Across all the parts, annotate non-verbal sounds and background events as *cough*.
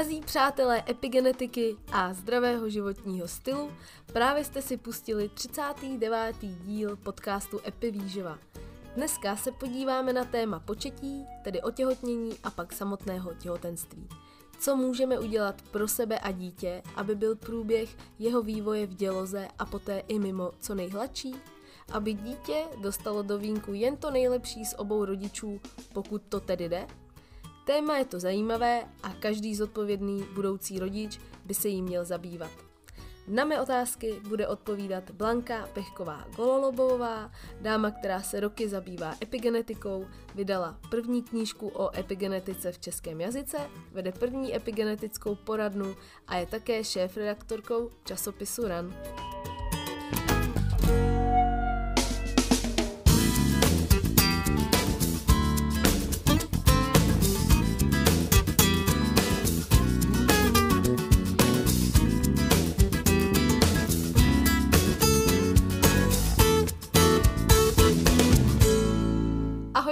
Drazí přátelé epigenetiky a zdravého životního stylu, právě jste si pustili 39. díl podcastu Epivýživa. Dneska se podíváme na téma početí, tedy otěhotnění a pak samotného těhotenství. Co můžeme udělat pro sebe a dítě, aby byl průběh jeho vývoje v děloze a poté i mimo co nejhladší? Aby dítě dostalo do vínku jen to nejlepší z obou rodičů, pokud to tedy jde? Téma je to zajímavé a každý zodpovědný budoucí rodič by se jí měl zabývat. Na mé otázky bude odpovídat Blanka Pechková Gololobová, dáma, která se roky zabývá epigenetikou, vydala první knížku o epigenetice v českém jazyce, vede první epigenetickou poradnu a je také šéf-redaktorkou časopisu RAN.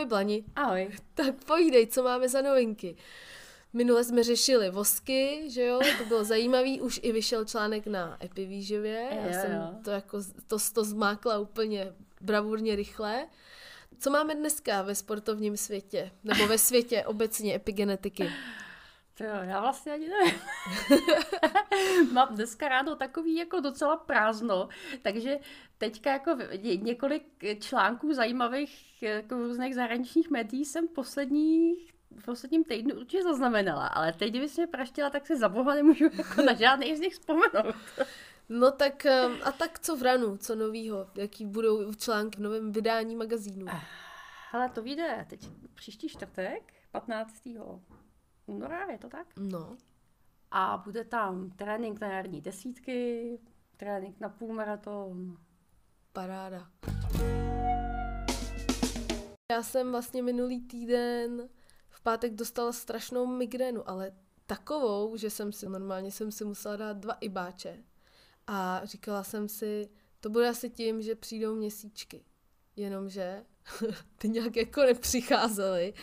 Blani. Ahoj. *laughs* Tak povídej, co máme za novinky. Minule jsme řešili vosky, že jo, to bylo zajímavý, už i vyšel článek na epivýživě, já Jo, jsem jo. to jako, to, to zmákla úplně bravurně rychle. Co máme dneska ve sportovním světě, nebo ve světě obecně epigenetiky? *laughs* To jo, já vlastně ani nevím. *laughs* Mám dneska ráno takový jako docela prázdno, takže teďka jako ně- několik článků zajímavých jako různých zahraničních médií jsem posledních v posledním týdnu určitě zaznamenala, ale teď, kdybys mě praštila, tak se za boha nemůžu *laughs* jako na žádný z nich vzpomenout. No tak a tak co v ranu, co novýho, jaký budou články v novém vydání magazínu? Hele, to vyjde teď příští čtvrtek, 15. února, je to tak? No, A bude tam trénink na jarní desítky, trénink na půlmaraton. Paráda. Já jsem vlastně minulý týden v pátek dostala strašnou migrénu, ale takovou, že jsem si normálně jsem si musela dát dva ibáče. A říkala jsem si, to bude asi tím, že přijdou měsíčky. Jenomže *laughs* ty nějak jako nepřicházely.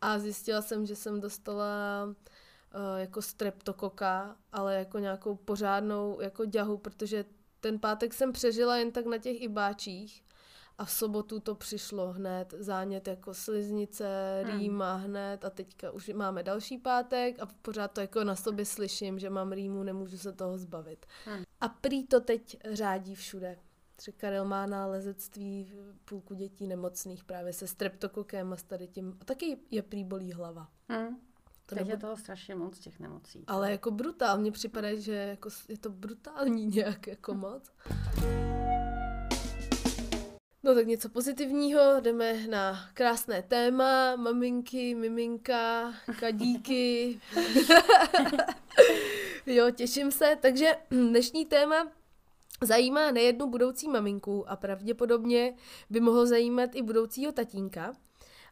A zjistila jsem, že jsem dostala uh, jako streptokoka, ale jako nějakou pořádnou jako ďahu, protože ten pátek jsem přežila jen tak na těch ibáčích a v sobotu to přišlo hned, zánět jako sliznice, Hmm. rýma hned a teďka už máme další pátek a pořád to jako na sobě slyším, že mám rýmu, nemůžu se toho zbavit. Hmm. A prý to teď řádí všude. Třeba Karel má nálezectví půlku dětí nemocných právě se streptokokem a s tady tím. A taky je prý bolí hlava. Hm. To Teď je nebude- toho strašně moc těch nemocí. ale jako brutálně připadá, že jako je to brutální *laughs* nějak jako moc. No tak něco pozitivního, jdeme na krásné téma, maminky, miminka, kadíky. *laughs* *laughs* jo, těším se. Takže *clears throat* dnešní téma zajímá nejednu budoucí maminku a pravděpodobně by mohlo zajímat i budoucího tatínka.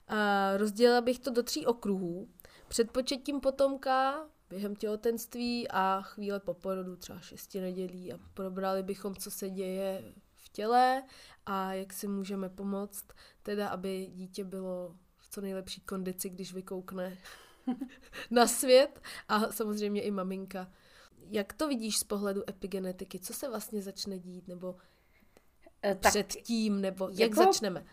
A rozdělila bych to do tří okruhů. Před početím potomka, během těhotenství a chvíle po porodu, třeba šesti nedělí a probrali bychom, co se děje v těle a jak si můžeme pomoct, teda aby dítě bylo v co nejlepší kondici, když vykoukne *laughs* na svět a samozřejmě i maminka. Jak to vidíš z pohledu epigenetiky? Co se vlastně začne dít? Nebo Eh, Tak předtím? Nebo jak jako- začneme?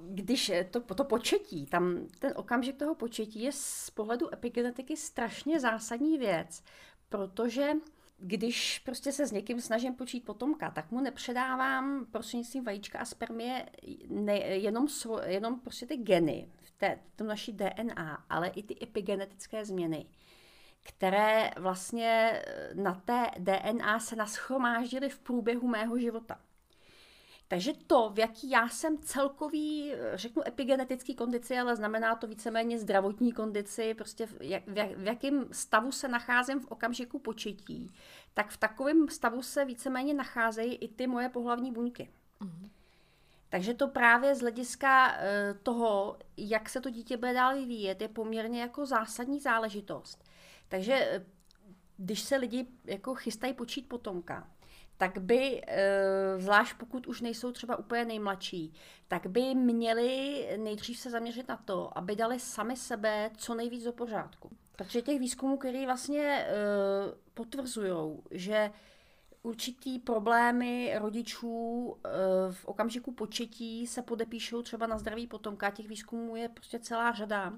když eh, to, to početí, tam ten okamžik toho početí je z pohledu epigenetiky strašně zásadní věc, protože když prostě se s někým snažím počít potomka, tak mu nepředávám prostřednictvím vajíčka a spermie ne, jenom, svo, jenom prostě ty geny v té, v tom naší DNA, ale i ty epigenetické změny, které vlastně eh, na té DNA se naschromáždily v průběhu mého života. Takže to, v jaký já jsem celkový, eh, řeknu epigenetický kondici, ale znamená to víceméně zdravotní kondici, prostě v, jak, v, jak, v jakém stavu se nacházím v okamžiku početí, tak v takovém stavu se víceméně nacházejí i ty moje pohlavní buňky. Takže to právě z hlediska eh, toho, jak se to dítě bude dál vyvíjet, je poměrně jako zásadní záležitost. Takže eh, když se lidi jako chystají počít potomka, tak by, eh, zvlášť pokud už nejsou třeba úplně nejmladší, tak by měli nejdřív se zaměřit na to, aby dali sami sebe co nejvíc do pořádku. Protože těch výzkumů, které vlastně potvrzují, že určitý problémy rodičů v okamžiku početí se podepíšou třeba na zdraví potomka. Těch výzkumů je prostě celá řada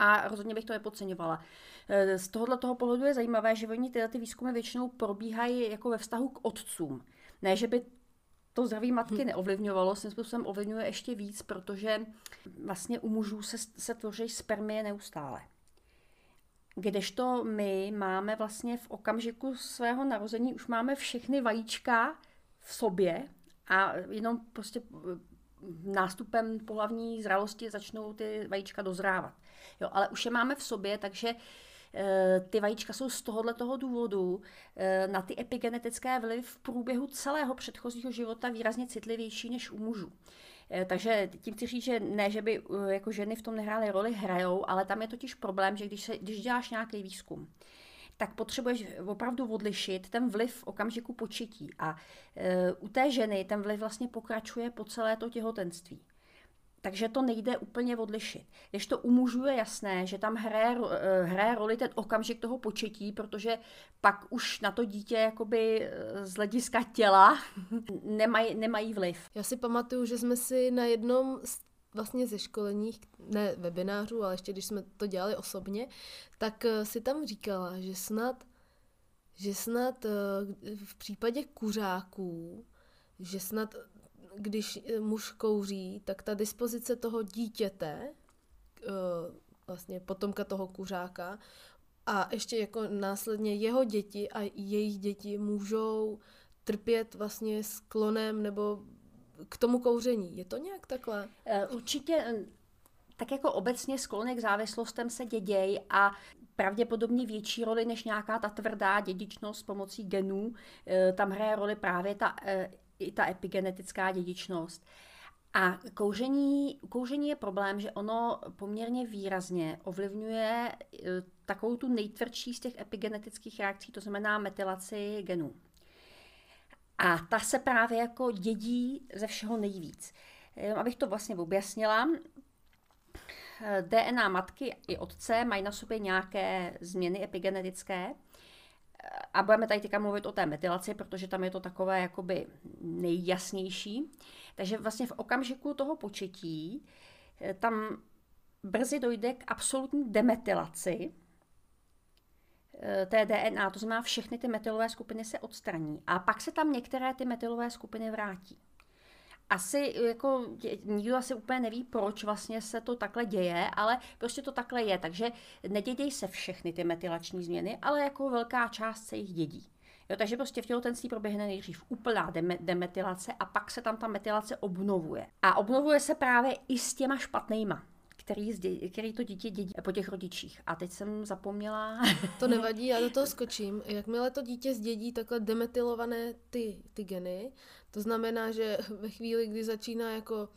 a rozhodně bych to nepodceňovala. Eh, z tohohle toho pohledu je zajímavé, že oni tyhle ty výzkumy většinou probíhají jako ve vztahu k otcům. Ne, že by to zdraví matky hm. neovlivňovalo, svým způsobem ovlivňuje ještě víc, protože vlastně u mužů se, se tvoří spermie neustále. Kdežto my máme vlastně v okamžiku svého narození, už máme všechny vajíčka v sobě a jenom prostě nástupem pohlavní zralosti začnou ty vajíčka dozrávat. Jo, ale už je máme v sobě, takže eh, ty vajíčka jsou z tohohle toho důvodu eh, na ty epigenetické vlivy v průběhu celého předchozího života výrazně citlivější než u mužů. Eh, takže tím chci říct, že ne, že by jako ženy v tom nehrály roli, hrajou, ale tam je totiž problém, že když, se, když děláš nějaký výzkum, tak potřebuješ opravdu odlišit ten vliv v okamžiku početí. A e, u té ženy ten vliv vlastně pokračuje po celé to těhotenství. Takže to nejde úplně odlišit. Když to u mužů je jasné, že tam hraje, e, hraje roli ten okamžik toho početí, protože pak už na to dítě jakoby e, z hlediska těla *laughs* nemají, nemají vliv. Já si pamatuju, že jsme si na jednom z vlastně ze školení, ne webinářů, ale ještě když jsme to dělali osobně, tak eh, si tam říkala, že snad, že snad eh, v případě kuřáků, že snad když eh, muž kouří, tak ta dispozice toho dítěte, vlastně potomka toho kuřáka, a ještě jako následně jeho děti a jejich děti můžou trpět vlastně sklonem nebo k tomu kouření. Je to nějak takhle? Eh, určitě eh, tak jako obecně sklony k závislostem se děděj a pravděpodobně větší roli než nějaká ta tvrdá dědičnost pomocí genů. Eh, tam hraje roli právě ta, i ta epigenetická dědičnost. A kouření, kouření je problém, že ono poměrně výrazně ovlivňuje takovou tu nejtvrdší z těch epigenetických reakcí, to znamená metylaci genů. A ta se právě jako dědí ze všeho nejvíc. Abych to vlastně objasnila, DNA matky i otce mají na sobě nějaké změny epigenetické. A budeme tady teďka mluvit o té metylaci, protože tam je to takové jakoby nejjasnější. Takže vlastně v okamžiku toho početí tam brzy dojde k absolutní demetylaci Eh, té DNA, to znamená všechny ty metylové skupiny se odstraní a pak se tam některé ty metylové skupiny vrátí. Asi jako nikdo asi úplně neví, proč vlastně se to takhle děje, ale prostě to takhle je, takže nedědějí se všechny ty metylační změny, ale jako velká část se jich dědí. Jo, takže prostě v těhotenství proběhne nejdřív úplná demetylace a pak se tam ta metylace obnovuje. A obnovuje se právě i s těma špatnýma který, zdě, který to dítě dědí po těch rodičích. A teď jsem zapomněla. To *laughs* nevadí, já do toho skočím. Jakmile to dítě zdědí takhle demetylované ty, ty geny, to znamená, že ve chvíli, kdy začíná jako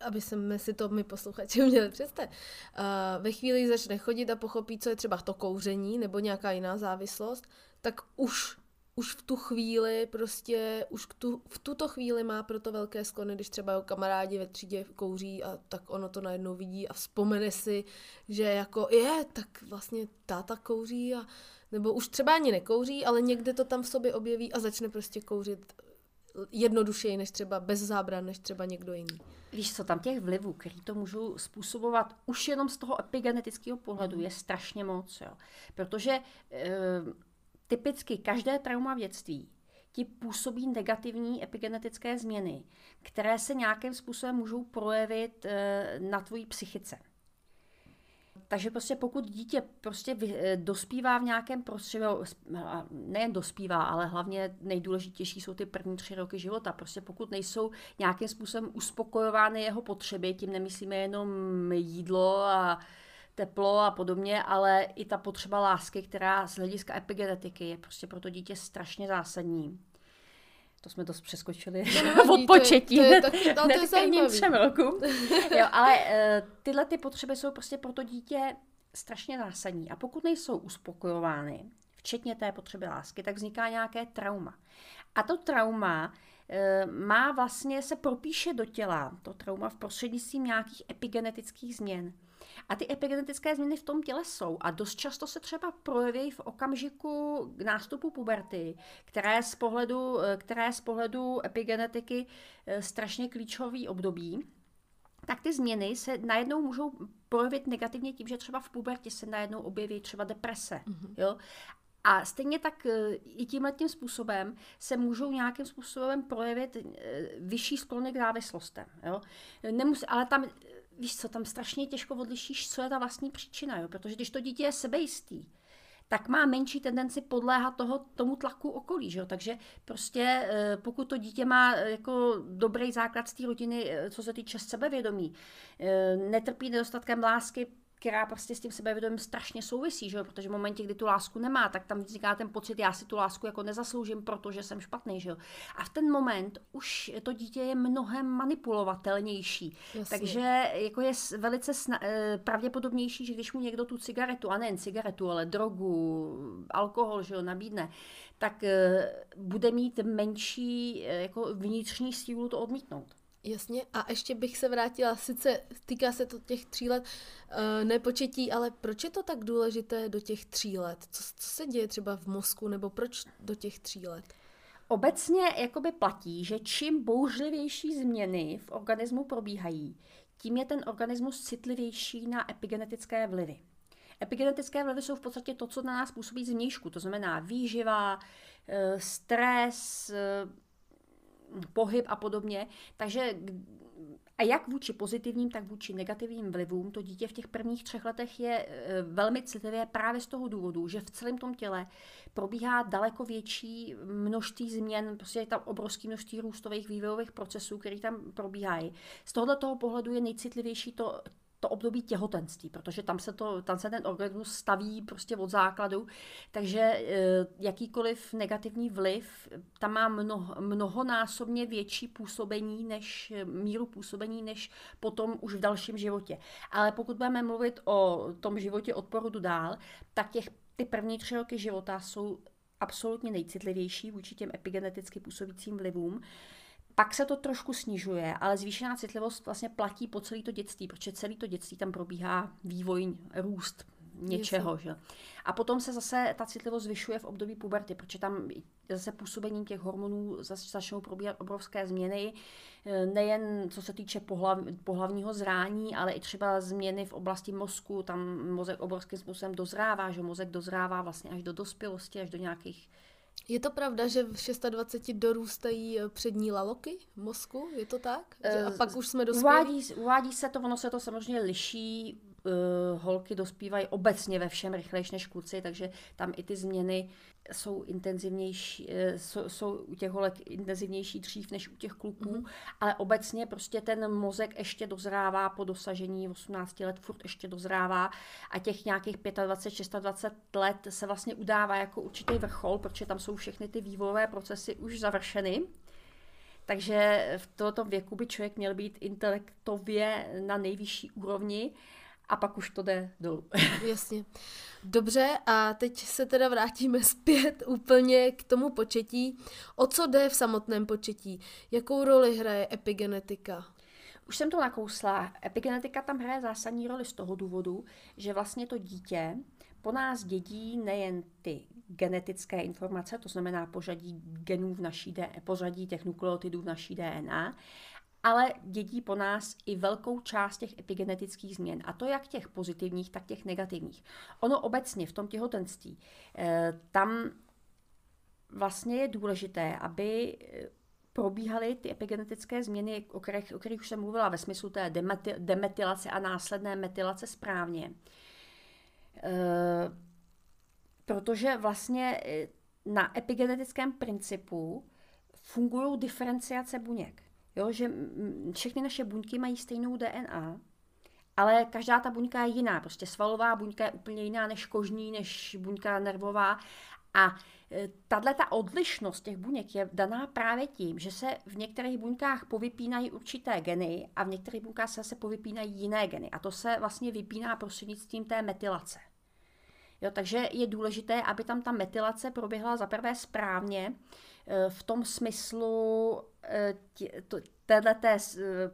aby jsme si to my posluchači měli přestat. Uh, ve chvíli, kdy začne chodit a pochopí, co je třeba to kouření nebo nějaká jiná závislost, tak už už v tu chvíli prostě, už k tu, v tuto chvíli má proto velké sklony, když třeba jeho kamarádi ve třídě kouří a tak ono to najednou vidí a vzpomene si, že jako je, tak vlastně táta kouří a nebo už třeba ani nekouří, ale někde to tam v sobě objeví a začne prostě kouřit jednodušeji než třeba bez zábran, než třeba někdo jiný. Víš co, tam těch vlivů, který to můžou způsobovat už jenom z toho epigenetického pohledu, mm. je strašně moc. Jo. Protože e, Typicky každé trauma v dětství ti působí negativní epigenetické změny, které se nějakým způsobem můžou projevit eh, na tvojí psychice. Takže prostě pokud dítě prostě eh, dospívá v nějakém prostředí, nejen dospívá, ale hlavně nejdůležitější jsou ty první tři roky života. Prostě pokud nejsou nějakým způsobem uspokojovány jeho potřeby, tím nemyslíme jenom jídlo a teplo a podobně, ale i ta potřeba lásky, která z hlediska epigenetiky je prostě pro to dítě strašně zásadní. To jsme dost přeskočili *laughs* od početí. To je, to je taky, to je třem rokům. *laughs* jo, ale uh, tyhle ty potřeby jsou prostě pro to dítě strašně zásadní. A pokud nejsou uspokojovány v včetně té potřeby lásky, tak vzniká nějaké trauma. A to trauma e, má vlastně, se propíše do těla, to trauma v prostřednictvím nějakých epigenetických změn. A ty epigenetické změny v tom těle jsou a dost často se třeba projeví v okamžiku nástupu puberty, které z pohledu, eh, které z pohledu epigenetiky eh, strašně klíčový období, tak ty změny se najednou můžou projevit negativně tím, že třeba v pubertě se najednou objeví třeba deprese. Mm-hmm. Jo? A stejně tak eh, i tímhle tím způsobem se můžou nějakým způsobem projevit vyšší sklony k závislostem. Jo? Nemus, ale tam víš co, tam strašně těžko odlišíš, co je ta vlastní příčina, jo? protože když to dítě je sebejistý, tak má menší tendenci podléhat toho, tomu tlaku okolí. Že jo? Takže prostě eh, pokud to dítě má eh, jako dobrý základ z té rodiny, eh, co se týče sebevědomí, netrpí nedostatkem lásky, která prostě s tím sebevědomím strašně souvisí, že jo? protože v momentě, kdy tu lásku nemá, tak tam vzniká ten pocit, já si tu lásku jako nezasloužím, protože jsem špatný. Že jo? A v ten moment už to dítě je mnohem manipulovatelnější. Jasně. Takže jako je velice sna- eh, pravděpodobnější, že když mu někdo tu cigaretu, a nejen cigaretu, ale drogu, alkohol, že jo, nabídne, tak eh, bude mít menší eh, jako vnitřní sílu to odmítnout. Jasně, a ještě bych se vrátila, sice týká se to těch tří let, uh, nepočetí, ale proč je to tak důležité do těch tří let? Co, co se děje třeba v mozku, nebo proč do těch tří let? Obecně jakoby platí, že čím bouřlivější změny v organismu probíhají, tím je ten organismus citlivější na epigenetické vlivy. Epigenetické vlivy jsou v podstatě to, co na nás působí zvnějšku, to znamená výživa, eh, stres, eh, pohyb a podobně. Takže a jak vůči pozitivním, tak vůči negativním vlivům to dítě v těch prvních třech letech je e, velmi citlivé právě z toho důvodu, že v celém tom těle probíhá daleko větší množství změn, prostě je tam obrovské množství růstových vývojových procesů, které tam probíhají. Z tohoto toho pohledu je nejcitlivější to, to období těhotenství, protože tam se, to, tam se ten organismus staví prostě od základu, takže eh, jakýkoliv negativní vliv tam má mnoho, mnohonásobně větší působení než míru působení, než potom už v dalším životě. Ale pokud budeme mluvit o tom životě od porodu dál, tak těch ty první tři roky života jsou absolutně nejcitlivější vůči těm epigeneticky působícím vlivům. Pak se to trošku snižuje, ale zvýšená citlivost vlastně platí po celé to dětství, protože celé to dětství tam probíhá vývoj, růst něčeho. Že? A potom se zase ta citlivost zvyšuje v období puberty, protože tam zase působením těch hormonů začnou probíhat obrovské změny, e, nejen co se týče pohlav, pohlavního zrání, ale i třeba změny v oblasti mozku, tam mozek obrovským způsobem dozrává, že mozek dozrává vlastně až do dospělosti, až do nějakých je to pravda, že v 26 dorůstají eh, přední laloky v mozku? Je to tak? Že a eh, pak už jsme dospěli? Uvádí, uvádí se to, ono se to samozřejmě liší. Uh, holky dospívají obecně ve všem rychlejší než kluci, takže tam i ty změny jsou intenzivnější, eh, jsou, jsou u těch holek intenzivnější dřív než u těch kluků, mm-hmm. ale obecně prostě ten mozek ještě dozrává po dosažení 18 let, furt ještě dozrává a těch nějakých 25, 26 let se vlastně udává jako určitý vrchol, protože tam jsou všechny ty vývojové procesy už završeny. Takže v tomto věku by člověk měl být intelektově na nejvyšší úrovni a pak už to jde dolů. *laughs* Jasně. Dobře, a teď se teda vrátíme *laughs* zpět úplně k tomu početí. O co jde v samotném početí? Jakou roli hraje epigenetika? Už jsem to nakousla. Epigenetika tam hraje zásadní roli z toho důvodu, že vlastně to dítě po nás dědí nejen ty genetické informace, to znamená pořadí genů v naší DNA, pořadí těch nukleotidů v naší DNA, ale dědí po nás i velkou část těch epigenetických změn. A to jak těch pozitivních, tak těch negativních. Ono obecně v tom těhotenství, eh, tam vlastně je důležité, aby eh, probíhaly ty epigenetické změny, o kterých, o kterých už jsem mluvila ve smyslu té demety, demetylace a následné metylace správně. E, protože vlastně na epigenetickém principu fungují diferenciace buněk. Jo, že všechny naše buňky mají stejnou DNA, ale každá ta buňka je jiná. Prostě svalová buňka je úplně jiná než kožní, než buňka nervová. A e, tahle ta odlišnost těch buněk je daná právě tím, že se v některých buňkách povypínají určité geny a v některých buňkách se zase povypínají jiné geny. A to se vlastně vypíná prostřednictvím té metylace. Jo, takže je důležité, aby tam ta metylace proběhla zaprvé správně, eh, v tom smyslu eh, této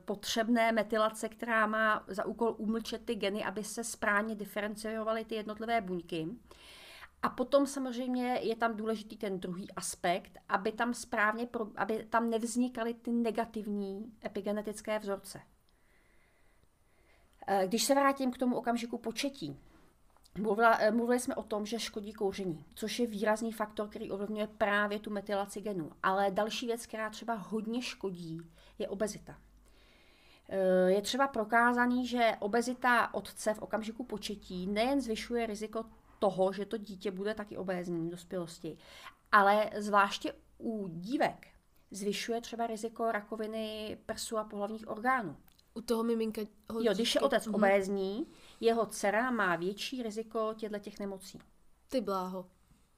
potřebné metylace, která má za úkol umlčet ty geny, aby se správně diferenciovaly ty jednotlivé buňky. A potom samozřejmě je tam důležitý ten druhý aspekt, aby tam správně, aby tam nevznikaly ty negativní epigenetické vzorce. Eh, když se vrátím k tomu okamžiku početí, mluvila, eh, mluvili jsme o tom, že škodí kouření, což je výrazný faktor, který ovlivňuje právě tu metylaci genů. Ale další věc, která třeba hodně škodí, je obezita. Eh, je třeba prokázaný, že obezita otce v okamžiku početí nejen zvyšuje riziko toho, že to dítě bude taky obézní v dospělosti, ale zvláště u dívek zvyšuje třeba riziko rakoviny prsu a pohlavních orgánů. U toho miminka ho Jo, když je otec mm-hmm. obézní, jeho dcera má větší riziko těchto těch nemocí. Ty bláho.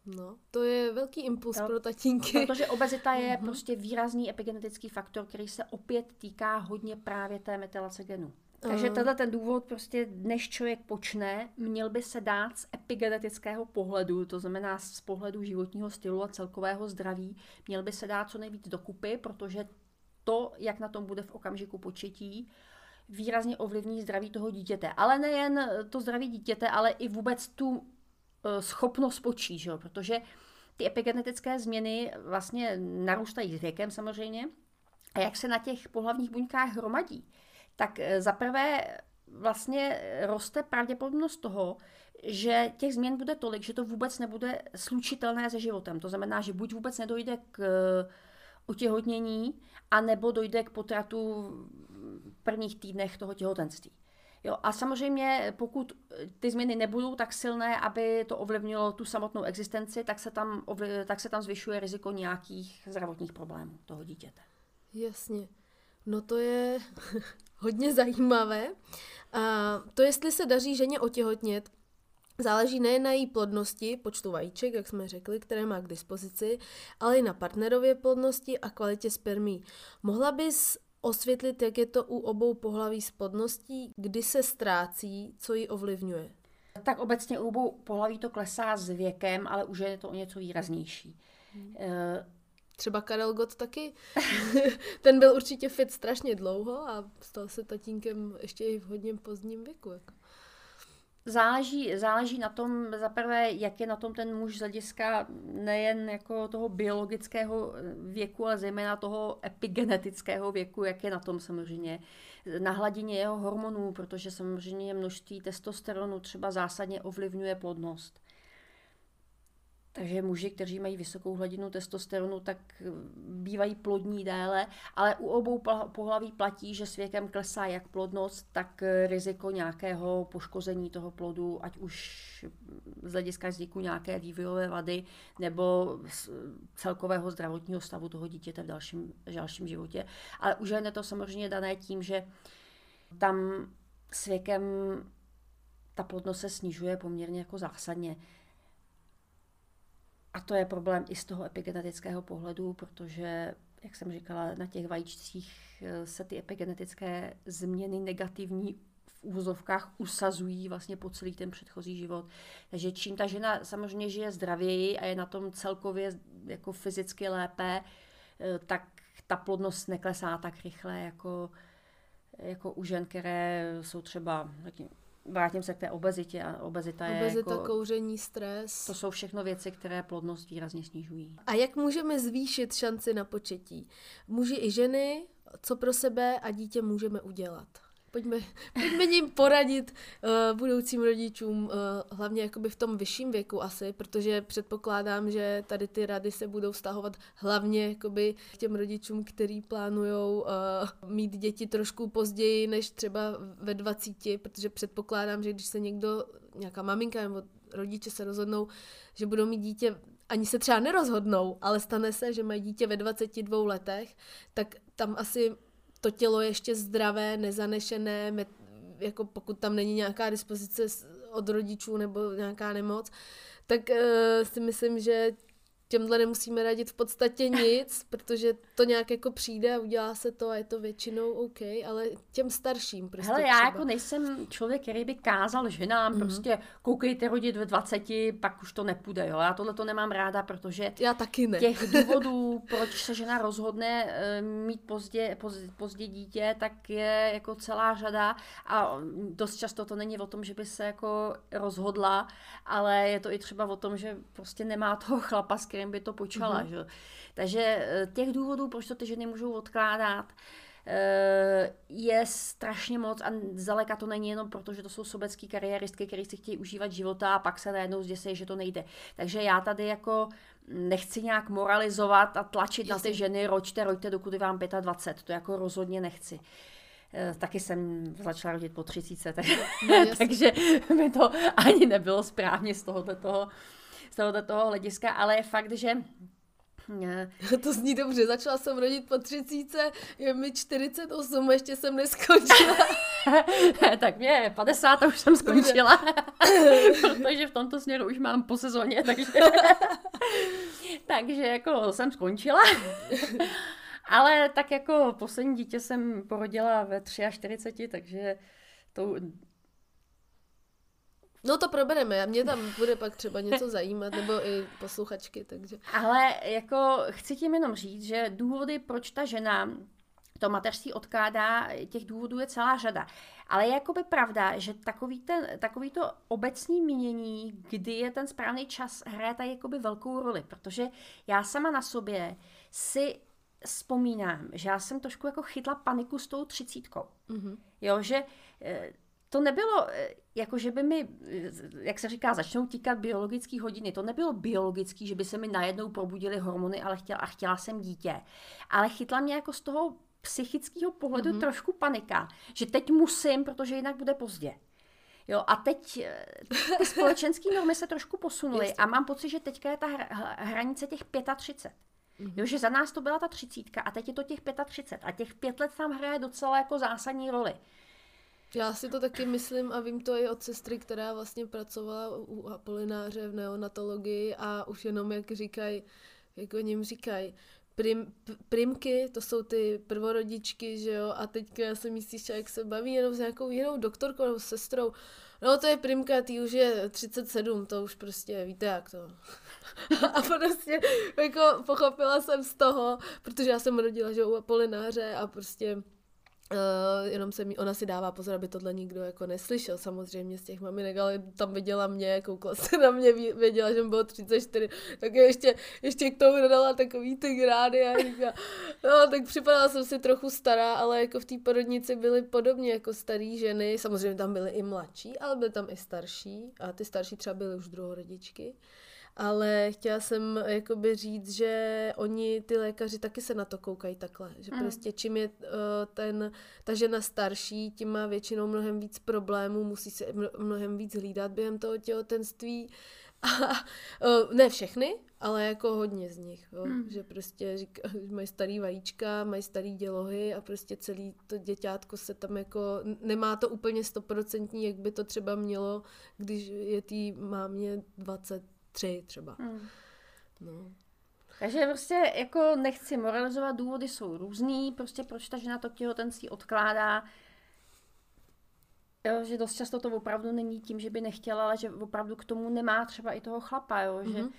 No, to je velký impuls no, pro tatínky. Protože obezita je mm-hmm. prostě výrazný epigenetický faktor, který se opět týká hodně právě té metylace genů. Takže tenhle ten důvod prostě, než člověk počne, měl by se dát z epigenetického pohledu, to znamená z pohledu životního stylu a celkového zdraví, měl by se dát co nejvíc dokupy, protože to, jak na tom bude v okamžiku početí, výrazně ovlivní zdraví toho dítěte. Ale nejen to zdraví dítěte, ale i vůbec tu eh, schopnost počít, že? protože ty epigenetické změny vlastně narůstají s věkem samozřejmě. A jak se na těch pohlavních buňkách hromadí, tak eh, zaprvé vlastně roste pravděpodobnost toho, že těch změn bude tolik, že to vůbec nebude slučitelné se životem. To znamená, že buď vůbec nedojde k eh, otěhotnění, anebo dojde k potratu prvních týdnech toho těhotenství. Jo, a samozřejmě, pokud ty změny nebudou tak silné, aby to ovlivnilo tu samotnou existenci, tak se tam, tak se tam zvyšuje riziko nějakých zdravotních problémů toho dítěte. Jasně. No to je *laughs* hodně zajímavé. A to, jestli se daří ženě otěhotnět, Záleží nejen na její plodnosti, počtu vajíček, jak jsme řekli, které má k dispozici, ale i na partnerově plodnosti a kvalitě spermí. Mohla bys osvětlit, jak je to u obou pohlaví s plodností, kdy se ztrácí, co ji ovlivňuje? Tak obecně u obou pohlaví to klesá s věkem, ale už je to o něco výraznější. Hmm. Třeba Karel Gott taky. *laughs* Ten byl určitě fit strašně dlouho a stal se tatínkem ještě i v hodně pozdním věku. Jako. Záleží, záleží na tom, zaprvé, jak je na tom ten muž z hlediska nejen jako toho biologického věku, ale zejména toho epigenetického věku, jak je na tom samozřejmě na hladině jeho hormonů, protože samozřejmě množství testosteronu třeba zásadně ovlivňuje plodnost. Takže muži, kteří mají vysokou hladinu testosteronu, tak bývají plodní déle, ale u obou pohlaví platí, že s věkem klesá jak plodnost, tak riziko nějakého poškození toho plodu, ať už z hlediska vzniku nějaké vývojové vady nebo celkového zdravotního stavu toho dítěte v dalším, v dalším životě. Ale už je to samozřejmě dané tím, že tam s věkem ta plodnost se snižuje poměrně jako zásadně. A to je problém i z toho epigenetického pohledu, protože, jak jsem říkala, na těch vajíčcích eh, se ty epigenetické změny negativní v úvozovkách usazují vlastně po celý ten předchozí život. Takže čím ta žena samozřejmě žije zdravěji a je na tom celkově jako fyzicky lépe, eh, tak ta plodnost neklesá tak rychle jako, jako u žen, které jsou třeba vrátím se k té obezitě a obezita, obezita je jako, kouření, stres. To jsou všechno věci, které plodnost výrazně snižují. A jak můžeme zvýšit šanci na početí? Muži i ženy, co pro sebe a dítě můžeme udělat? Pojďme, *laughs* pojďme ním poradit uh, budoucím rodičům, uh, hlavně jakoby v tom vyšším věku asi, protože předpokládám, že tady ty rady se budou vztahovat hlavně jakoby k těm rodičům, kteří plánují uh, mít děti trošku později než třeba ve 20, protože předpokládám, že když se někdo, nějaká maminka nebo rodiče se rozhodnou, že budou mít dítě ani se třeba nerozhodnou, ale stane se, že mají dítě ve 22 letech, tak tam asi to tělo je ještě zdravé, nezanešené, jako pokud tam není nějaká dispozice od rodičů nebo nějaká nemoc, tak uh, si myslím, že těmhle nemusíme radit v podstatě nic, *laughs* protože to nějak jako přijde a udělá se to a je to většinou OK, ale těm starším prostě Hele, já třeba. jako nejsem člověk, který by kázal ženám, mm-hmm. prostě koukejte rodit ve 20, pak už to nepůjde, jo. Já tohle to nemám ráda, protože já taky ne. těch *laughs* důvodů, proč se žena rozhodne eh, mít pozdě, pozdě, pozdě dítě, tak je jako celá řada a dost často to není o tom, že by se jako rozhodla, ale je to i třeba o tom, že prostě nemá toho chlapa, s kterým by to počala. Mm-hmm. Že? Takže eh, těch důvodů, proč to ty ženy můžou odkládat, eh, je strašně moc a zdaleka to není jenom proto, že to jsou sobecký kariéristky, které si chtějí užívat života a pak se najednou zděsí, že to nejde. Takže já tady jako nechci nějak moralizovat a tlačit Jasně. na ty ženy, roďte, roďte, dokud je vám 25, to jako rozhodně nechci. Eh, taky jsem začala rodit po 30, tak, no, *laughs* takže mi to ani nebylo správně z tohoto toho, z tohoto toho hlediska, ale je fakt, že ne. To zní dobře, začala jsem rodit po 30, je mi 48 a ještě jsem neskončila. *laughs* tak mě je 50 a už jsem skončila, *laughs* protože v tomto směru už mám po sezóně, takže, *laughs* takže jako jsem skončila. Ale tak jako poslední dítě jsem porodila ve 43, takže to No to probereme, a mě tam bude pak třeba něco zajímat, nebo i posluchačky, takže... Ale jako chci tím jenom říct, že důvody, proč ta žena to mateřství odkládá, těch důvodů je celá řada. Ale je jakoby pravda, že takový, ten, takový to obecní mínění, kdy je ten správný čas, hraje tady jakoby velkou roli, protože já sama na sobě si vzpomínám, že já jsem trošku jako chytla paniku s tou třicítkou. Mm-hmm. Jo, že eh, to nebylo, eh, jako že by mi, eh, jak se říká, začnou tíkat biologické hodiny. To nebylo biologický, že by se mi najednou probudily hormony ale chtěla, a chtěla jsem dítě. Ale chytla mě jako z toho psychického pohledu mm-hmm. trošku panika, že teď musím, protože jinak bude pozdě. Jo, a teď ty společenské normy se trošku posunuly a mám pocit, že teďka je ta hranice těch 35. Mm-hmm. Jo, že za nás to byla ta třicítka a teď je to těch 35 a těch pět let tam hraje docela jako zásadní roli. Já si to taky myslím a vím to i od sestry, která vlastně pracovala u Apolináře v neonatologii a už jenom jak říkají, jak o něm říkají, prim, primky, to jsou ty prvorodičky, že jo, a teďka já jsem jistý, jak se baví jenom s nějakou jinou doktorkou nebo sestrou, no to je primka, ty už je 37, to už prostě, víte jak to. *laughs* a prostě jako pochopila jsem z toho, protože já jsem rodila, že u Apolináře a prostě Uh, jenom se mi, ona si dává pozor, aby tohle nikdo jako neslyšel samozřejmě z těch maminek, ale tam viděla mě, koukla se na mě, věděla, že mi bylo 34, tak ještě, ještě k tomu dodala takový ty grády a říká, no tak připadala jsem si trochu stará, ale jako v té porodnici byly podobně jako staré ženy, samozřejmě tam byly i mladší, ale byly tam i starší a ty starší třeba byly už druhorodičky ale chtěla jsem jakoby říct, že oni, ty lékaři, taky se na to koukají takhle, že mm. prostě čím je uh, ten, ta žena starší, tím má většinou mnohem víc problémů, musí se mnohem víc hlídat během toho těhotenství. *laughs* A, uh, ne všechny, ale jako hodně z nich, jo? Mm. že prostě říká, *laughs* mají starý vajíčka, mají starý dělohy a prostě celý to děťátko se tam jako, nemá to úplně stoprocentní, jak by to třeba mělo, když je tý mámě 20 tři třeba. Hmm. No. Takže prostě jako nechci moralizovat, důvody jsou různý, prostě proč ta žena to těhotenství odkládá. Jo, že dost často to opravdu není tím, že by nechtěla, ale že opravdu k tomu nemá třeba i toho chlapa, jo, mm-hmm. že mhm.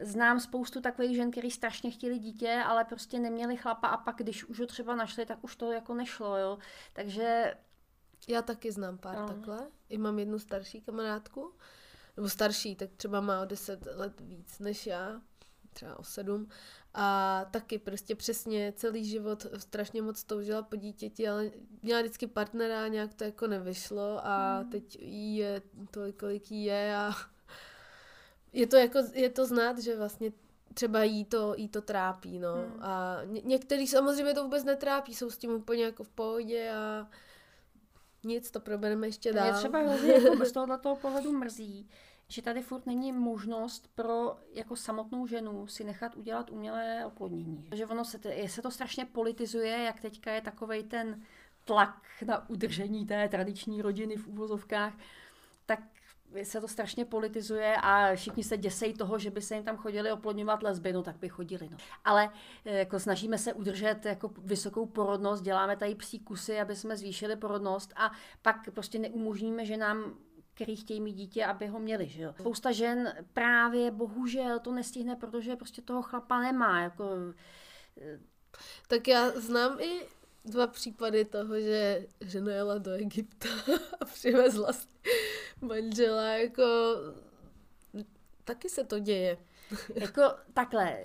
znám spoustu takových žen, který strašně chtěli dítě, ale prostě neměli chlapa a pak, když už ho třeba našli, tak už to jako nešlo, jo. Takže... Já taky znám pár no. takhle. I mám jednu starší kamarádku, nebo starší, tak třeba má o 10 let víc než já, třeba o 7. A taky prostě přesně celý život strašně moc toužila po dítěti, ale měla vždycky partnera, nějak to jako nevyšlo a mm. teď je tolik, kolik jí je a *laughs* je to jako, je to znát, že vlastně třeba jí to, jí to trápí, no. Mm. A ně, některý samozřejmě to vůbec netrápí, jsou s tím úplně jako v pohodě a nic, to probereme ještě dál. Je třeba hrozně jako *laughs* z tohoto pohledu mrzí, že tady furt není možnost pro jako samotnou ženu si nechat udělat umělé oplodnění. Že ono se, se to strašně politizuje, jak teďka je takovej ten tlak na udržení té tradiční rodiny v úvozovkách, se to strašně politizuje a všichni se děsejí toho, že by se jim tam chodili oplodňovat lesby, no tak by chodili. No. Ale eh, jako snažíme se udržet jako vysokou porodnost, děláme tady psí kusy, aby jsme zvýšili porodnost a pak prostě neumožníme, že nám který chtějí mít dítě, aby ho měli. Že jo? Spousta žen právě bohužel to nestihne, protože prostě toho chlapa nemá. Jako... Eh, tak já znám i dva případy toho, že žena jela do Egypta *laughs* a přivezla manžela, jako taky se to děje. *laughs* Jako takhle. *laughs*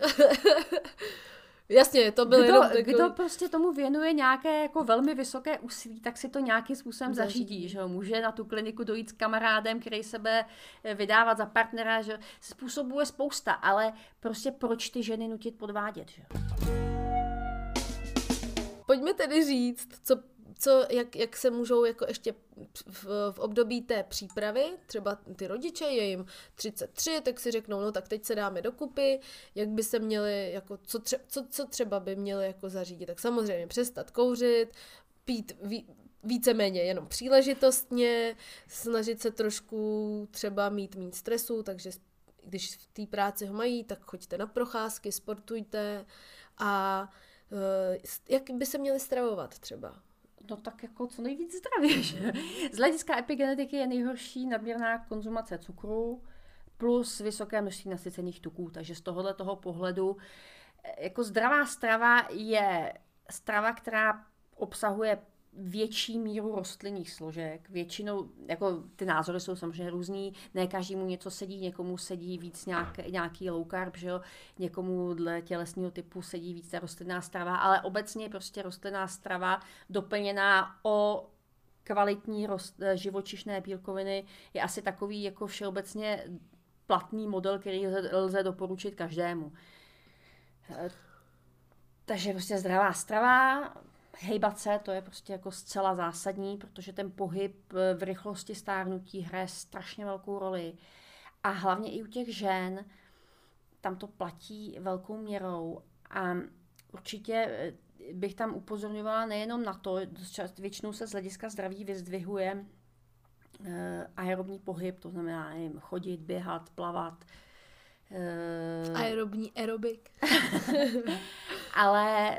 Jasně, to bylo kdo, takový... kdo prostě tomu věnuje nějaké jako velmi vysoké úsilí, tak si to nějakým způsobem zařídí, že Může na tu kliniku dojít s kamarádem, který sebe eh, vydávat za partnera, že způsobuje spousta, ale prostě proč ty ženy nutit podvádět, že Pojďme tedy říct, co co, jak, jak se můžou jako ještě v, v období té přípravy, třeba ty rodiče, je jim 33, tak si řeknou, no tak teď se dáme dokupy, jak by se měli, jako, co, tře, co, co třeba by měli jako zařídit. Tak samozřejmě přestat kouřit, pít ví, víceméně jenom příležitostně, snažit se trošku třeba mít méně stresu, takže když v té práci ho mají, tak choďte na procházky, sportujte a jak by se měli stravovat třeba no tak jako co nejvíc zdravě. Že? Z hlediska epigenetiky je nejhorší nadměrná konzumace cukru plus vysoké množství nasycených tuků. Takže z tohohle toho pohledu eh, jako zdravá strava je strava, která obsahuje větší míru rostlinných složek. Většinou, jako ty názory jsou samozřejmě různý, ne každému něco sedí, někomu sedí víc nějak, nějaký low carb, že jo? někomu dle tělesního typu sedí víc ta rostlinná strava, ale obecně prostě rostlinná strava doplněná o kvalitní rost, živočišné bílkoviny je asi takový jako všeobecně platný model, který lze, lze doporučit každému. Eh, takže prostě zdravá strava, hejbat se, to je prostě jako zcela zásadní, protože ten pohyb eh, v rychlosti stárnutí hraje strašně velkou roli. A hlavně i u těch žen tam to platí velkou měrou. A určitě eh, bych tam upozorňovala nejenom na to, většinou se z hlediska zdraví vyzdvihuje eh, aerobní pohyb, to znamená chodit, běhat, plavat, Uh, Aerobní aerobik. *laughs* ale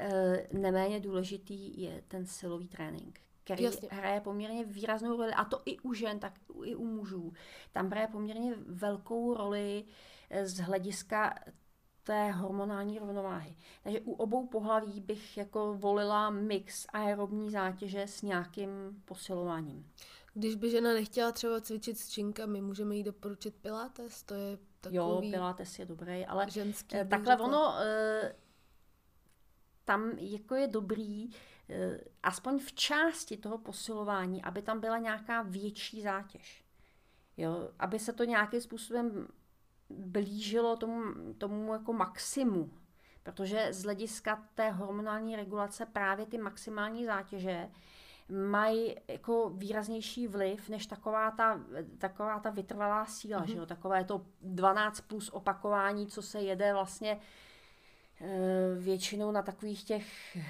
uh, neméně důležitý je ten silový trénink, který Jasně. hraje poměrně výraznou roli, a to i u žen, tak i u mužů. Tam hraje poměrně velkou roli eh, z hlediska té hormonální rovnováhy. Takže u obou pohlaví bych jako volila mix aerobní zátěže s nějakým posilováním. Když by žena nechtěla třeba cvičit s činkami, můžeme jí doporučit pilates, to je takový... Jo, pilates je dobrý, ale ženský eh, takhle řekla. ono, eh, tam jako je dobrý, eh, aspoň v části toho posilování, aby tam byla nějaká větší zátěž. Jo, aby se to nějakým způsobem blížilo tomu, tomu jako maximu. Protože z hlediska té hormonální regulace právě ty maximální zátěže mají jako výraznější vliv než taková ta, taková ta vytrvalá síla, mm-hmm. že jo? takové to 12 plus opakování, co se jede vlastně e, většinou na takových těch e,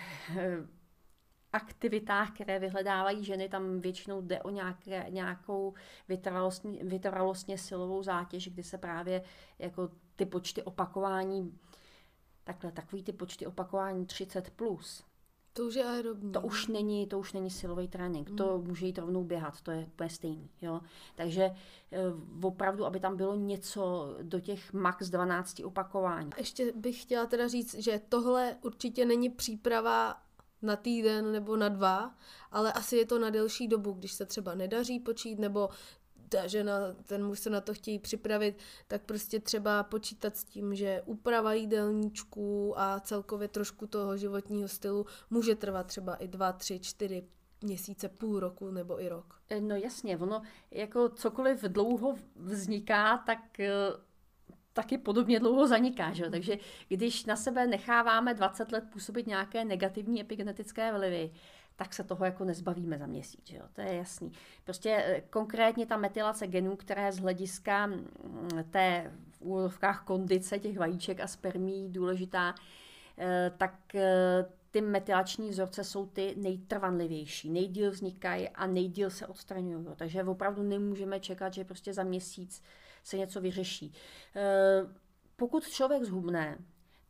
aktivitách, které vyhledávají ženy, tam většinou jde o nějaké, nějakou vytrvalostně, vytrvalostně silovou zátěž, kdy se právě jako ty počty opakování, takhle, takový ty počty opakování 30 plus, to už je aerobní. To už není, to už není silový trénink, mm. to může jít rovnou běhat, to je úplně stejný. Jo? Takže e, opravdu, aby tam bylo něco do těch max 12 opakování. Ještě bych chtěla teda říct, že tohle určitě není příprava na týden nebo na dva, ale asi je to na delší dobu, když se třeba nedaří počít, nebo ta žena, ten muž se na to chtějí připravit, tak prostě třeba počítat s tím, že úprava jídelníčků a celkově trošku toho životního stylu může trvat třeba i dva, tři, čtyři měsíce, půl roku nebo i rok. E, no jasně, ono jako cokoliv dlouho vzniká, tak e, taky podobně dlouho zaniká. Že? Takže když na sebe necháváme 20 let působit nějaké negativní epigenetické vlivy, tak se toho jako nezbavíme za měsíc, jo? to je jasný. Prostě eh, konkrétně ta metylace genů, která je z hlediska mm, té v úvodovkách kondice těch vajíček a spermí důležitá, eh, tak eh, ty metylační vzorce jsou ty nejtrvanlivější, nejdíl vznikají a nejdíl se odstraňují. Takže opravdu nemůžeme čekat, že prostě za měsíc se něco vyřeší. Pokud člověk zhubne,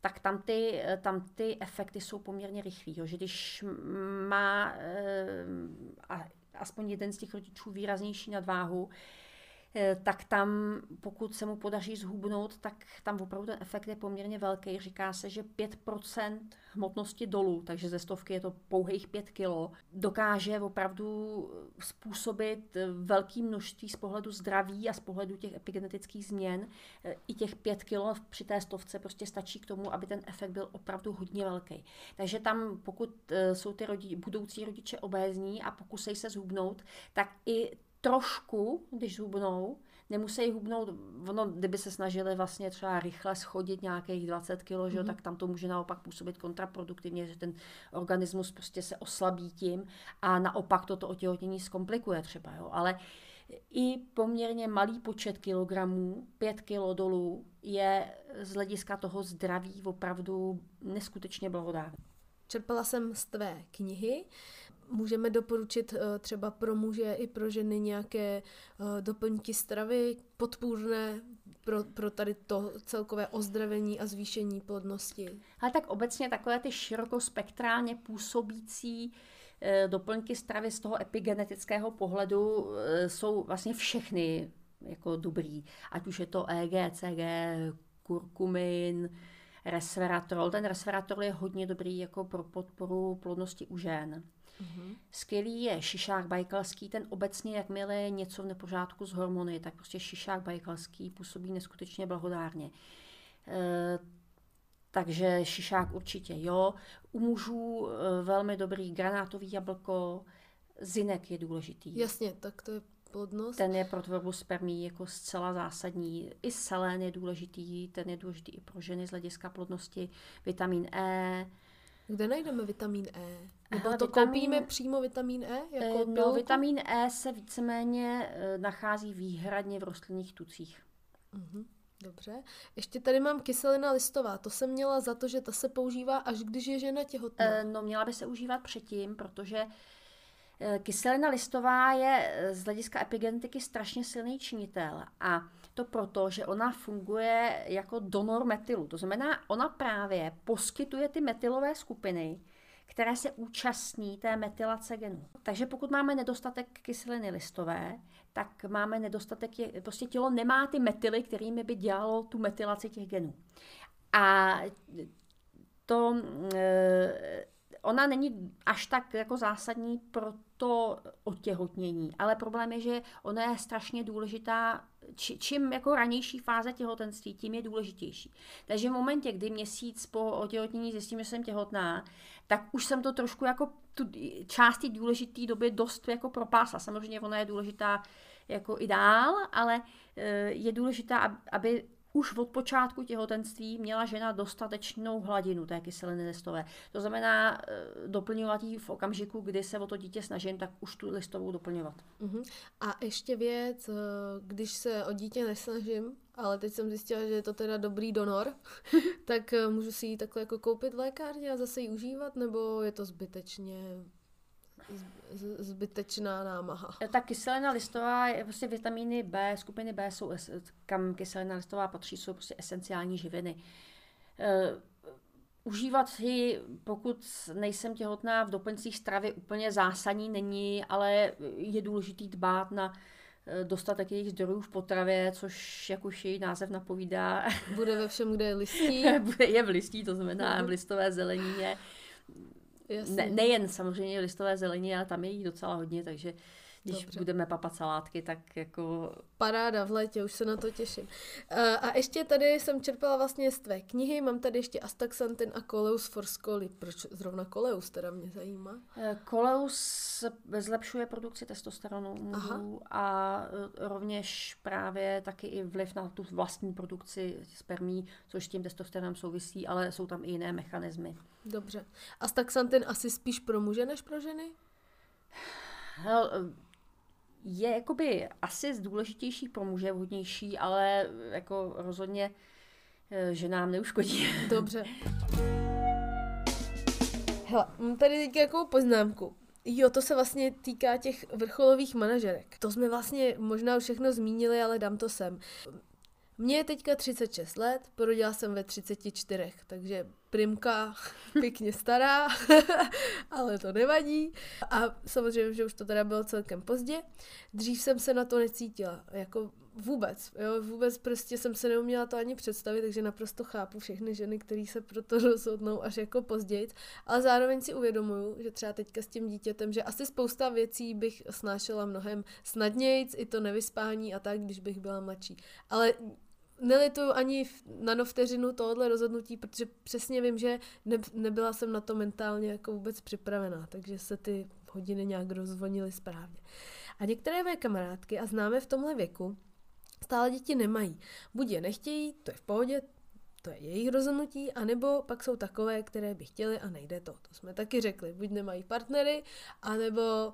tak tam ty, tam ty efekty jsou poměrně rychlý. Že když má eh, aspoň jeden z těch rodičů výraznější nadváhu, Eh, tak tam, pokud se mu podaří zhubnout, tak tam opravdu ten efekt je poměrně velký. Říká se, že 5% hmotnosti dolů, takže ze stovky je to pouhých 5 kg, dokáže opravdu způsobit velké množství z pohledu zdraví a z pohledu těch epigenetických změn. Eh, I těch 5 kg při té stovce prostě stačí k tomu, aby ten efekt byl opravdu hodně velký. Takže tam, pokud eh, jsou ty rodi, budoucí rodiče obézní a pokusej se zhubnout, tak i trošku, když hubnou, nemusí hubnout, ono, kdyby se snažili vlastně třeba rychle schodit nějakých 20 kg, mm-hmm. tak tam to může naopak působit kontraproduktivně, že ten organismus prostě se oslabí tím a naopak toto otěhotnění zkomplikuje třeba, jo. Ale i poměrně malý počet kilogramů, 5 kg dolů, je z hlediska toho zdraví opravdu neskutečně blahodárný. Čerpala jsem z tvé knihy Můžeme doporučit eh, třeba pro muže i pro ženy nějaké eh, doplňky stravy podpůrné pro, pro tady to celkové ozdravení a zvýšení plodnosti? Ale tak obecně takové ty širokospektrálně působící eh, doplňky stravy z toho epigenetického pohledu jsou vlastně všechny jako dobrý. Ať už je to EG, CG, kurkumin, resveratrol. Ten resveratrol je hodně dobrý jako pro podporu plodnosti u žen. Mm-hmm. Skvělý je šišák bajkalský, ten obecně, jakmile je něco v nepořádku s hormony, tak prostě šišák bajkalský působí neskutečně blahodárně. E, takže šišák určitě jo. U mužů e, velmi dobrý granátový jablko, zinek je důležitý. Jasně, tak to je plodnost. Ten je pro tvorbu spermí jako zcela zásadní. I selén je důležitý, ten je důležitý i pro ženy z hlediska plodnosti. Vitamin E, kde najdeme vitamin E? Nebo Hele, to vitamin, koupíme přímo vitamin E? Jako eh, no, vitamin E se víceméně eh, nachází výhradně v rostlinných tucích. Mhm. Dobře. Ještě tady mám kyselina listová. To jsem měla za to, že ta se používá, až když je žena těhotná. E, no, měla by se užívat předtím, protože kyselina listová je z hlediska epigenetiky strašně silný činitel. A to proto, že ona funguje jako donor metylu. To znamená, ona právě poskytuje ty metylové skupiny, které se účastní té metylace genů. Takže pokud máme nedostatek kyseliny listové, tak máme nedostatek, prostě tělo nemá ty metyly, kterými by dělalo tu metylaci těch genů. A to, e, ona není až tak jako zásadní pro to otěhotnění, ale problém je, že ona je strašně důležitá či, čím jako ranější fáze těhotenství, tím je důležitější. Takže v momentě, kdy měsíc po otěhotnění zjistím, že jsem těhotná, tak už jsem to trošku jako tu část té důležité doby dost jako propásla. Samozřejmě ona je důležitá jako i dál, ale eh, je důležitá, aby už od počátku těhotenství měla žena dostatečnou hladinu té kyseliny listové. To znamená eh, doplňovat ji v okamžiku, kdy se o to dítě snažím, tak už tu listovou doplňovat. Uh-huh. A ještě věc, eh, když se o dítě nesnažím, ale teď jsem zjistila, že je to teda dobrý donor, *laughs* tak eh, můžu si ji takhle jako koupit v lékárně a zase ji užívat, nebo je to zbytečně zbytečná námaha. Ta kyselina listová je prostě vitamíny B, skupiny B jsou, kam kyselina listová patří, jsou prostě esenciální živiny. Uh, užívat si, pokud nejsem těhotná v doplňcích stravy, úplně zásadní není, ale je důležitý dbát na e, dostatek jejich zdrojů v potravě, což, jak už její název napovídá, bude ve všem, kde je listí. *laughs* je v listí, to znamená v listové zelenině. Ne, nejen samozřejmě listové zelení, ale tam je jí docela hodně, takže když Dobře. budeme papat salátky, tak jako... Paráda v létě, už se na to těším. A, a ještě tady jsem čerpala vlastně z tvé knihy, mám tady ještě Astaxantin a Coleus for Scoly. Proč zrovna Coleus teda mě zajímá? Coleus eh, zlepšuje produkci testosteronu mužů a eh, rovněž právě taky i vliv na tu vlastní produkci spermí, což s tím testosteronem souvisí, ale jsou tam i jiné mechanismy. Dobře. Astaxantin asi spíš pro muže než pro ženy? Hel, je jakoby asi z důležitější pro muže, vhodnější, ale jako rozhodně eh, že nám neuškodí. *laughs* Dobře. Hele, mám tady teď jako poznámku. Jo, to se vlastně týká těch vrcholových manažerek. To jsme vlastně možná všechno zmínili, ale dám to sem. Mně je teďka 36 let, porodila jsem ve 34, takže primka *laughs* pěkně stará, *laughs* ale to nevadí. A samozřejmě, že už to teda bylo celkem pozdě. Dřív jsem se na to necítila, jako vůbec, jo, vůbec prostě jsem se neuměla to ani představit, takže naprosto chápu všechny ženy, které se proto *laughs* rozhodnou až jako později, ale zároveň si uvědomuju, že třeba teďka s tím dítětem, že asi spousta věcí bych snášela mnohem snadnějc, i to nevyspání a tak, když bych byla mladší. Ale nelituju ani na vteřinu tohohle rozhodnutí, protože přesně vím, že ne, nebyla jsem na to mentálně jako vůbec připravená, takže se ty hodiny nějak rozvonily správně. A některé moje kamarádky, a známe v tomhle věku, stále děti nemají. Buď je nechtějí, to je v pohodě, to je jejich rozhodnutí, anebo pak jsou takové, které by chtěli a nejde to. To jsme taky řekli. Buď nemají partnery, anebo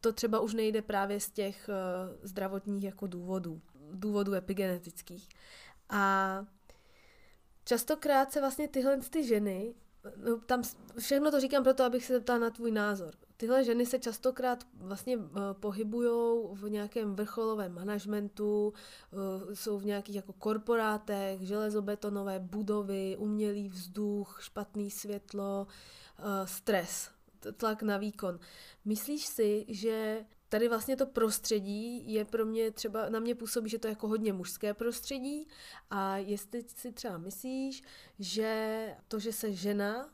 to třeba už nejde právě z těch uh, zdravotních jako důvodů, důvodů epigenetických. A častokrát se vlastně tyhle ty ženy, no tam všechno to říkám proto, abych se zeptala na tvůj názor. Tyhle ženy se častokrát vlastně uh, pohybují v nějakém vrcholovém managementu, uh, jsou v nějakých jako korporátech, železobetonové budovy, umělý vzduch, špatný světlo, uh, stres, tlak na výkon. Myslíš si, že tady vlastně to prostředí je pro mě třeba, na mě působí, že to je jako hodně mužské prostředí a jestli si třeba myslíš, že to, že se žena,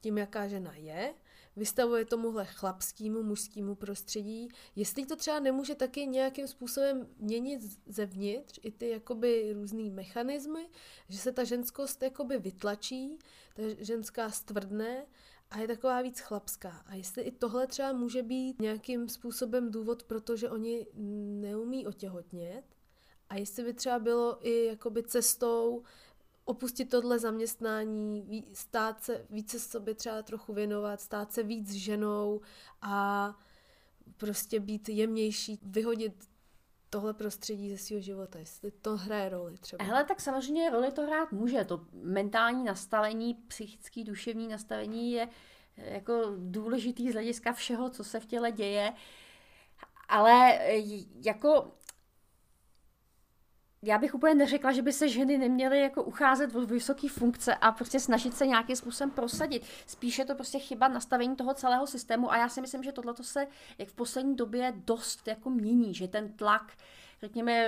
tím jaká žena je, vystavuje tomuhle chlapskému, mužskému prostředí, jestli to třeba nemůže taky nějakým způsobem měnit zevnitř i ty jakoby různý mechanismy, že se ta ženskost jakoby vytlačí, ta ženská stvrdne a je taková víc chlapská. A jestli i tohle třeba může být nějakým způsobem důvod, protože oni neumí otěhotnět, a jestli by třeba bylo i jakoby cestou opustit tohle zaměstnání, stát se, více sobě třeba trochu věnovat, stát se víc ženou a prostě být jemnější, vyhodit tohle prostředí ze svého života, jestli to hraje roli třeba. Hele, tak samozřejmě roli to hrát může. To mentální nastavení, psychický, duševní nastavení je eh, jako důležitý z hlediska všeho, co se v těle děje. Ale eh, jako já bych úplně neřekla, že by se ženy neměly jako ucházet o vysoké funkce a prostě snažit se nějakým způsobem prosadit. Spíše to prostě chyba nastavení toho celého systému a já si myslím, že tohle se jak v poslední době dost jako mění, že ten tlak, řekněme,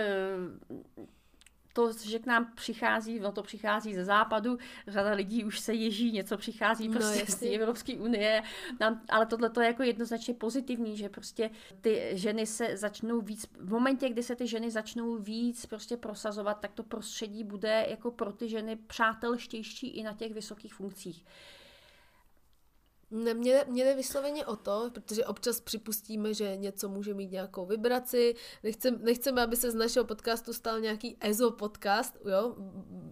to, že k nám přichází, no to přichází ze západu, řada lidí už se ježí, něco přichází no, prostě no, z Evropské unie, nám, ale tohle to je jako jednoznačně pozitivní, že prostě ty ženy se začnou víc, v momentě, kdy se ty ženy začnou víc prostě prosazovat, tak to prostředí bude jako pro ty ženy přátelštější i na těch vysokých funkcích. Ne, mě, mě jde vysloveně o to, protože občas připustíme, že něco může mít nějakou vibraci. Nechcem, nechceme, aby se z našeho podcastu stal nějaký EZO podcast. Jo?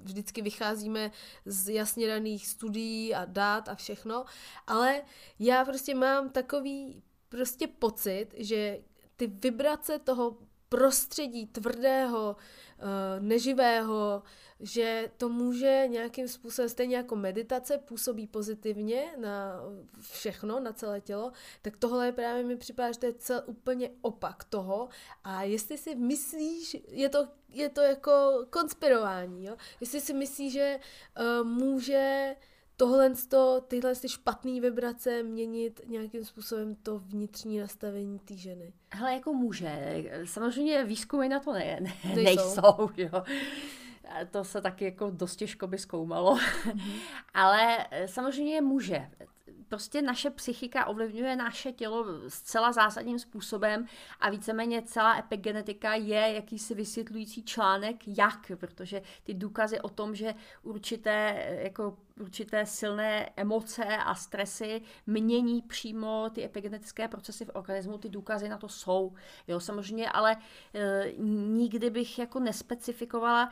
Vždycky vycházíme z jasně daných studií a dát a všechno. Ale já prostě mám takový prostě pocit, že ty vibrace toho prostředí tvrdého, eh, neživého, že to může nějakým způsobem, stejně jako meditace působí pozitivně na všechno, na celé tělo, tak tohle právě mi připadá, že to je cel, úplně opak toho a jestli si myslíš, je to, je to jako konspirování, jo? jestli si myslíš, že uh, může tohle, tyhle ty špatné vibrace měnit nějakým způsobem to vnitřní nastavení té ženy? Hele, jako může. Samozřejmě výzkumy na to ne, ne, nejsou. nejsou jo to se taky jako dost těžko by zkoumalo. Mm-hmm. *laughs* Ale eh, samozřejmě může. Prostě naše psychika ovlivňuje naše tělo zcela zásadním způsobem a víceméně celá epigenetika je jakýsi vysvětlující článek, jak, protože ty důkazy o tom, že určité, eh, jako určité silné emoce a stresy mění přímo ty epigenetické procesy v organismu, ty důkazy na to jsou. Jo, samozřejmě, ale e, nikdy bych jako nespecifikovala,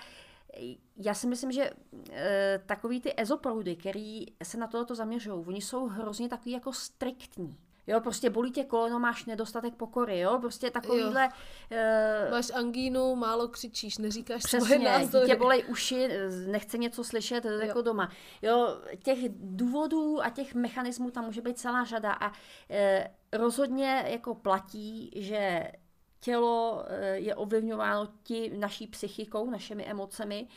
já si myslím, že e, takový ty ezoproudy, který se na tohoto zaměřují, oni jsou hrozně takový jako striktní. Jo, prostě bolí tě koleno, máš nedostatek pokory, jo, prostě takovýhle... Uh, máš angínu, málo křičíš, neříkáš přesně, svoje názory. dítě bolej uši, nechce něco slyšet, jo. jako doma. Jo, těch důvodů a těch mechanismů tam může být celá řada a uh, rozhodně jako platí, že tělo eh, je ovlivňováno ti naší psychikou, našimi emocemi,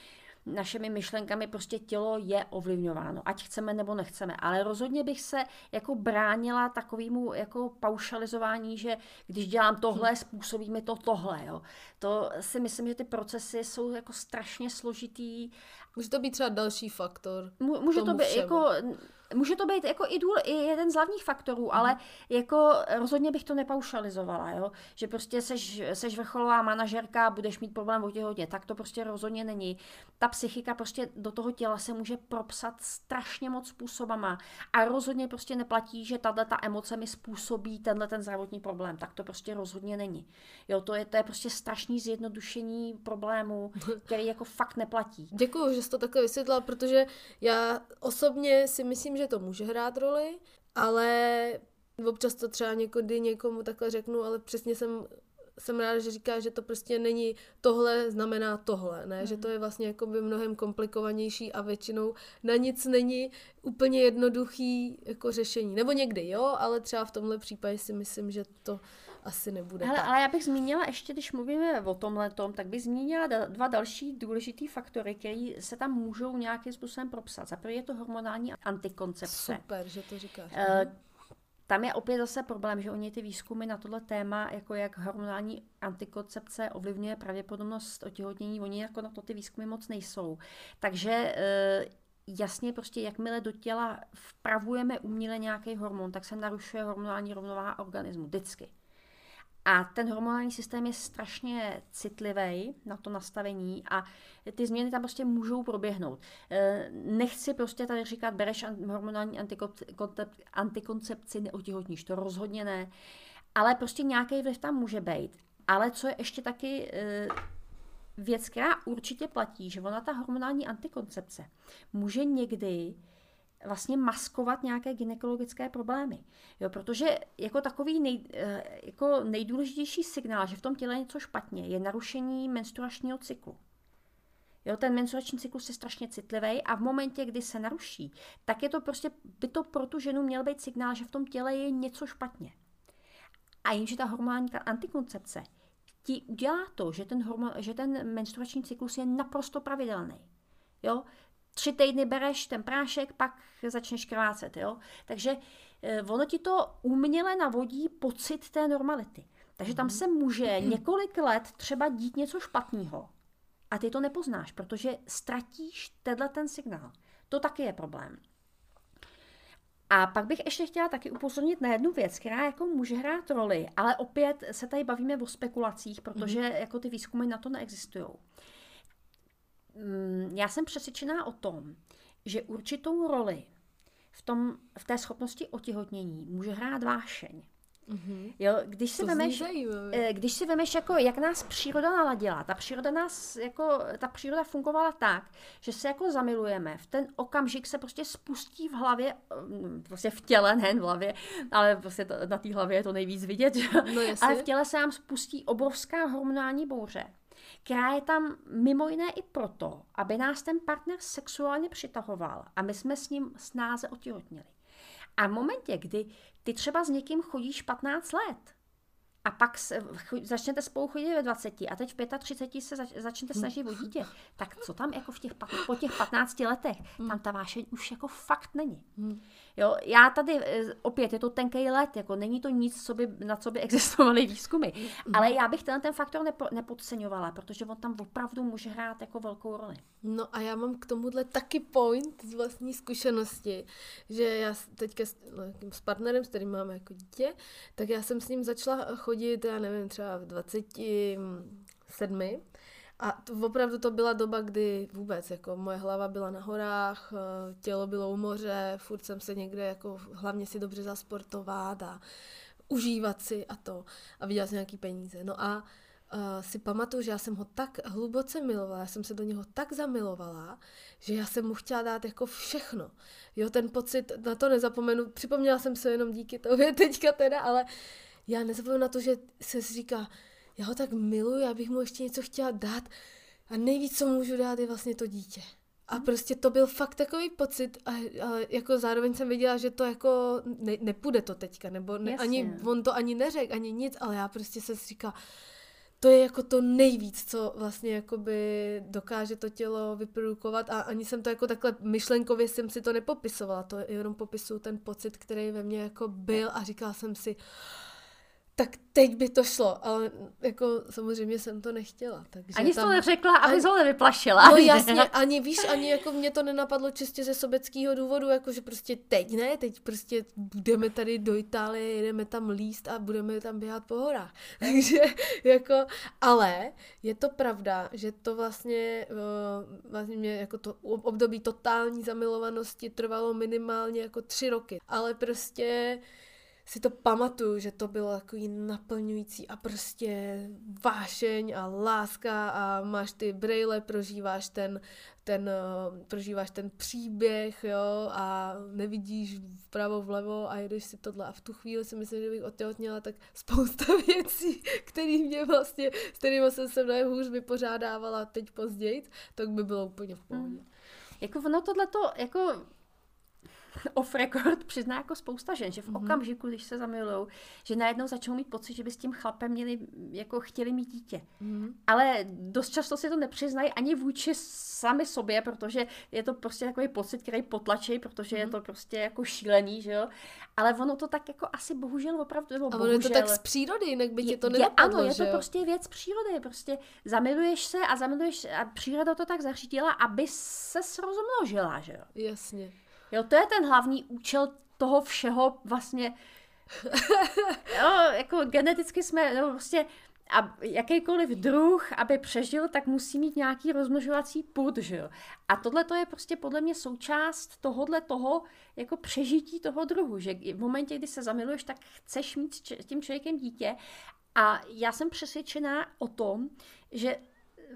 našimi myšlenkami prostě tělo je ovlivňováno, ať chceme nebo nechceme. Ale rozhodně bych se jako bránila takovému jako paušalizování, že když dělám tohle, způsobí mi to tohle. Jo. To si myslím, že ty procesy jsou jako strašně složitý. Může to být třeba další faktor. Může to být všemu. jako Může to být jako i, důl, i jeden z hlavních faktorů, mm. ale jako rozhodně bych to nepaušalizovala, jo? že prostě seš, seš vrcholová manažerka, budeš mít problém o hodně, tak to prostě rozhodně není. Ta psychika prostě do toho těla se může propsat strašně moc způsobama a rozhodně prostě neplatí, že tahle ta emoce mi způsobí tenhle ten zdravotní problém, tak to prostě rozhodně není. Jo, to je, to je prostě strašný zjednodušení problému, *laughs* který jako fakt neplatí. Děkuji, že jsi to takhle vysvětlila, protože já osobně si myslím, že to může hrát roli, ale občas to třeba někdy někomu takhle řeknu, ale přesně jsem jsem ráda, že říká, že to prostě není tohle znamená tohle, ne? Mm. že to je vlastně jako by mnohem komplikovanější a většinou na nic není úplně jednoduchý jako řešení. Nebo někdy jo, ale třeba v tomhle případě si myslím, že to asi nebude Hele, tak. ale já bych zmínila ještě, když mluvíme o tomhle tom, tak bych zmínila dva další důležitý faktory, které se tam můžou nějakým způsobem propsat. Za prvé je to hormonální antikoncepce. Super, že to říkáš. Uh, tam je opět zase problém, že oni ty výzkumy na tohle téma, jako jak hormonální antikoncepce ovlivňuje pravděpodobnost otěhotnění, oni jako na to ty výzkumy moc nejsou. Takže uh, jasně prostě, jakmile do těla vpravujeme uměle nějaký hormon, tak se narušuje hormonální rovnováha organismu. Vždycky. A ten hormonální systém je strašně citlivý na to nastavení a ty změny tam prostě můžou proběhnout. Eh, nechci prostě tady říkat, bereš hormonální antikoncepci, neotěhotníš, to rozhodně ne, ale prostě nějaký vliv tam může být. Ale co je ještě taky eh, věc, která určitě platí, že ona ta hormonální antikoncepce může někdy vlastně maskovat nějaké gynekologické problémy. Jo, protože jako takový nej, eh, jako nejdůležitější signál, že v tom těle je něco špatně, je narušení menstruačního cyklu. Jo, ten menstruační cyklus je strašně citlivý a v momentě, kdy se naruší, tak je to prostě, by to pro tu ženu měl být signál, že v tom těle je něco špatně. A jenže ta hormonální antikoncepce ti udělá to, že ten, hormon, že ten menstruační cyklus je naprosto pravidelný. Jo? Tři týdny bereš ten prášek, pak začneš krvácet. Jo? Takže eh, ono ti to uměle navodí pocit té normality. Takže tam mhm. se může *clears throat* několik let třeba dít něco špatného. A ty to nepoznáš, protože ztratíš tenhle ten signál. To taky je problém. A pak bych ještě chtěla taky upozornit na jednu věc, která jako může hrát roli, ale opět se tady bavíme o spekulacích, protože mm-hmm. jako ty výzkumy na to neexistují. Mm, já jsem přesvědčená o tom, že určitou roli v, tom, v té schopnosti otěhotnění může hrát vášeň. Mm-hmm. Jo, když si, vemeš, eh, když si vemeš, jako, jak nás příroda naladila, ta příroda nás, jako, ta příroda fungovala tak, že se jako zamilujeme, v ten okamžik se prostě spustí v hlavě, mm, prostě v těle, ne v hlavě, ale prostě na té hlavě je to nejvíc vidět, no, ale v těle se nám spustí obrovská hormonální bouře která je tam mimo jiné i proto, aby nás ten partner sexuálně přitahoval a my jsme s ním snáze otěhotněli. A v momentě, kdy ty třeba s někým chodíš 15 let, a pak se, začnete spolu chodit ve 20 a teď v 35 se zač, začnete snažit o dítě, tak co tam jako v těch, po těch 15 letech, tam ta vášeň už jako fakt není. Jo, já tady, eh, opět, je to tenký let, jako není to nic, co by, na co by *laughs* existovaly výzkumy, ale já bych ten, ten faktor nepo, nepodceňovala, protože on tam opravdu může hrát jako velkou roli. No a já mám k tomuhle taky point z vlastní zkušenosti, že já teďka s, no, s partnerem, s kterým máme jako dítě, tak já jsem s ním začala chodit, já nevím, třeba v 27 a to, opravdu to byla doba, kdy vůbec, jako moje hlava byla na horách, eh, tělo bylo u moře, furt jsem se někde, jako hlavně si dobře zasportovat a užívat si a to. A viděla jsem nějaký peníze. No a uh, si pamatuju, že já jsem ho tak hluboce milovala, já jsem se do něho tak zamilovala, že já jsem mu chtěla dát jako všechno. Jo, ten pocit, na to nezapomenu, připomněla jsem se jenom díky tobě *laughs* teďka teda, ale já nezapomenu na to, že se říká, já ho tak miluji, já bych mu ještě něco chtěla dát a nejvíc, co můžu dát, je vlastně to dítě. A mhm. prostě to byl fakt takový pocit a, a jako zároveň jsem viděla, že to jako ne, nepůjde to teďka, nebo ne, ani, on to ani neřekl, ani nic, ale já prostě se říká, to je jako to nejvíc, co vlastně jakoby dokáže to tělo vyprodukovat a ani jsem to jako takhle myšlenkově jsem si to nepopisovala, to jenom popisuju ten pocit, který ve mně jako byl a říkala jsem si, tak teď by to šlo, ale jako samozřejmě jsem to nechtěla. Takže ani tam... to neřekla, aby ani... to nevyplašila. No *laughs* jasně, ani víš, ani jako mě to nenapadlo čistě ze sobeckého důvodu, jako že prostě teď ne, teď prostě budeme tady do Itálie, jedeme tam líst a budeme tam běhat po horách. *laughs* Takže jako, ale je to pravda, že to vlastně, eh, vlastně mě jako to období totální zamilovanosti trvalo minimálně jako tři roky, ale prostě si to pamatuju, že to bylo takový naplňující a prostě vášeň a láska a máš ty brejle, prožíváš ten, ten, eh, prožíváš ten příběh, jo, a nevidíš vpravo, vlevo a jedeš si tohle a v tu chvíli si myslím, že bych otěhotněla tak spousta *laughs* věcí, které mě vlastně, s kterými jsem se mnohem hůř vypořádávala teď později, tak by bylo úplně v pohodě. Hmm. Jako ono tohleto, jako *laughs* off record přizná jako spousta žen, že v mm-hmm. okamžiku, když se zamilujou, že najednou začnou mít pocit, že by s tím chlapem měli, jako chtěli mít dítě. Mm-hmm. Ale dost často si to nepřiznají ani vůči sami sobě, protože je to prostě takový pocit, který potlačí, protože mm-hmm. je mhm. to prostě jako šílený, že jo. Ale ono to tak jako asi bohužel opravdu, nebo A ono je to tak z přírody, jinak by tě to nenapadlo, je, Ano, je to jo? prostě věc přírody, prostě zamiluješ se a zamiluješ a příroda to tak zařídila, aby se rozmnožila, že jo. Jasně. Jo, to je ten hlavní účel toho všeho vlastně. *laughs* jo, jako geneticky jsme, no, prostě a jakýkoliv druh, aby přežil, tak musí mít nějaký rozmnožovací půd, že jo. A tohle to je prostě podle mě součást tohohle toho, jako přežití toho druhu, že v momentě, kdy se zamiluješ, tak chceš mít s tím člověkem dítě a já jsem přesvědčená o tom, že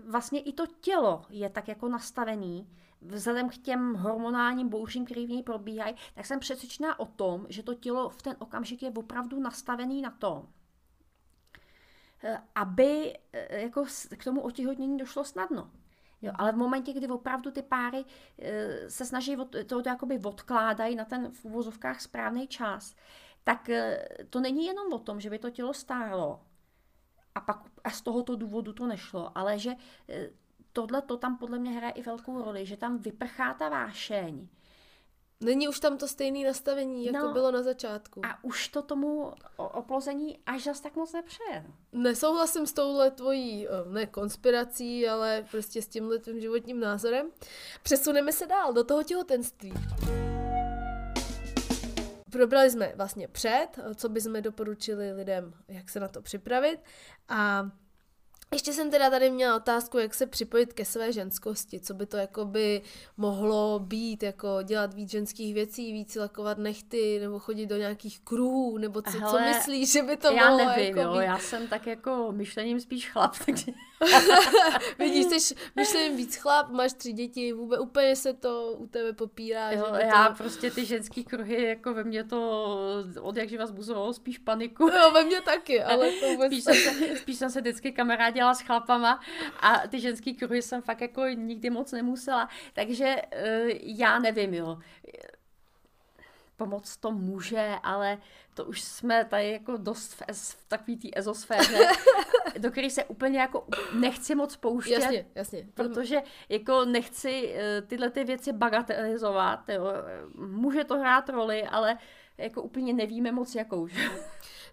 vlastně i to tělo je tak jako nastavený, vzhledem k těm hormonálním bouřím, které v něj probíhají, tak jsem přesvědčená o tom, že to tělo v ten okamžik je opravdu nastavený na to, eh, aby eh, jako k tomu otěhotnění došlo snadno. Jo, ale v momentě, kdy opravdu ty páry eh, se snaží to, to jakoby odkládají na ten v uvozovkách správný čas, tak to není jenom o tom, že by to tělo stálo a pak a z tohoto důvodu to nešlo, ale že tohle to tam podle mě hraje i velkou roli, že tam vyprchá ta vášeň. Není už tam to stejné nastavení, jako no, bylo na začátku. A už to tomu oplození až zas tak moc nepřeje. Nesouhlasím s touhle tvojí, eh, ne konspirací, ale prostě s tímhle tvým životním názorem. Přesuneme se dál do toho těhotenství. Probrali jsme vlastně před, co bychom doporučili lidem, jak se na to připravit. A ještě jsem teda tady měla otázku, jak se připojit ke své ženskosti, co by to jako by mohlo být, jako dělat víc ženských věcí, víc lakovat nechty, nebo chodit do nějakých kruhů, nebo co, Hele, co myslíš, že by to já mohlo nevím, jako jo, být? já jsem tak jako myšlením spíš chlap, *laughs* takže... *laughs* Vidíš, jsi myšlením víc chlap, máš tři děti, vůbec úplně se to u tebe popírá. Jo, že já to... prostě ty ženský kruhy, jako ve mně to od jak živa zbuzovalo spíš paniku. Jo, ve mně taky, ale to vůbec... spíš, jsem se, spíš jsem se vždycky kamarádila s chlapama a ty ženský kruhy jsem fakt jako nikdy moc nemusela, takže uh, já nevím, jo pomoc to může, ale to už jsme tady jako dost v, es, v takový té ezosféře, *laughs* do které se úplně jako nechci moc pouštět. Jasně, jasně. Protože jako nechci eh, tyhle ty věci bagatelizovat, jo. Může to hrát roli, ale jako úplně nevíme moc jakou. Že?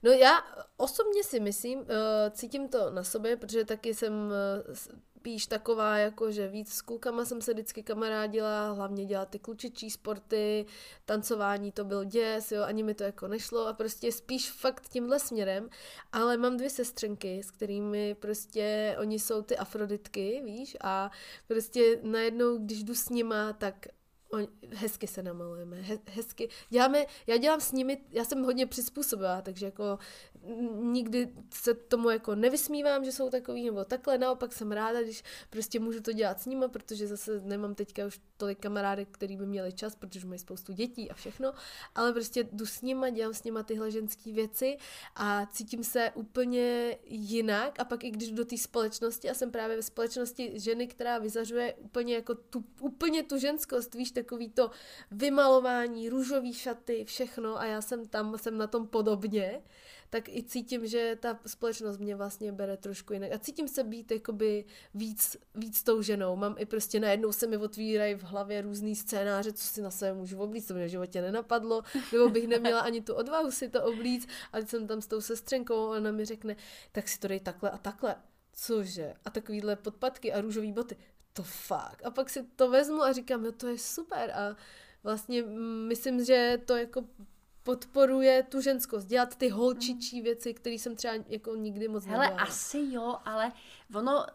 No já osobně si myslím, uh, cítím to na sobě, protože taky jsem uh, spíš taková, jako že víc s klukama jsem se vždycky kamarádila, hlavně dělat ty klučičí sporty, tancování to byl děs, jo, ani mi to jako nešlo a prostě spíš fakt tímhle směrem, ale mám dvě sestřenky, s kterými prostě oni jsou ty afroditky, víš, a prostě najednou, když jdu s nima, tak On, hezky se namalujeme, he, hezky. Děláme, já dělám s nimi, já jsem hodně přizpůsobila, takže jako nikdy se tomu jako nevysmívám, že jsou takový nebo takhle, naopak jsem ráda, když prostě můžu to dělat s nima, protože zase nemám teďka už tolik kamarádek, který by měli čas, protože mají spoustu dětí a všechno, ale prostě jdu s nima, dělám s nima tyhle ženské věci a cítím se úplně jinak. A pak i když jdu do té společnosti a jsem právě ve společnosti ženy, která vyzařuje úplně jako tu, úplně tu ženskost, víš, takový to vymalování, růžový šaty, všechno. A já jsem tam, jsem na tom podobně, tak i cítím, že ta společnost mě vlastně bere trošku jinak. A cítím se být jakoby víc, víc tou ženou. Mám i prostě najednou se mi otvírají v hlavě různý scénáře, co si na sebe můžu oblíct, to mě v životě nenapadlo, nebo bych neměla ani tu odvahu si to oblíct, ale jsem tam s tou sestřenkou a ona mi řekne, tak si to dej takhle a takhle. Cože? A takovýhle podpatky a růžové boty. To fakt. A pak si to vezmu a říkám, no to je super. A vlastně mm, myslím, že to jako podporuje tu ženskost, dělat ty holčičí mm. věci, které jsem třeba jako nikdy moc Hele, nedělala. asi jo, ale ono,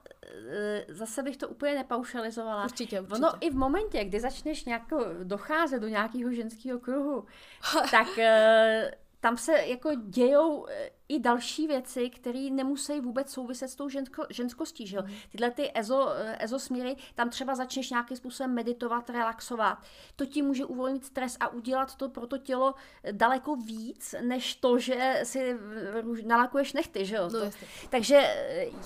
e, zase bych to úplně nepaušalizovala. Určitě, určitě. Ono i v momentě, kdy začneš nějak docházet do nějakého ženského kruhu, *laughs* tak e, tam se jako dějou e, i další věci, které nemusí vůbec souviset s tou žensko, ženskostí. Že? Mm. Tyhle ty ezo, ezo směry, tam třeba začneš nějakým způsobem meditovat, relaxovat. To ti může uvolnit stres a udělat to pro to tělo daleko víc, než to, že si nalakuješ nechty. Že? No, to, takže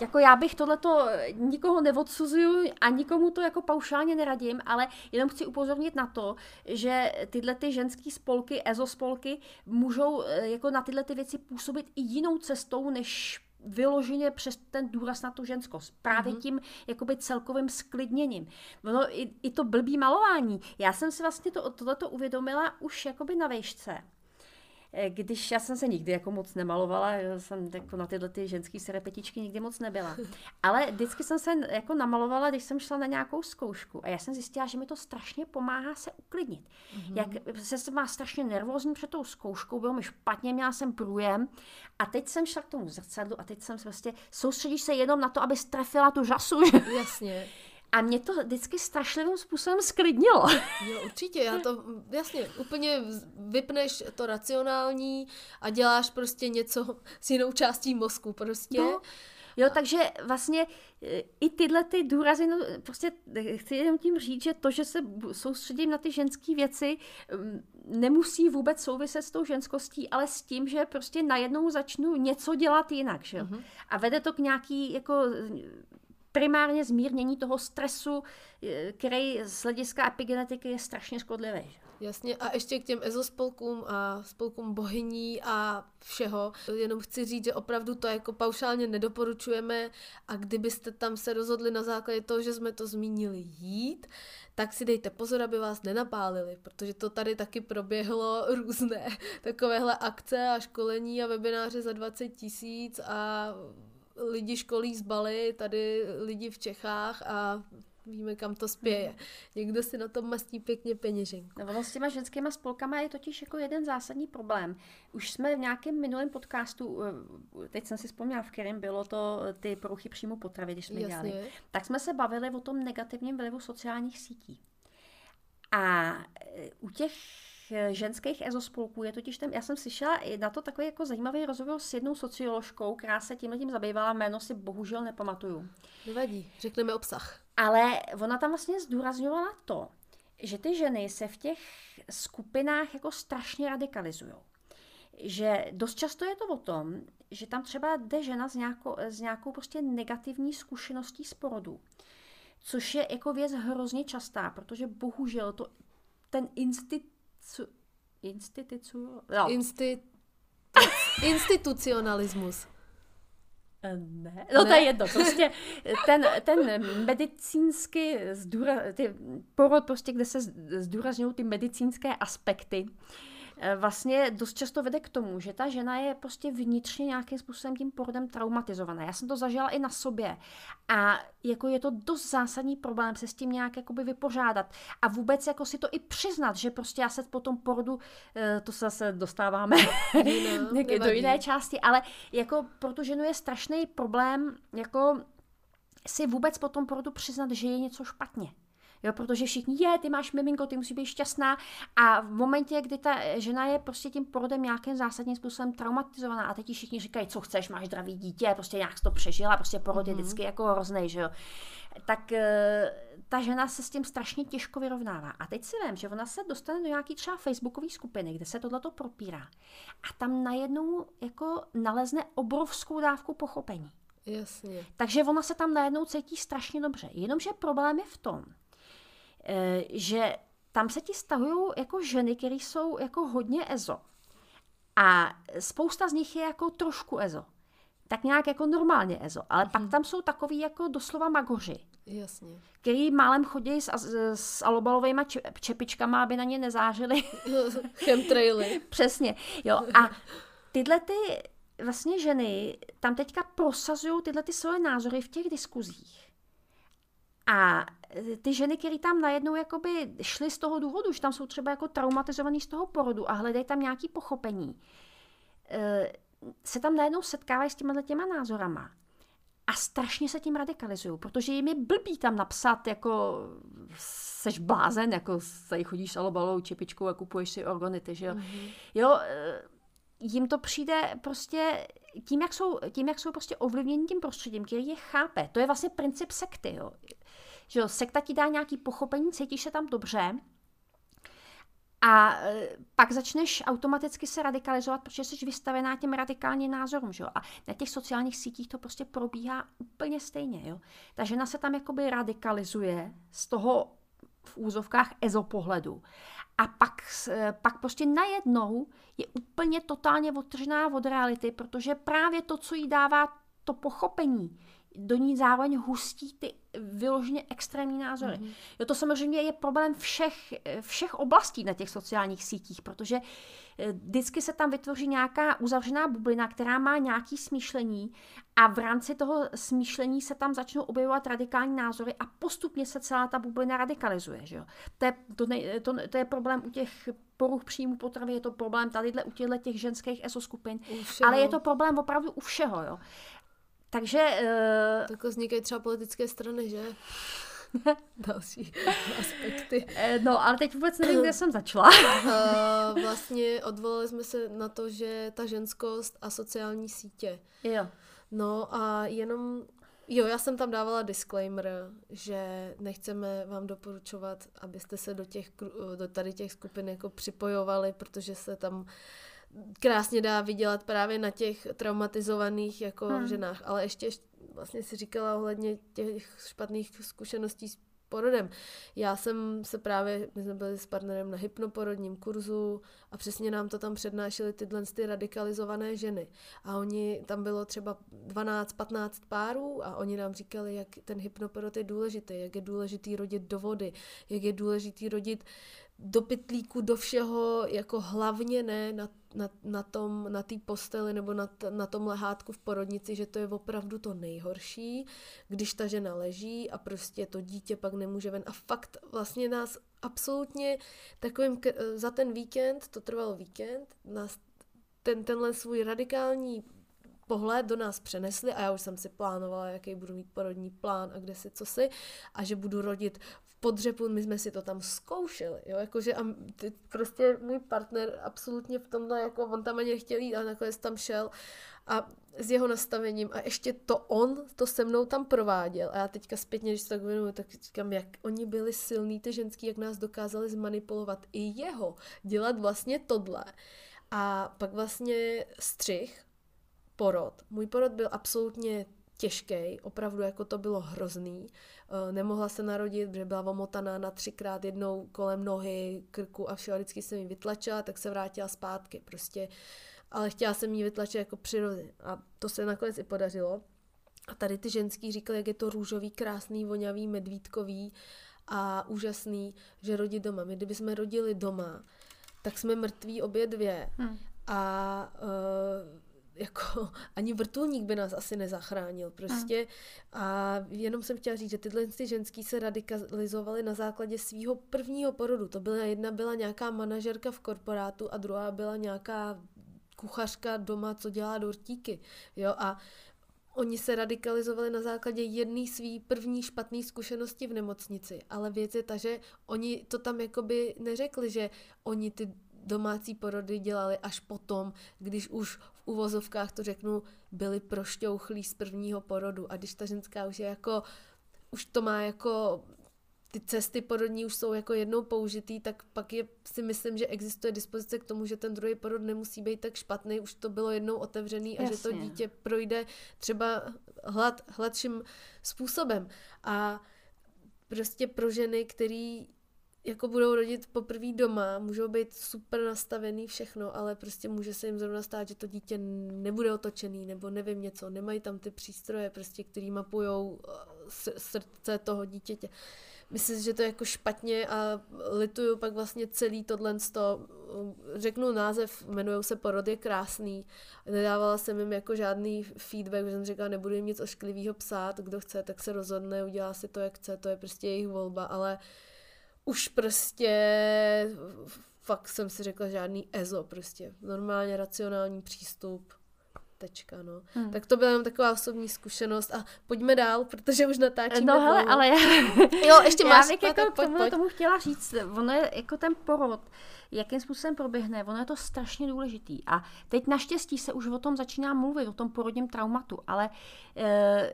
jako já bych tohleto nikoho neodsuzuju a nikomu to jako paušálně neradím, ale jenom chci upozornit na to, že tyhle ty ženské spolky, ezo spolky, můžou jako na tyhle ty věci působit i jinou cestou, než vyloženě přes ten důraz na tu ženskost. Právě mm-hmm. tím jakoby celkovým sklidněním. No, i, i to blbý malování. Já jsem si vlastně to, tohleto uvědomila už jakoby na vejšce. Eh, když já jsem se nikdy jako moc nemalovala, já jsem jako na tyhle ty ženské serepetičky nikdy moc nebyla. *laughs* Ale vždycky jsem se jako namalovala, když jsem šla na nějakou zkoušku. A já jsem zjistila, že mi to strašně pomáhá se uklidnit. Mm-hmm. Jak se má strašně nervózní před tou zkouškou, bylo mi špatně, měla jsem průjem. A teď jsem šla k tomu zrcadlu a teď jsem prostě soustředíš se jenom na to, aby strefila tu žasu. Jasně. A mě to vždycky strašlivým způsobem sklidnilo. *laughs* Jo, určitě, já to, jasně, úplně vypneš to racionální a děláš prostě něco s jinou částí mozku prostě. No. Jo, takže vlastně e, i tyhle ty důrazy, no, prostě chci jenom tím říct, že to, že se soustředím na ty ženské věci, nemusí vůbec souviset s tou ženskostí, ale s tím, že prostě najednou začnu něco dělat jinak, že? Uh-huh. A vede to k nějaký jako primárně zmírnění toho stresu, eh, který z hlediska epigenetiky je strašně škodlivý. Jasně, a ještě k těm ezospolkům a spolkům bohyní a všeho. Jenom chci říct, že opravdu to jako paušálně nedoporučujeme a kdybyste tam se rozhodli na základě toho, že jsme to zmínili jít, tak si dejte pozor, aby vás nenapálili, protože to tady taky proběhlo *laughs* různé takovéhle akce a školení a webináře za 20 tisíc a lidi školí z Bali, tady lidi v Čechách a víme, kam to spěje. Někdo si na tom mastí pěkně peněženku. No, s těma ženskýma spolkama je totiž jako jeden zásadní problém. Už jsme v nějakém minulém podcastu, eh, teď jsem si vzpomněla, v kterém bylo to eh, ty poruchy příjmu potravy, když jsme Jasně. dělali, tak jsme se bavili o tom negativním vlivu sociálních sítí. A eh, u těch ženských ezospolků je totiž ten, já jsem slyšela i na to takový jako zajímavý rozhovor s jednou socioložkou, která se tímhle tím zabývala, jméno si bohužel nepamatuju. Nevadí, řekneme obsah. Ale ona tam vlastně zdůrazňovala to, že ty ženy se v těch skupinách jako strašně radikalizují. Že dost často je to o tom, že tam třeba jde žena s nějakou, s nějakou prostě negativní zkušeností z porodu. Což je jako věc hrozně častá, protože bohužel to ten institut institucu, no. Insti, institucionalismus. Eh, ne, no ne? to je jedno, prostě ten, ten medicínsky zdůra, ty porod prostě, kde se zdůrazňují ty medicínské aspekty, Eh, vlastně dost často vede k tomu, že ta žena je prostě vnitřně nějakým způsobem tím porodem traumatizovaná. Já jsem to zažila i na sobě. A jako je to dost zásadní problém se s tím nějak jakoby vypořádat. A vůbec jako si to i přiznat, že prostě já se po tom porodu, eh, to se zase dostáváme no, *laughs* do jiné části, ale jako pro tu ženu je strašný problém jako si vůbec po tom porodu přiznat, že je něco špatně Jo, protože všichni, je, ty máš miminko, ty musí být šťastná. A v momentě, kdy ta žena je prostě tím porodem nějakým zásadním způsobem traumatizovaná a teď ti všichni říkají, co chceš, máš zdravý dítě, prostě nějak to přežila, prostě porod mm-hmm. je mhm. vždycky jako hrozný, že jo. Tak eh, ta žena se s tím strašně těžko vyrovnává. A teď si vím, že ona se dostane do nějaký třeba facebookové skupiny, kde se tohleto propírá. A tam najednou jako nalezne obrovskou dávku pochopení. Jasně. Takže ona se tam najednou cítí strašně dobře. Jenomže problém je v tom, eh, že tam se ti stahují jako ženy, které jsou jako hodně ezo. A spousta z nich je jako trošku ezo. Tak nějak jako normálně ezo. Ale hmm. pak mhm. tam jsou takový jako doslova magoři. Jasně. Který málem chodí s, s, s alobalovými čepičkama, aby na ně nezářili. *laughs* Chemtraily. *laughs* Přesně. Jo. A tyhle ty vlastně ženy tam teďka prosazují tyhle ty svoje názory v těch diskuzích. A ty ženy, které tam najednou jakoby šly z toho důvodu, že tam jsou třeba jako traumatizovaný z toho porodu a hledají tam nějaký pochopení, eh, se tam najednou setkávají s těma těma názorama a strašně se tím radikalizují, protože jim je blbý tam napsat jako seš blázen, jako tady chodíš s alobalovou čepičkou a kupuješ si organity, že jo. Mm-hmm. Jo, eh, jim to přijde prostě tím, jak jsou, tím, jak jsou prostě ovlivněni tím prostředím, který je chápe. To je vlastně princip sekty, jo. Že jo, sekta ti dá nějaký pochopení, cítíš se tam dobře, a e, pak začneš automaticky se radikalizovat, protože jsi vystavená těm radikálním názorům. Že jo? A na těch sociálních sítích to prostě probíhá úplně stejně. Jo? Ta žena se tam jakoby radikalizuje z toho v úzovkách ezopohledu. A pak, e, pak prostě najednou je úplně totálně odtržená od reality, protože právě to, co jí dává to pochopení, do ní zároveň hustí ty vyloženě extrémní názory. Mm-hmm. Jo, to samozřejmě je problém všech, všech oblastí na těch sociálních sítích, protože eh, vždycky se tam vytvoří nějaká uzavřená bublina, která má nějaký smýšlení a v rámci toho smýšlení se tam začnou objevovat radikální názory a postupně se celá ta bublina radikalizuje. Že jo? To, je, to, ne, to, to je problém u těch poruch příjmu potravy, je to problém tadyhle u těchto těch ženských esoskupin, ale je to problém opravdu u všeho. Jo? Takže... Uh... Tak vznikají třeba politické strany, že? *laughs* Další aspekty. Eh, no, ale teď vůbec nevím, kde jsem začala. *laughs* uh, vlastně odvolali jsme se na to, že ta ženskost a sociální sítě. Jo. No a jenom Jo, já jsem tam dávala disclaimer, že nechceme vám doporučovat, abyste se do těch, do tady těch skupin jako připojovali, protože se tam krásně dá vydělat právě na těch traumatizovaných jako hmm. ženách, ale ještě vlastně si říkala ohledně těch špatných zkušeností s porodem. Já jsem se právě, my jsme byli s partnerem na hypnoporodním kurzu a přesně nám to tam přednášely tyhle ty radikalizované ženy. A oni, tam bylo třeba 12-15 párů a oni nám říkali, jak ten hypnoporod je důležitý, jak je důležitý rodit do vody, jak je důležitý rodit do pytlíku, do všeho, jako hlavně ne na, na, na tom, na té posteli nebo na, na tom lehátku v porodnici, že to je opravdu to nejhorší, když ta žena leží a prostě to dítě pak nemůže ven. A fakt vlastně nás absolutně takovým, za ten víkend, to trval víkend, nás ten, tenhle svůj radikální pohled do nás přenesli a já už jsem si plánovala, jaký budu mít porodní plán a kde si co si a že budu rodit podřepu, my jsme si to tam zkoušeli, jo, jakože a ty, prostě můj partner absolutně v tomhle, jako on tam ani nechtěl jít a nakonec tam šel a s jeho nastavením a ještě to on to se mnou tam prováděl a já teďka zpětně, když se tak věnuju, tak říkám, jak oni byli silní, ty ženský, jak nás dokázali zmanipulovat i jeho, dělat vlastně tohle. A pak vlastně střih, porod. Můj porod byl absolutně těžký, opravdu jako to bylo hrozný. Eh, nemohla se narodit, protože byla omotaná na třikrát jednou kolem nohy, krku a všeho, vždycky jsem ji vytlačila, tak se vrátila zpátky prostě. Ale chtěla jsem ji vytlačit jako přirozeně a to se nakonec i podařilo. A tady ty ženský říkali, jak je to růžový, krásný, vonavý, medvídkový a úžasný, že rodit doma. My kdybychom rodili doma, tak jsme mrtví obě dvě. Hmm. A uh, jako *laughs* ani vrtulník by nás asi nezachránil prostě. A jenom jsem chtěla říct, že tyhle ty ženský se radikalizovaly na základě svého prvního porodu. To byla jedna byla nějaká manažerka v korporátu a druhá byla nějaká kuchařka doma, co dělá dortíky. Jo, a oni se radikalizovali na základě jedné své první špatné zkušenosti v nemocnici. Ale věc je ta, že oni to tam jakoby neřekli, že oni ty domácí porody dělali až potom, když už v uvozovkách to řeknu, byli prošťouchlí z prvního porodu. A když ta ženská už je jako, už to má jako ty cesty porodní už jsou jako jednou použitý, tak pak je, si myslím, že existuje dispozice k tomu, že ten druhý porod nemusí být tak špatný, už to bylo jednou otevřený Jasně. a že to dítě projde třeba hlad, hladším způsobem. A prostě pro ženy, který jako budou rodit poprvé doma, můžou být super nastavený všechno, ale prostě může se jim zrovna stát, že to dítě nebude otočený, nebo nevím něco, nemají tam ty přístroje, prostě, který mapujou eh, srdce toho dítěte myslím, že to je jako špatně a lituju pak vlastně celý tohle to, řeknu název, jmenují se Porod je krásný. Nedávala jsem jim jako žádný feedback, že jsem říkala, nebudu jim nic ošklivého psát, kdo chce, tak se rozhodne, udělá si to, jak chce, to je prostě jejich volba, ale už prostě fakt jsem si řekla žádný EZO prostě, normálně racionální přístup, tečka, no. Hmm. Tak to byla jenom taková osobní zkušenost a pojďme dál, protože už natáčíme. No hele, ale já... jo, ještě máš. Já bych jako pojď, tomu, pojď. tomu chtěla říct, ono je jako ten porod, jakým způsobem proběhne, ono je to strašně důležitý. A teď naštěstí se už o tom začíná mluvit, o tom porodním traumatu, ale e,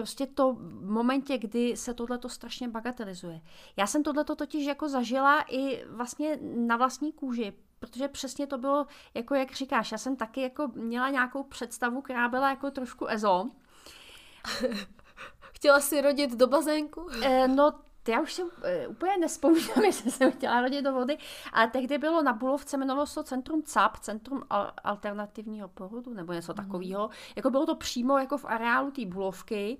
prostě to v momentě, kdy se tohleto strašně bagatelizuje. Já jsem tohleto totiž jako zažila i vlastně na vlastní kůži, protože přesně to bylo, jako jak říkáš, já jsem taky jako měla nějakou představu, která byla jako trošku ezo. *laughs* Chtěla si rodit do bazénku? E, no, já už si e, úplně nespomínám, *laughs* jestli jsem chtěla rodit do vody, ale tehdy bylo na Bulovce, jmenovalo se Centrum CAP, Centrum alternativního porodu, nebo něco mm. takového. Jako bylo to přímo jako v areálu té Bulovky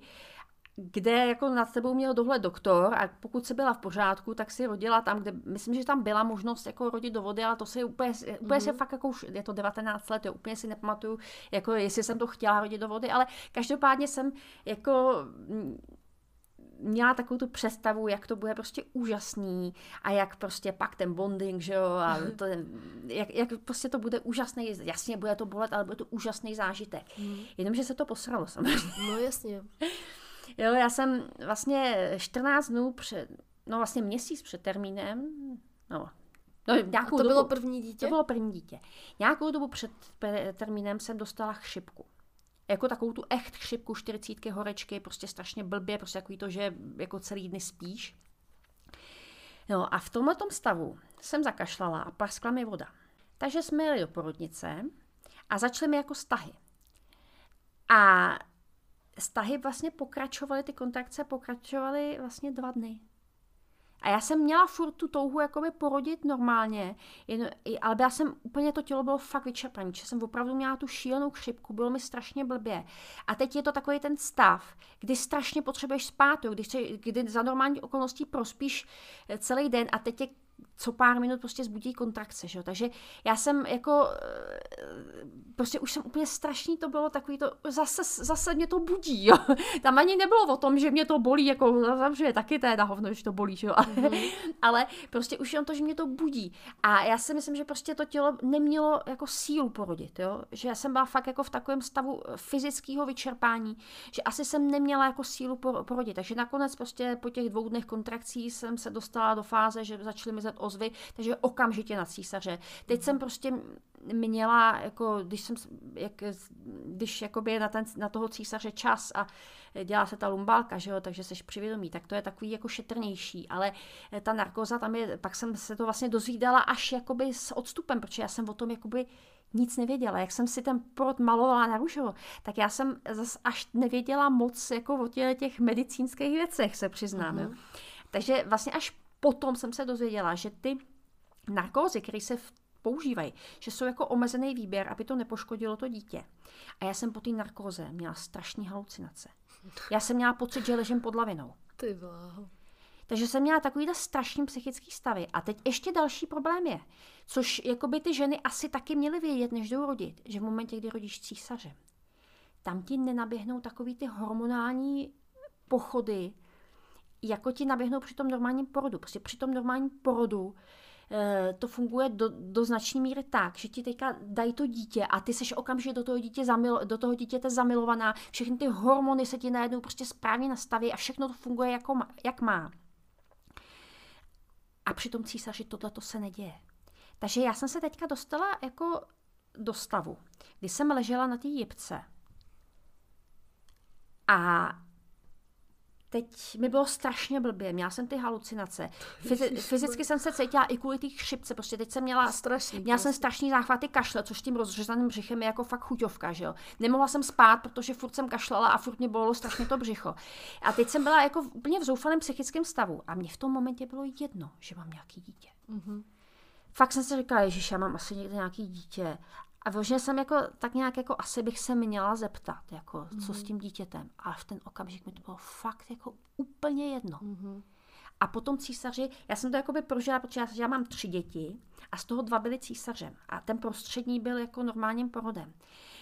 kde jako nad tebou měl dohled doktor a pokud se byla v pořádku, tak si rodila tam, kde, myslím, že tam byla možnost jako rodit do vody, ale to si úplně, úplně mm-hmm. se fakt jako už, je to 19 let, jo, úplně si nepamatuju, jako jestli jsem to chtěla rodit do vody, ale každopádně jsem jako měla takovou tu představu, jak to bude prostě úžasný a jak prostě pak ten bonding, že jo, a to, jak, jak prostě to bude úžasný, jasně bude to bolet, ale bude to úžasný zážitek. Mm. Jenomže se to posralo samozřejmě. No jasně. *laughs* Jo, já jsem vlastně 14 dnů před, no vlastně měsíc před termínem, no, No, nějakou a to dobu, bylo první dítě? To bylo první dítě. Nějakou dobu před termínem jsem dostala chřipku. Jako takovou tu echt chřipku, 40 horečky, prostě strašně blbě, prostě takový to, že jako celý dny spíš. No a v tomhle stavu jsem zakašlala a praskla mi voda. Takže jsme jeli do porodnice a začaly mi jako stahy. A stahy vlastně pokračovaly, ty kontrakce pokračovaly vlastně dva dny. A já jsem měla furt tu touhu jakoby porodit normálně, jen, ale já jsem úplně to tělo bylo fakt vyčerpané, že jsem opravdu měla tu šílenou chřipku, bylo mi strašně blbě. A teď je to takový ten stav, kdy strašně potřebuješ spát, kdy, kdy za normální okolností prospíš eh, celý den a teď je co pár minut prostě zbudí kontrakce, že? takže já jsem jako, eh, prostě už jsem úplně strašný, to bylo takový to, zase, zase mě to budí, jo. *laughs* Tam ani nebylo o tom, že mě to bolí, jako, že je taky teda hovno, že to bolí, že jo. Mm-hmm. *laughs* Ale prostě už jenom to, že mě to budí. A já si myslím, že prostě to tělo nemělo jako sílu porodit, jo. Že já jsem byla fakt jako v takovém stavu fyzického vyčerpání, že asi jsem neměla jako sílu porodit. Takže nakonec prostě po těch dvou dnech kontrakcí jsem se dostala do fáze, že začaly mi ozvy, takže okamžitě na císaře. Teď jsem prostě měla, jako, když jsem, jak, když jakoby na, ten, na toho císaře čas a dělá se ta lumbálka, že jo, takže seš přivědomí, tak to je takový jako šetrnější, ale ta narkoza tam je, pak jsem se to vlastně dozvídala až jakoby s odstupem, protože já jsem o tom jakoby nic nevěděla. Jak jsem si ten porod malovala na růžovo, tak já jsem zase až nevěděla moc jako o těch medicínských věcech, se přiznám. Uh-huh. Takže vlastně až potom jsem se dozvěděla, že ty narkózy, které se používají, že jsou jako omezený výběr, aby to nepoškodilo to dítě. A já jsem po té narkóze měla strašné halucinace. Já jsem měla pocit, že ležím pod lavinou. Ty vláho. Takže jsem měla takovýhle strašný psychický stavy. A teď ještě další problém je, což jako by ty ženy asi taky měly vědět, než jdou rodit, že v momentě, kdy rodíš císaře, tam ti nenaběhnou takový ty hormonální pochody, jako ti naběhnou při tom normálním porodu. Prostě při tom normálním porodu e, to funguje do, do značné míry tak, že ti teďka dají to dítě a ty seš okamžitě do toho, dítě zamil, do toho dítěte zamilovaná, všechny ty hormony se ti najednou prostě správně nastaví a všechno to funguje jako, jak má. A při tom císaři tohle to se neděje. Takže já jsem se teďka dostala jako do stavu, kdy jsem ležela na té jipce a teď mi bylo strašně blbě, měla jsem ty halucinace. Fyzi- fyzicky jsem se cítila i kvůli té chřipce, prostě teď jsem měla, strašný, měla jsem strašný záchvaty kašle, což tím rozřezaným břichem je jako fakt chuťovka, že jo. Nemohla jsem spát, protože furt jsem kašlala a furt mě bylo strašně to břicho. A teď jsem byla jako úplně v zoufalém psychickém stavu a mě v tom momentě bylo jedno, že mám nějaký dítě. Mm-hmm. Fakt jsem si říkala, že já mám asi někde nějaký dítě a vlastně jsem jako, tak nějak jako asi bych se měla zeptat, jako, mm-hmm. co s mhm. tím dítětem. Ale v ten okamžik mi to bylo fakt jako úplně jedno. Mm-hmm. A potom císaři, já jsem to jako by prožila, protože já, já mám tři děti a z toho dva byly císařem. A ten prostřední byl jako normálním porodem.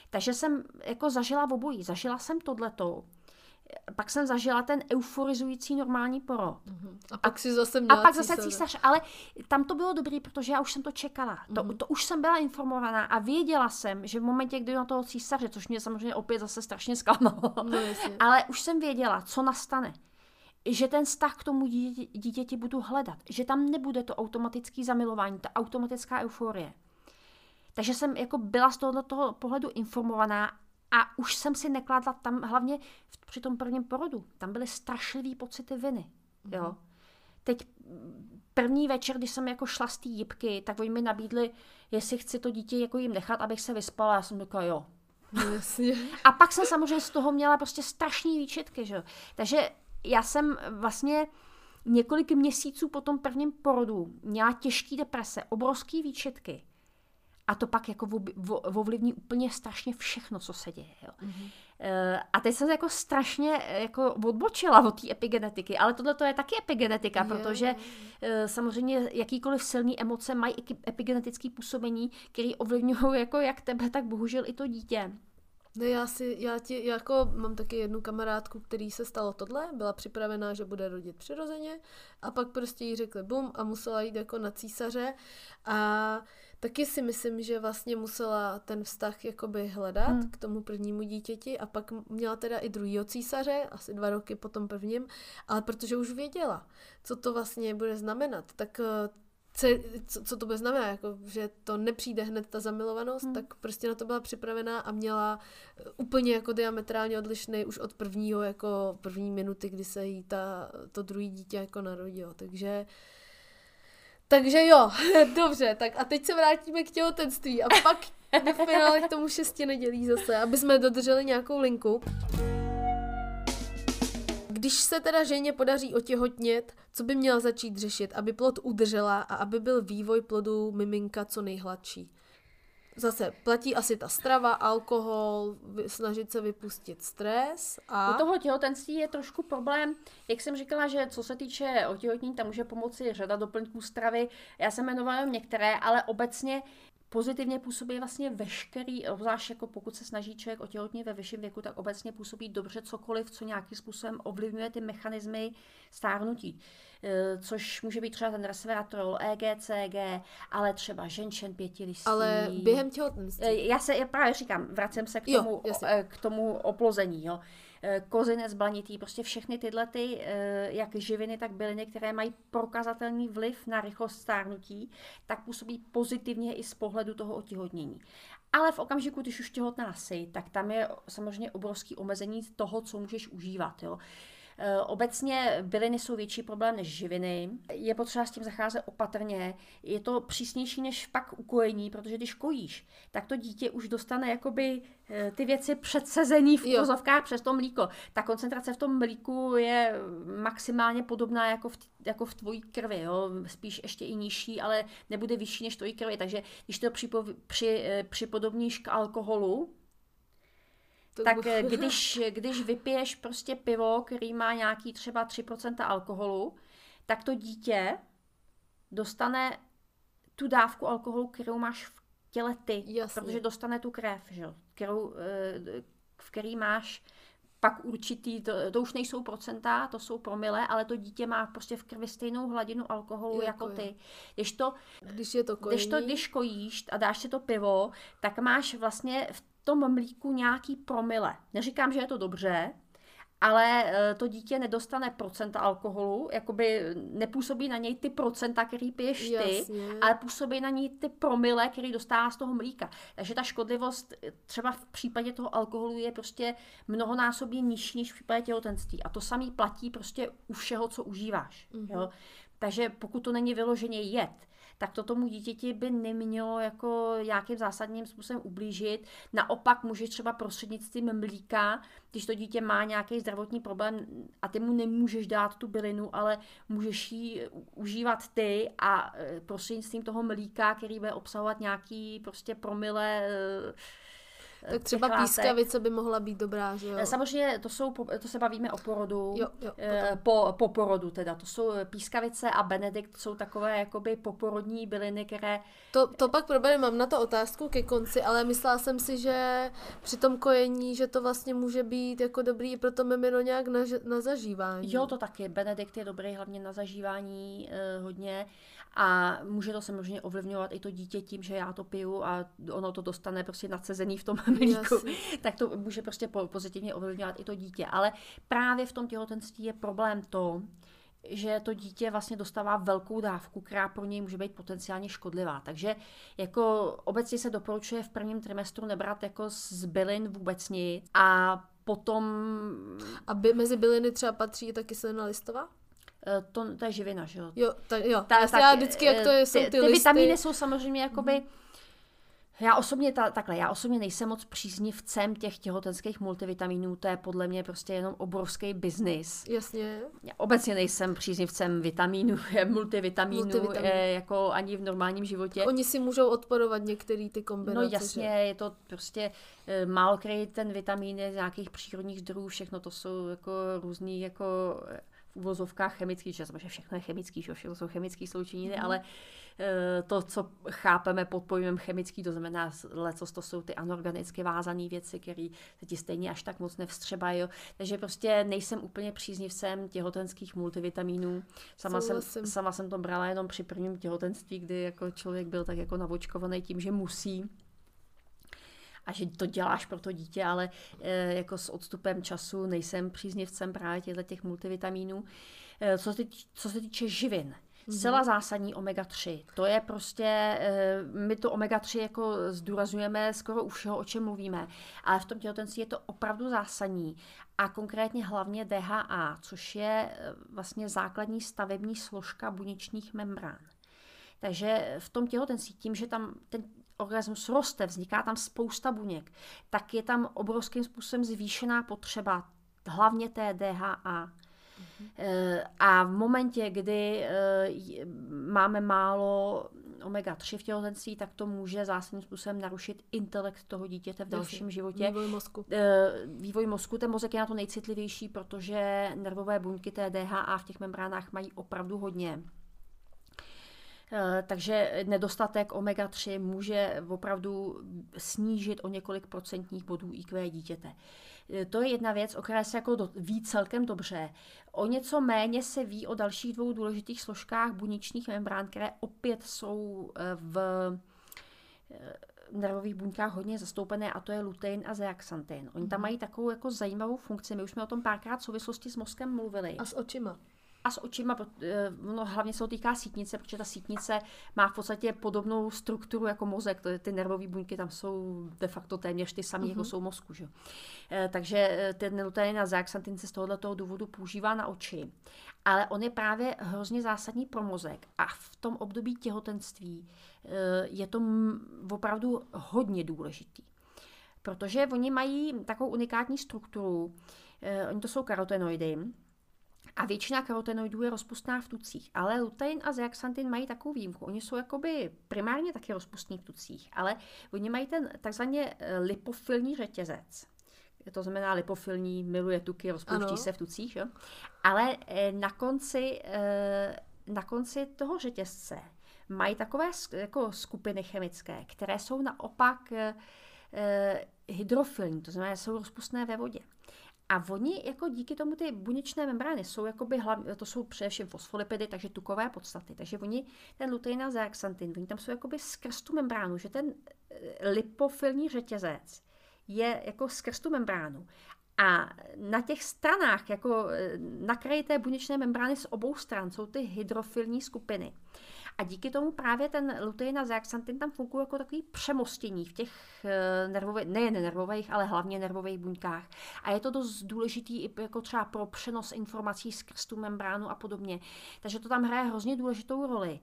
Takže jsem jako zažila v obojí. Zažila jsem tohleto pak jsem zažila ten euforizující normální porod. Uh-huh. A pak a, si zase měla A pak zase císař, ale tam to bylo dobrý, protože já už jsem to čekala. Uh-huh. To, mhm. to už jsem byla informovaná a věděla jsem, že v momentě, kdy na toho císaře, což mě samozřejmě opět zase strašně zklamalo, no, *laughs* ale už jsem věděla, co nastane že ten vztah k tomu dítěti, dítěti budu hledat, že tam nebude to automatické zamilování, ta automatická euforie. Takže jsem jako byla z tohoto pohledu informovaná a už jsem si nekladla tam, hlavně v, při tom prvním porodu, tam byly strašlivý pocity viny. Mm-hmm. Jo. Teď první večer, když jsem jako šla z té jipky, tak oni mi nabídli, jestli chci to dítě jako jim nechat, abych se vyspala. Já jsem řekla, jo. No, jasně. *laughs* A pak jsem samozřejmě z toho měla prostě strašný výčitky, že Takže já jsem vlastně několik měsíců po tom prvním porodu měla těžké deprese, obrovské výčitky. A to pak jako ovlivní úplně strašně všechno, co se děje. Jo. Mm-hmm. A teď jsem se jako strašně eh, jako odbočila od té epigenetiky, ale tohle to je taky epigenetika, yeah. protože eh, samozřejmě jakýkoliv silný emoce mají epigenetické působení, které ovlivňují jako jak tebe, tak bohužel i to dítě. No já si, já ti, jako mám taky jednu kamarádku, který se stalo tohle, byla připravená, že bude rodit přirozeně a pak prostě jí řekli bum a musela jít jako na císaře a taky si myslím, že vlastně musela ten vztah jakoby hledat hmm. k tomu prvnímu dítěti a pak měla teda i druhýho císaře, asi dva roky po tom prvním, ale protože už věděla, co to vlastně bude znamenat, tak eh, co, co to bude znamenat, jako, že to nepřijde hned ta zamilovanost, hmm. tak prostě na to byla připravená a měla eh, úplně jako diametrálně odlišný už od prvního, jako první minuty, kdy se jí ta, to druhý dítě jako narodilo, takže takže jo, *laughs* dobře, tak a teď se vrátíme k těhotenství a pak ve finále k tomu šesti nedělí zase, aby jsme dodrželi nějakou linku. Když se teda ženě podaří otěhotnět, co by měla začít řešit, aby plod udržela a aby byl vývoj plodu miminka co nejhladší? Zase platí asi ta strava, alkohol, snažit se vypustit stres a... U toho těhotenství je trošku problém, jak jsem říkala, že co se týče otěhotnění, tam může pomoci řada doplňků stravy. Já jsem jmenovala některé, ale obecně pozitivně působí vlastně veškerý, obzvlášť jako pokud se snaží člověk otěhotnit ve vyšším věku, tak obecně působí dobře cokoliv, co nějakým způsobem ovlivňuje ty mechanismy stárnutí. E, což může být třeba ten resveratrol, EGCG, ale třeba ženšen pětilistý. Ale během těhotenství. E, já se já právě říkám, vracím se k tomu, jo, e, k tomu oplození. Jo. Eh, kozinec blanitý, prostě všechny tyhle ty, eh, jak živiny, tak byliny, které mají prokazatelný vliv na rychlost stárnutí, tak působí pozitivně i z pohledu toho otěhotnění. Ale v okamžiku, když už těhotná jsi, tak tam je samozřejmě obrovský omezení toho, co můžeš užívat. Jo. Eh, obecně byliny jsou větší problém než živiny. Je potřeba s tím zacházet opatrně. Je to přísnější než pak ukojení, protože když kojíš, tak to dítě už dostane jakoby eh, ty věci předsezený v úzovkách přes to mlíko. Ta koncentrace v tom mlíku je maximálně podobná jako v, jako v tvojí krvi, jo? spíš ještě i nižší, ale nebude vyšší než tvojí krvi. Takže když to připo, při, eh, připodobníš k alkoholu, to tak bude... když, *laughs* když vypiješ prostě pivo, který má nějaký třeba 3% alkoholu, tak to dítě dostane tu dávku alkoholu, kterou máš v těle ty, Jasně. protože dostane tu krev, že? Kterou, eh, v který máš pak určitý, to, to už nejsou procenta, to jsou promile, ale to dítě má prostě v krvi stejnou hladinu alkoholu jako, jako ty. Když to, když je to kojení. Když to, když kojíš a dáš si to pivo, tak máš vlastně v tom mlíku nějaký promile. Neříkám, že je to dobře, ale eh, to dítě nedostane procenta alkoholu, jakoby nepůsobí na něj ty procenta, který piješ ty, Jasně. ale působí na něj ty promile, který dostává z toho mlíka. Takže ta škodlivost eh, třeba v případě toho alkoholu je prostě mnohonásobně nižší než v případě těhotenství. A to samý platí prostě u všeho, co užíváš. Mm-hmm. Jo? Takže pokud to není vyloženě jed, tak to tomu dítěti by nemělo jako nějakým zásadním způsobem ublížit. Naopak může třeba prostřednictvím mlíka, když to dítě má nějaký zdravotní problém a ty mu nemůžeš dát tu bylinu, ale můžeš ji užívat ty a e, prostřednictvím toho mlíka, který bude obsahovat nějaký prostě promile e, tak třeba látek. pískavice by mohla být dobrá, že jo? Eh, samozřejmě to, jsou, to se bavíme o porodu, jo, jo, eh, po, po porodu teda, to jsou pískavice a Benedikt jsou takové jakoby poporodní byliny, které... To, to pak problém mám na to otázku ke konci, ale myslela jsem si, že při tom kojení, že to vlastně může být jako dobrý i pro to mimino nějak na, na zažívání. Jo, to taky, Benedikt je dobrý hlavně na zažívání eh, hodně a může to samozřejmě ovlivňovat i to dítě tím, že já to piju a ono to dostane prostě nadsezený v tom *laughs* mlíku, tak to může prostě pozitivně ovlivňovat i to dítě. Ale právě v tom těhotenství je problém to, že to dítě vlastně dostává velkou dávku, která pro něj může být potenciálně škodlivá. Takže jako obecně se doporučuje v prvním trimestru nebrat jako z bylin vůbec nic a potom... A by, mezi byliny třeba patří taky kyselina listová? Eh, to, to je živina, že jo? Jo, ta, jo. Ta, tak, já vždycky, jak to je, jsou ty, ty, ty listy. vitamíny jsou samozřejmě jakoby... Mm-hmm. Já osobně, ta, takhle, já osobně nejsem moc příznivcem těch těhotenských multivitaminů, to je podle mě prostě jenom obrovský biznis. Jasně. Já obecně nejsem příznivcem vitamínů, *laughs* multivitaminů, Multivitamin. Eh, jako ani v normálním životě. Oni si můžou odporovat některé ty kombinace. No jasně, že? je to prostě e, málo který ten vitamín je z nějakých přírodních zdrojů, všechno to jsou jako různý jako v uvozovkách chemický, že všechno je chemický, že všechno jsou chemické sloučeniny, mm. ale e, to, co chápeme pod pojmem chemický, to znamená, lecos to jsou ty anorganicky vázané věci, které se ti stejně až tak moc nevstřebají. Takže prostě nejsem úplně příznivcem těhotenských multivitaminů. Sama jsem, sama jsem to brala jenom při prvním těhotenství, kdy jako člověk byl tak jako navočkovaný tím, že musí a že to děláš pro to dítě, ale e, jako s odstupem času nejsem příznivcem právě těchto těch multivitaminů. E, co, se týče, co se týče živin, mhm. Zcela zásadní omega-3. To je prostě, e, my to omega-3 jako zdůrazňujeme skoro u všeho, o čem mluvíme, ale v tom těhotenství je to opravdu zásadní a konkrétně hlavně DHA, což je vlastně základní stavební složka buněčných membrán. Takže v tom těhotenství, tím, že tam ten organismus roste, vzniká tam spousta buněk, tak je tam obrovským způsobem zvýšená potřeba hlavně té DHA. Mm-hmm. A v momentě, kdy eh, máme málo omega-3 v těhotenství, tak to může zásadním způsobem narušit intelekt toho dítěte v dalším životě. Vývoj mozku. Eh, vývoj mozku, ten mozek je na to nejcitlivější, protože nervové buňky té DHA v těch membránách mají opravdu hodně. Eh, takže nedostatek omega-3 může opravdu snížit o několik procentních bodů IQ dítěte. Eh, to je jedna věc, o které se jako do, ví celkem dobře. O něco méně se ví o dalších dvou důležitých složkách buněčných membrán, které opět jsou eh, v nervových buňkách hodně zastoupené a to je lutein a zeaxanthin. Oni tam mhm. mají takovou jako zajímavou funkci, my už jsme o tom párkrát v souvislosti s mozkem mluvili. A s očima a s očima, no, hlavně se to týká sítnice, protože ta sítnice má v podstatě podobnou strukturu jako mozek, to ty nervové buňky tam jsou de facto téměř ty samé, uh-huh. jako mhm. jsou mozku. Že? E, takže eh, ten lutein a zeaxanthin se z tohoto důvodu používá na oči. Ale on je právě hrozně zásadní pro mozek a v tom období těhotenství je to opravdu hodně důležitý. Protože oni mají takovou unikátní strukturu, oni to jsou karotenoidy, a většina karotenoidů je rozpustná v tucích, ale lutein a zeaxanthin mají takovou výjimku. Oni jsou jakoby primárně taky rozpustní v tucích, ale oni mají ten takzvaně eh, lipofilní řetězec. To znamená lipofilní, miluje tuky, rozpouští ano. se v tucích, jo? ale eh, na konci, eh, na konci toho řetězce mají takové jako skupiny chemické, které jsou naopak hydrofilní, to znamená, jsou rozpustné ve vodě. A oni jako díky tomu ty buněčné membrány jsou jakoby hlavně, to jsou především fosfolipidy, takže tukové podstaty. Takže oni, ten lutein a zeaxantin, oni tam jsou jakoby skrz tu membránu, že ten eh, lipofilní řetězec je jako skrz tu membránu. A na těch stranách, jako eh, na kraji té buněčné membrány z obou stran, jsou ty hydrofilní skupiny. A díky tomu právě ten lutein a zeaxantin tam fungují jako takový přemostění v těch eh, nervových, nejen nervových, ale hlavně nervových buňkách. A je to dost důležitý i jako třeba pro přenos informací skrz tu membránu a podobně. Takže to tam hraje hrozně důležitou roli.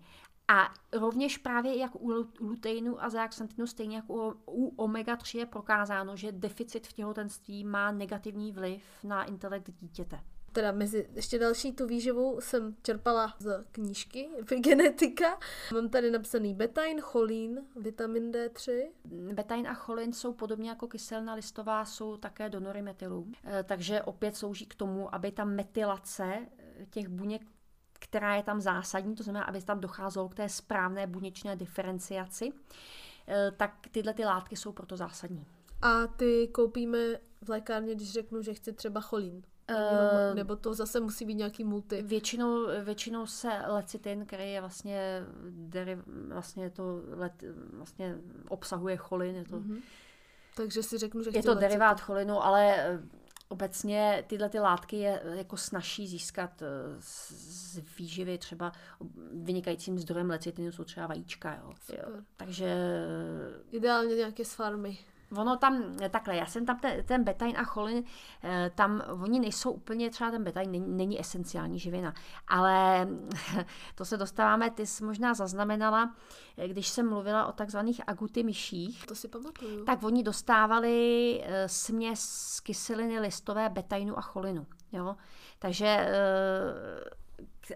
A rovněž právě jak u luteinu a zeaxantinu, stejně jako u omega-3 je prokázáno, že deficit v těhotenství má negativní vliv na intelekt dítěte teda mezi ještě další tu výživu jsem čerpala z knížky *laughs* Genetika. Mám tady napsaný betain, cholín, vitamin D3. Betain a cholín jsou podobně jako kyselina listová, jsou také donory metylu. E, takže opět slouží k tomu, aby ta metylace e, těch buněk která je tam zásadní, to znamená, aby tam docházelo k té správné buněčné diferenciaci, e, tak tyhle ty látky jsou proto zásadní. A ty koupíme v lékárně, když řeknu, že chci třeba cholín. Uh, nebo to zase musí být nějaký multi? Většinou, většinou se lecitin, který je vlastně, deriv, vlastně to let, vlastně obsahuje cholin. Je to, uh-huh. Takže si řeknu, že Je to lecitin. derivát cholinu, ale eh, obecně tyhle ty látky je jako snaží získat z výživy třeba vynikajícím zdrojem lecitinu jsou třeba vajíčka. Jo. Jo. Takže... Ideálně nějaké z farmy. Ono tam, takhle, já jsem tam ten, ten betain a cholin, eh, tam oni nejsou úplně, třeba ten betain není, není esenciální živina, ale *laughs* to se dostáváme, ty jsi možná zaznamenala, eh, když jsem mluvila o takzvaných aguty myších. To si pamatuju. Tak oni dostávali eh, směs kyseliny listové betainu a cholinu. Jo? Takže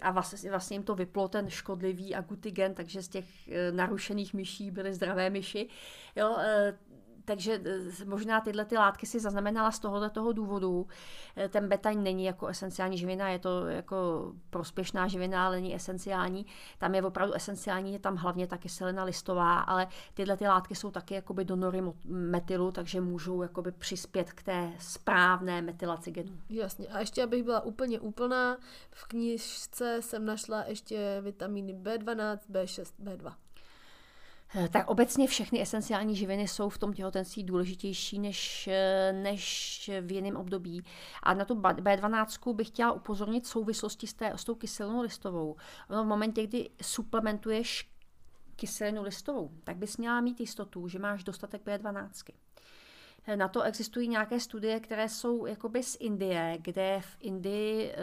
a vlastně, vlastně jim to vyplo ten škodlivý agutigen, takže z těch narušených myší byly zdravé myši. Jo, takže eh, možná tyhle ty látky si zaznamenala z tohoto toho důvodu. Eh, ten betain není jako esenciální živina, je to jako prospěšná živina, ale není esenciální. Tam je opravdu esenciální, je tam hlavně ta kyselina listová, ale tyhle ty látky jsou taky jakoby donory metylu, takže můžou jakoby přispět k té správné metylaci genů. Jasně. A ještě, abych byla úplně úplná, v knižce jsem našla ještě vitamíny B12, B6, B2. Eh, tak obecně všechny esenciální živiny jsou v tom těhotenství důležitější než, eh, než v jiném období. A na tu B12 bych chtěla upozornit souvislosti s, té, s tou kyselinou listovou. No, v momentě, kdy suplementuješ kyselinu listovou, tak bys měla mít jistotu, že máš dostatek B12. Eh, na to existují nějaké studie, které jsou jakoby z Indie, kde v Indii e,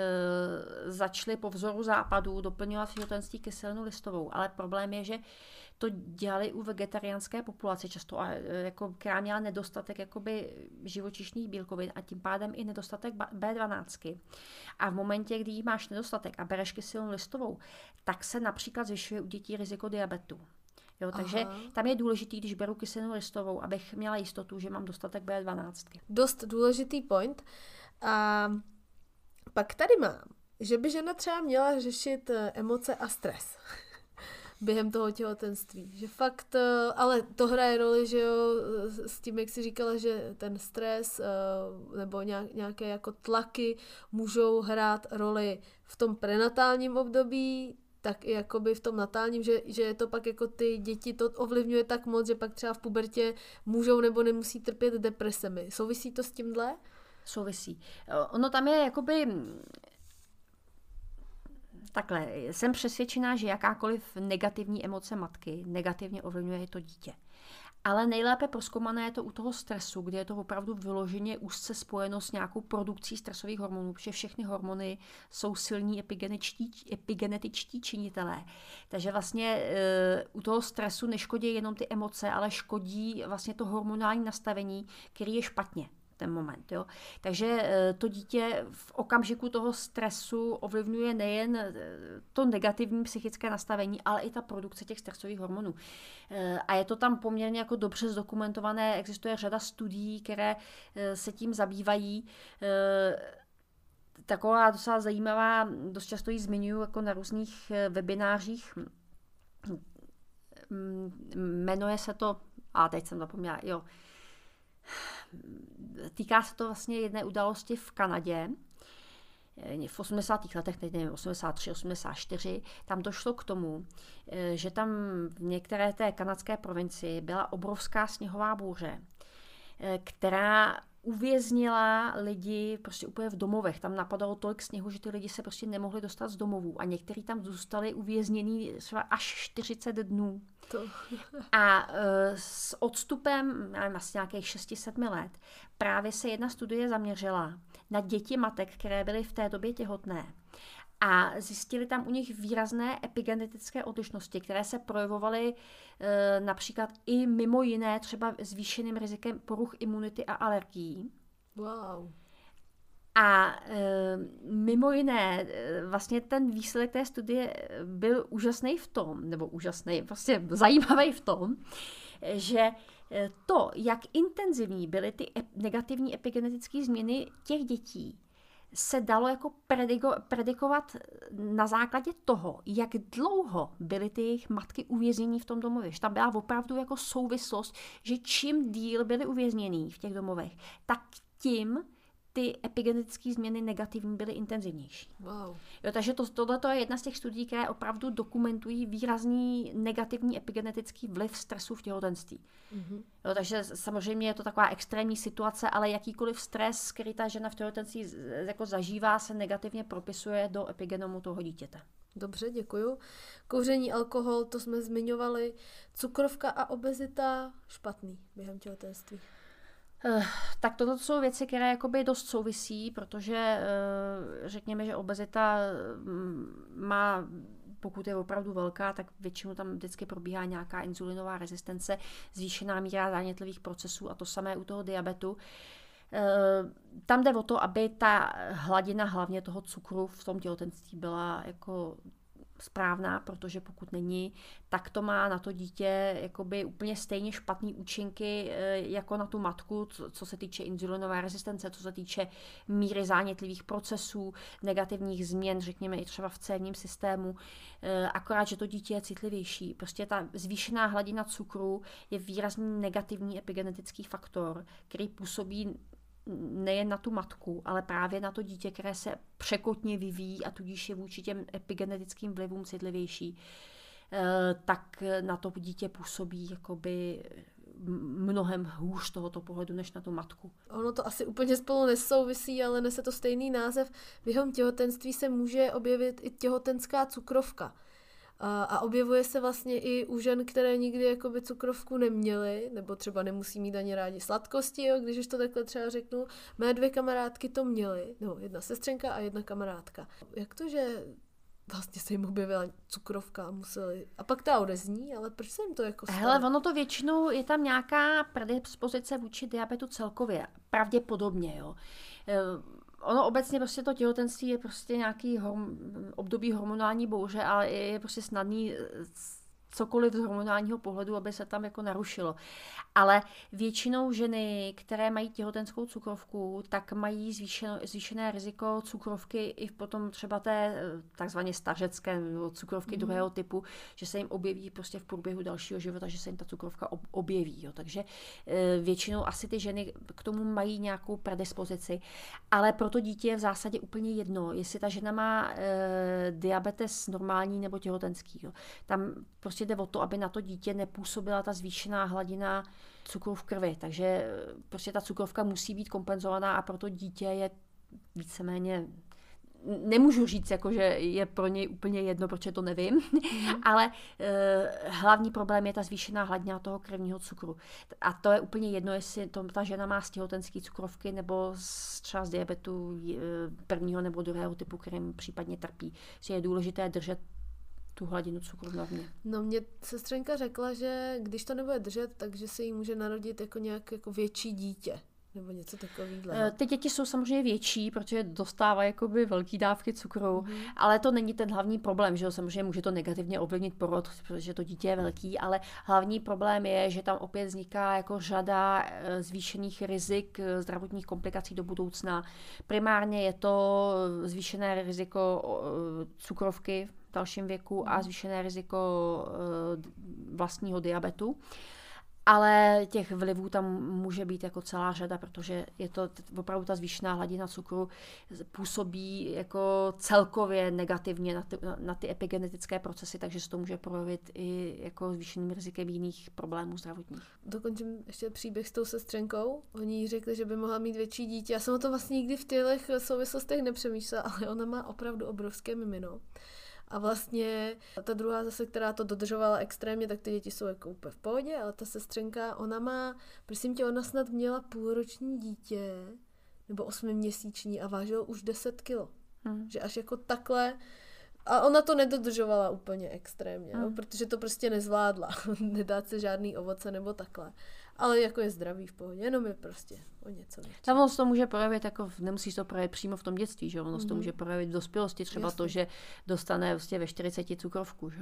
začaly po vzoru západu doplňovat těhotenství kyselinu listovou. Ale problém je, že to dělali u vegetariánské populace často, a, e, jako, která měla nedostatek jakoby, živočišných bílkovin a tím pádem i nedostatek B12. A v momentě, kdy máš nedostatek a bereš kyselinu listovou, tak se například zvyšuje u dětí riziko diabetu. Jo, takže Aha. tam je důležitý, když beru kyselinu listovou, abych měla jistotu, že mám dostatek B12. Dost důležitý point. A pak tady mám, že by žena třeba měla řešit e, emoce a stres během toho těhotenství. Že fakt, eh, ale to hraje roli, že jo, s tím, jak jsi říkala, že ten stres eh, nebo nějaké jako tlaky můžou hrát roli v tom prenatálním období, tak i jakoby v tom natálním, že, že je to pak jako ty děti to ovlivňuje tak moc, že pak třeba v pubertě můžou nebo nemusí trpět depresemi. Souvisí to s tímhle? Souvisí. Ono tam je jakoby Takhle, jsem přesvědčená, že jakákoliv negativní emoce matky negativně ovlivňuje to dítě. Ale nejlépe proskoumané je to u toho stresu, kde je to opravdu vyloženě úzce spojeno s nějakou produkcí stresových hormonů, protože všechny hormony jsou silní epigenetičtí, epigenetičtí činitelé. Takže vlastně e, u toho stresu neškodí jenom ty emoce, ale škodí vlastně to hormonální nastavení, který je špatně ten moment. Jo. Takže eh, to dítě v okamžiku toho stresu ovlivňuje nejen eh, to negativní psychické nastavení, ale i ta produkce těch stresových hormonů. Eh, a je to tam poměrně jako dobře zdokumentované, existuje řada studií, které se tím zabývají taková docela zajímavá, dost často ji zmiňuji jako na různých webinářích. Jmenuje se to, a teď jsem zapomněla, jo, týká se to vlastně jedné události v Kanadě, Eh, v 80. letech, teď nevím, 83, 84, tam došlo k tomu, eh, že tam v některé té kanadské provincii byla obrovská sněhová bouře, eh, která uvěznila lidi prostě úplně v domovech. Tam napadalo tolik sněhu, že ty lidi se prostě nemohli dostat z domovů a někteří tam zůstali uvěznění třeba až 40 dnů. To. *laughs* A s odstupem, nevím, asi nějakých 6-7 let, právě se jedna studie zaměřila na děti matek, které byly v té době těhotné. A zjistili tam u nich výrazné epigenetické odlišnosti, které se projevovaly e, například i mimo jiné třeba zvýšeným rizikem poruch imunity a alergií. Wow. A e, mimo jiné, e, vlastně ten výsledek té studie byl úžasný v tom, nebo úžasný, vlastně zajímavý v tom, že Eh, to, jak intenzivní byly ty negativní epigenetické změny těch dětí, se dalo jako prediko, predikovat na základě toho, jak dlouho byly ty jejich matky uvěznění v tom domově. Že tam byla opravdu jako souvislost, že čím díl byly uvězněný v těch domovech, tak tím ty epigenetické změny negativní byly intenzivnější. Wow. Jo, takže to, tohle je jedna z těch studií, které opravdu dokumentují výrazný negativní epigenetický vliv stresu v těhotenství. Mm-hmm. Jo, takže samozřejmě je to taková extrémní situace, ale jakýkoliv stres, který ta žena v těhotenství jako zažívá, se negativně propisuje do epigenomu toho dítěte. Dobře, děkuju. Kouření, alkohol, to jsme zmiňovali. Cukrovka a obezita, špatný během těhotenství. Eh, tak toto jsou věci, které jakoby dost souvisí, protože eh, řekněme, že obezita mm, má pokud je opravdu velká, tak většinou tam vždycky probíhá nějaká inzulinová rezistence, zvýšená míra zánětlivých procesů a to samé u toho diabetu. Eh, tam jde o to, aby ta hladina hlavně toho cukru v tom těhotenství byla jako správná, protože pokud není, tak to má na to dítě jakoby úplně stejně špatný účinky eh, jako na tu matku, co se týče inzulinové rezistence, co se týče míry zánětlivých procesů, negativních změn, řekněme i třeba v cévním systému, eh, akorát, že to dítě je citlivější. Prostě ta zvýšená hladina cukru je výrazný negativní epigenetický faktor, který působí nejen na tu matku, ale právě na to dítě, které se překotně vyvíjí a tudíž je vůči těm epigenetickým vlivům citlivější, eh, tak na to dítě působí jakoby mnohem hůř tohoto pohledu než na tu matku. Ono to asi úplně spolu nesouvisí, ale nese to stejný název. Během těhotenství se může objevit i těhotenská cukrovka. A, objevuje se vlastně i u žen, které nikdy jakoby cukrovku neměly, nebo třeba nemusí mít ani rádi sladkosti, jo, když už to takhle třeba řeknu. Mé dvě kamarádky to měly, no, jedna sestřenka a jedna kamarádka. Jak to, že vlastně se jim objevila cukrovka a museli. A pak ta odezní, ale proč se jim to jako stalo? Hele, ono to většinou, je tam nějaká predispozice vůči diabetu celkově. Pravděpodobně, jo ono obecně prostě to těhotenství je prostě nějaký horm, období hormonální bouře, ale je prostě snadný cokoliv z hormonálního pohledu, aby se tam jako narušilo. Ale většinou ženy, které mají těhotenskou cukrovku, tak mají zvýšeno, zvýšené riziko cukrovky i v potom třeba té takzvaně stařecké cukrovky mm. druhého typu, že se jim objeví prostě v průběhu dalšího života, že se jim ta cukrovka objeví. Jo. Takže e, většinou asi ty ženy k tomu mají nějakou predispozici, ale pro to dítě je v zásadě úplně jedno, jestli ta žena má e, diabetes normální nebo těhotenský. Jo. Tam prostě jde o to, aby na to dítě nepůsobila ta zvýšená hladina cukru v krvi. Takže eh, prostě ta cukrovka musí být kompenzovaná a pro to dítě je víceméně nemůžu říct, jako, že je pro něj úplně jedno, protože to nevím, mm. *laughs* ale e, hlavní problém je ta zvýšená hladina toho krevního cukru. A to je úplně jedno, jestli to, ta žena má z těhotenské cukrovky nebo z, třeba z diabetu e, prvního nebo druhého typu, kterým případně trpí. Že je důležité držet tu hladinu cukru v normě. No mě sestřenka řekla, že když to nebude držet, takže se jí může narodit jako nějak jako větší dítě. Nebo něco takového. Eh, ty děti jsou samozřejmě větší, protože dostávají jakoby velký dávky cukru, mm. ale to není ten hlavní problém, že jo? samozřejmě může to negativně ovlivnit porod, protože to dítě je velký, ale hlavní problém je, že tam opět vzniká jako řada eh, zvýšených rizik eh, zdravotních komplikací do budoucna. Primárně je to zvýšené riziko cukrovky dalším věku a mhm. zvýšené riziko eh, vlastního diabetu. ale těch vlivů tam může být jako celá řada, protože je to opravdu ta zvýšená hladina cukru působí jako celkově negativně na ty, na ty epigenetické procesy, takže se to může projevit i jako zvýšeným rizikem jiných problémů zdravotních. Dokončím ještě příběh s tou sestřenkou. Oni jí řekli, že by mohla mít větší dítě. Já jsem o to vlastně nikdy v těch souvislostech nepřemýšlela, ale ona má opravdu obrovské mimino. A vlastně ta druhá zase, která to dodržovala extrémně, tak ty děti jsou jako úplně v pohodě, ale ta sestřenka, ona má, prosím tě, ona snad měla půlroční dítě, nebo osmiměsíční a vážila už 10 kilo. Hmm. Že až jako takhle a ona to nedodržovala úplně extrémně, hmm. no, protože to prostě nezvládla. *laughs* Nedát se žádný ovoce nebo takhle. Ale jako je zdravý v pohodě, jenom je prostě o něco větší. Tam ono se to může projevit, jako nemusíš to projevit přímo v tom dětství, že ono mm-hmm. to mhm. může projevit v dospělosti, třeba Jasně. to, že dostane vlastně ve 40 cukrovku, že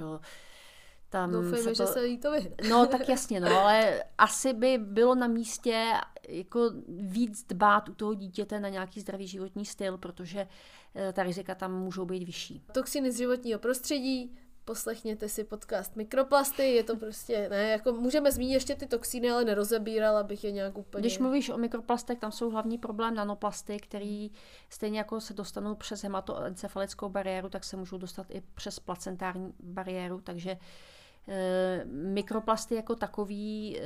tam Doufejme, se to... že se jí to vyhne. No, tak jasně, no, ale asi by bylo na místě jako víc dbát u toho dítěte na nějaký zdravý životní styl, protože eh, ta rizika tam můžou být vyšší. Toxiny z životního prostředí, poslechněte si podcast Mikroplasty, je to prostě, ne, jako můžeme zmínit ještě ty toxíny, ale nerozebíral, abych je nějak úplně... Když mluvíš o mikroplastech, tam jsou hlavní problém nanoplasty, který stejně jako se dostanou přes hematoencefalickou bariéru, tak se můžou dostat i přes placentární bariéru, takže uh, mikroplasty jako takový eh,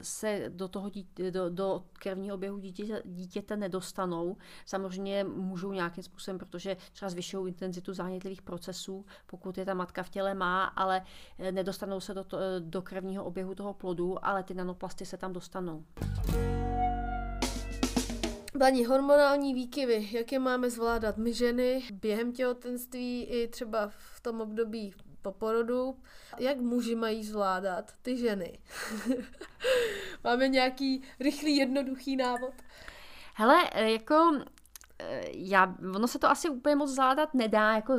se do toho dítě, do, do krevního oběhu dítěte, dítěte nedostanou. Samozřejmě můžou nějakým způsobem, protože třeba zvyšují intenzitu zánětlivých procesů, pokud je ta matka v těle má, ale eh, nedostanou se do, to, do krevního oběhu toho plodu, ale ty nanoplasty se tam dostanou. Blaní, hormonální výkyvy, jak je máme zvládat my ženy během těhotenství i třeba v tom období po porodu, jak muži mají zvládat ty ženy. *laughs* Máme nějaký rychlý, jednoduchý návod? Hele, jako já, ono se to asi úplně moc zvládat nedá, jako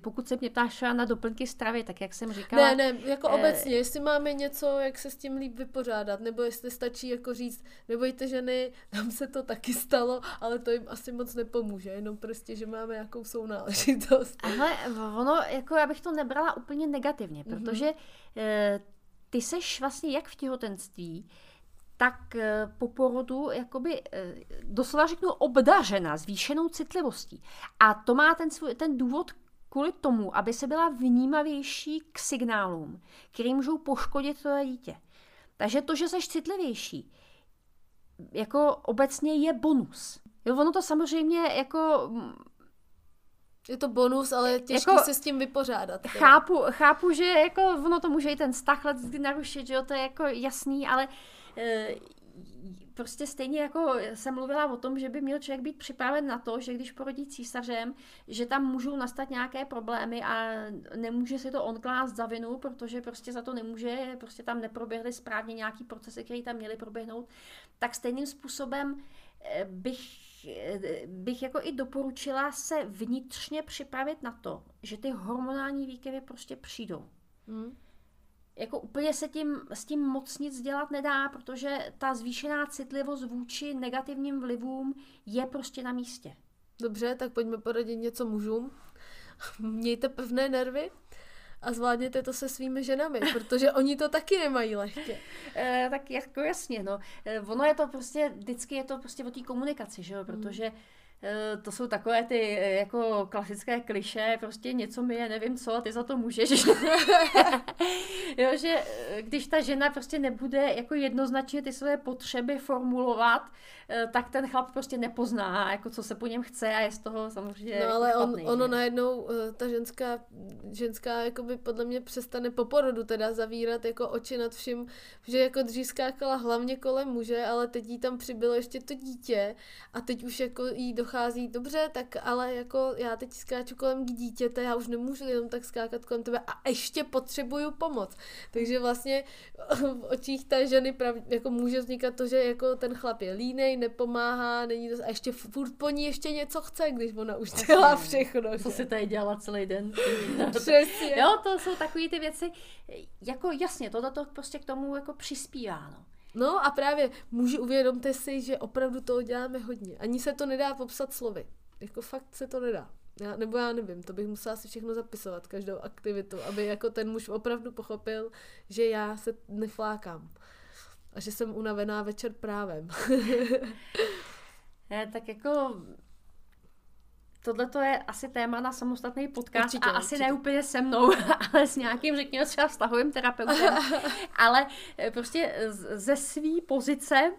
pokud se mě ptáš na doplňky stravy, tak jak jsem říkala. Ne, ne, jako eh, obecně, jestli máme něco, jak se s tím líp vypořádat, nebo jestli stačí jako říct, nebojte ženy, *laughs* nám se to taky stalo, ale to jim asi moc nepomůže, jenom prostě, že máme jakou sounáležitost. Ale ono, jako já bych to nebrala úplně negativně, mhm. protože mm-hmm. eh, ty seš vlastně jak v těhotenství, tak eh, po porodu jakoby eh, doslova řeknu obdařena zvýšenou citlivostí. A to má ten, svůj, ten důvod kvůli tomu, aby se byla vnímavější k signálům, které můžou poškodit to dítě. Takže to, že jsi citlivější, jako obecně je bonus. Jo, ono to samozřejmě jako je to bonus, ale těžké jako, se s tím vypořádat. Chápu, chápu, že jako ono to může i ten vztah narušit, že jo, to je jako jasný, ale uh, prostě stejně jako jsem mluvila o tom, že by měl člověk být připraven na to, že když porodí císařem, že tam můžou nastat nějaké problémy a nemůže si to on klást za vinu, protože prostě za to nemůže, prostě tam neproběhly správně nějaký procesy, které tam měly proběhnout, tak stejným způsobem eh, bych, eh, bych jako i doporučila se vnitřně připravit na to, že ty hormonální výkyvy prostě přijdou. Hmm jako úplně se tím, s tím moc nic dělat nedá, protože ta zvýšená citlivost vůči negativním vlivům je prostě na místě. Dobře, tak pojďme poradit něco mužům. Mějte pevné nervy a zvládněte to se svými ženami, *laughs* protože oni to taky nemají lehké. E, tak jako jasně, no. E, ono je to prostě, vždycky je to prostě o té komunikaci, že jo, hmm. protože Eh, to jsou takové ty eh, jako klasické kliše, prostě něco mi je, nevím co, a ty za to můžeš. *laughs* jo, že eh, když ta žena prostě nebude jako jednoznačně ty své potřeby formulovat, tak ten chlap prostě nepozná, jako co se po něm chce a je z toho samozřejmě No ale on, ono najednou, ta ženská, ženská jakoby podle mě přestane po porodu teda zavírat jako oči nad vším, že jako dřív skákala hlavně kolem muže, ale teď jí tam přibylo ještě to dítě a teď už jako jí do dochází, dobře, tak ale jako já teď skáču kolem dítěte, já už nemůžu jenom tak skákat kolem tebe a ještě potřebuju pomoc. Takže vlastně v očích té ženy prav, jako může vznikat to, že jako ten chlap je línej, nepomáhá, není to, a ještě furt po ní ještě něco chce, když ona už dělá všechno. Co si tady dělala celý den. *laughs* Přesně. Jo, to jsou takové ty věci, jako jasně, tohle to prostě k tomu jako přispívá, no. No a právě muži uvědomte si, že opravdu toho děláme hodně. Ani se to nedá popsat slovy. Jako fakt se to nedá. Já, nebo já nevím, to bych musela si všechno zapisovat, každou aktivitu, aby jako ten muž opravdu pochopil, že já se neflákám. A že jsem unavená večer právem. *laughs* ne, tak jako Tohle to je asi téma na samostatný podcast určitě, a asi určitě. ne úplně se mnou, *laughs* ale s nějakým, řekněme, třeba vztahovým terapeutem. *laughs* ale eh, prostě ze své pozice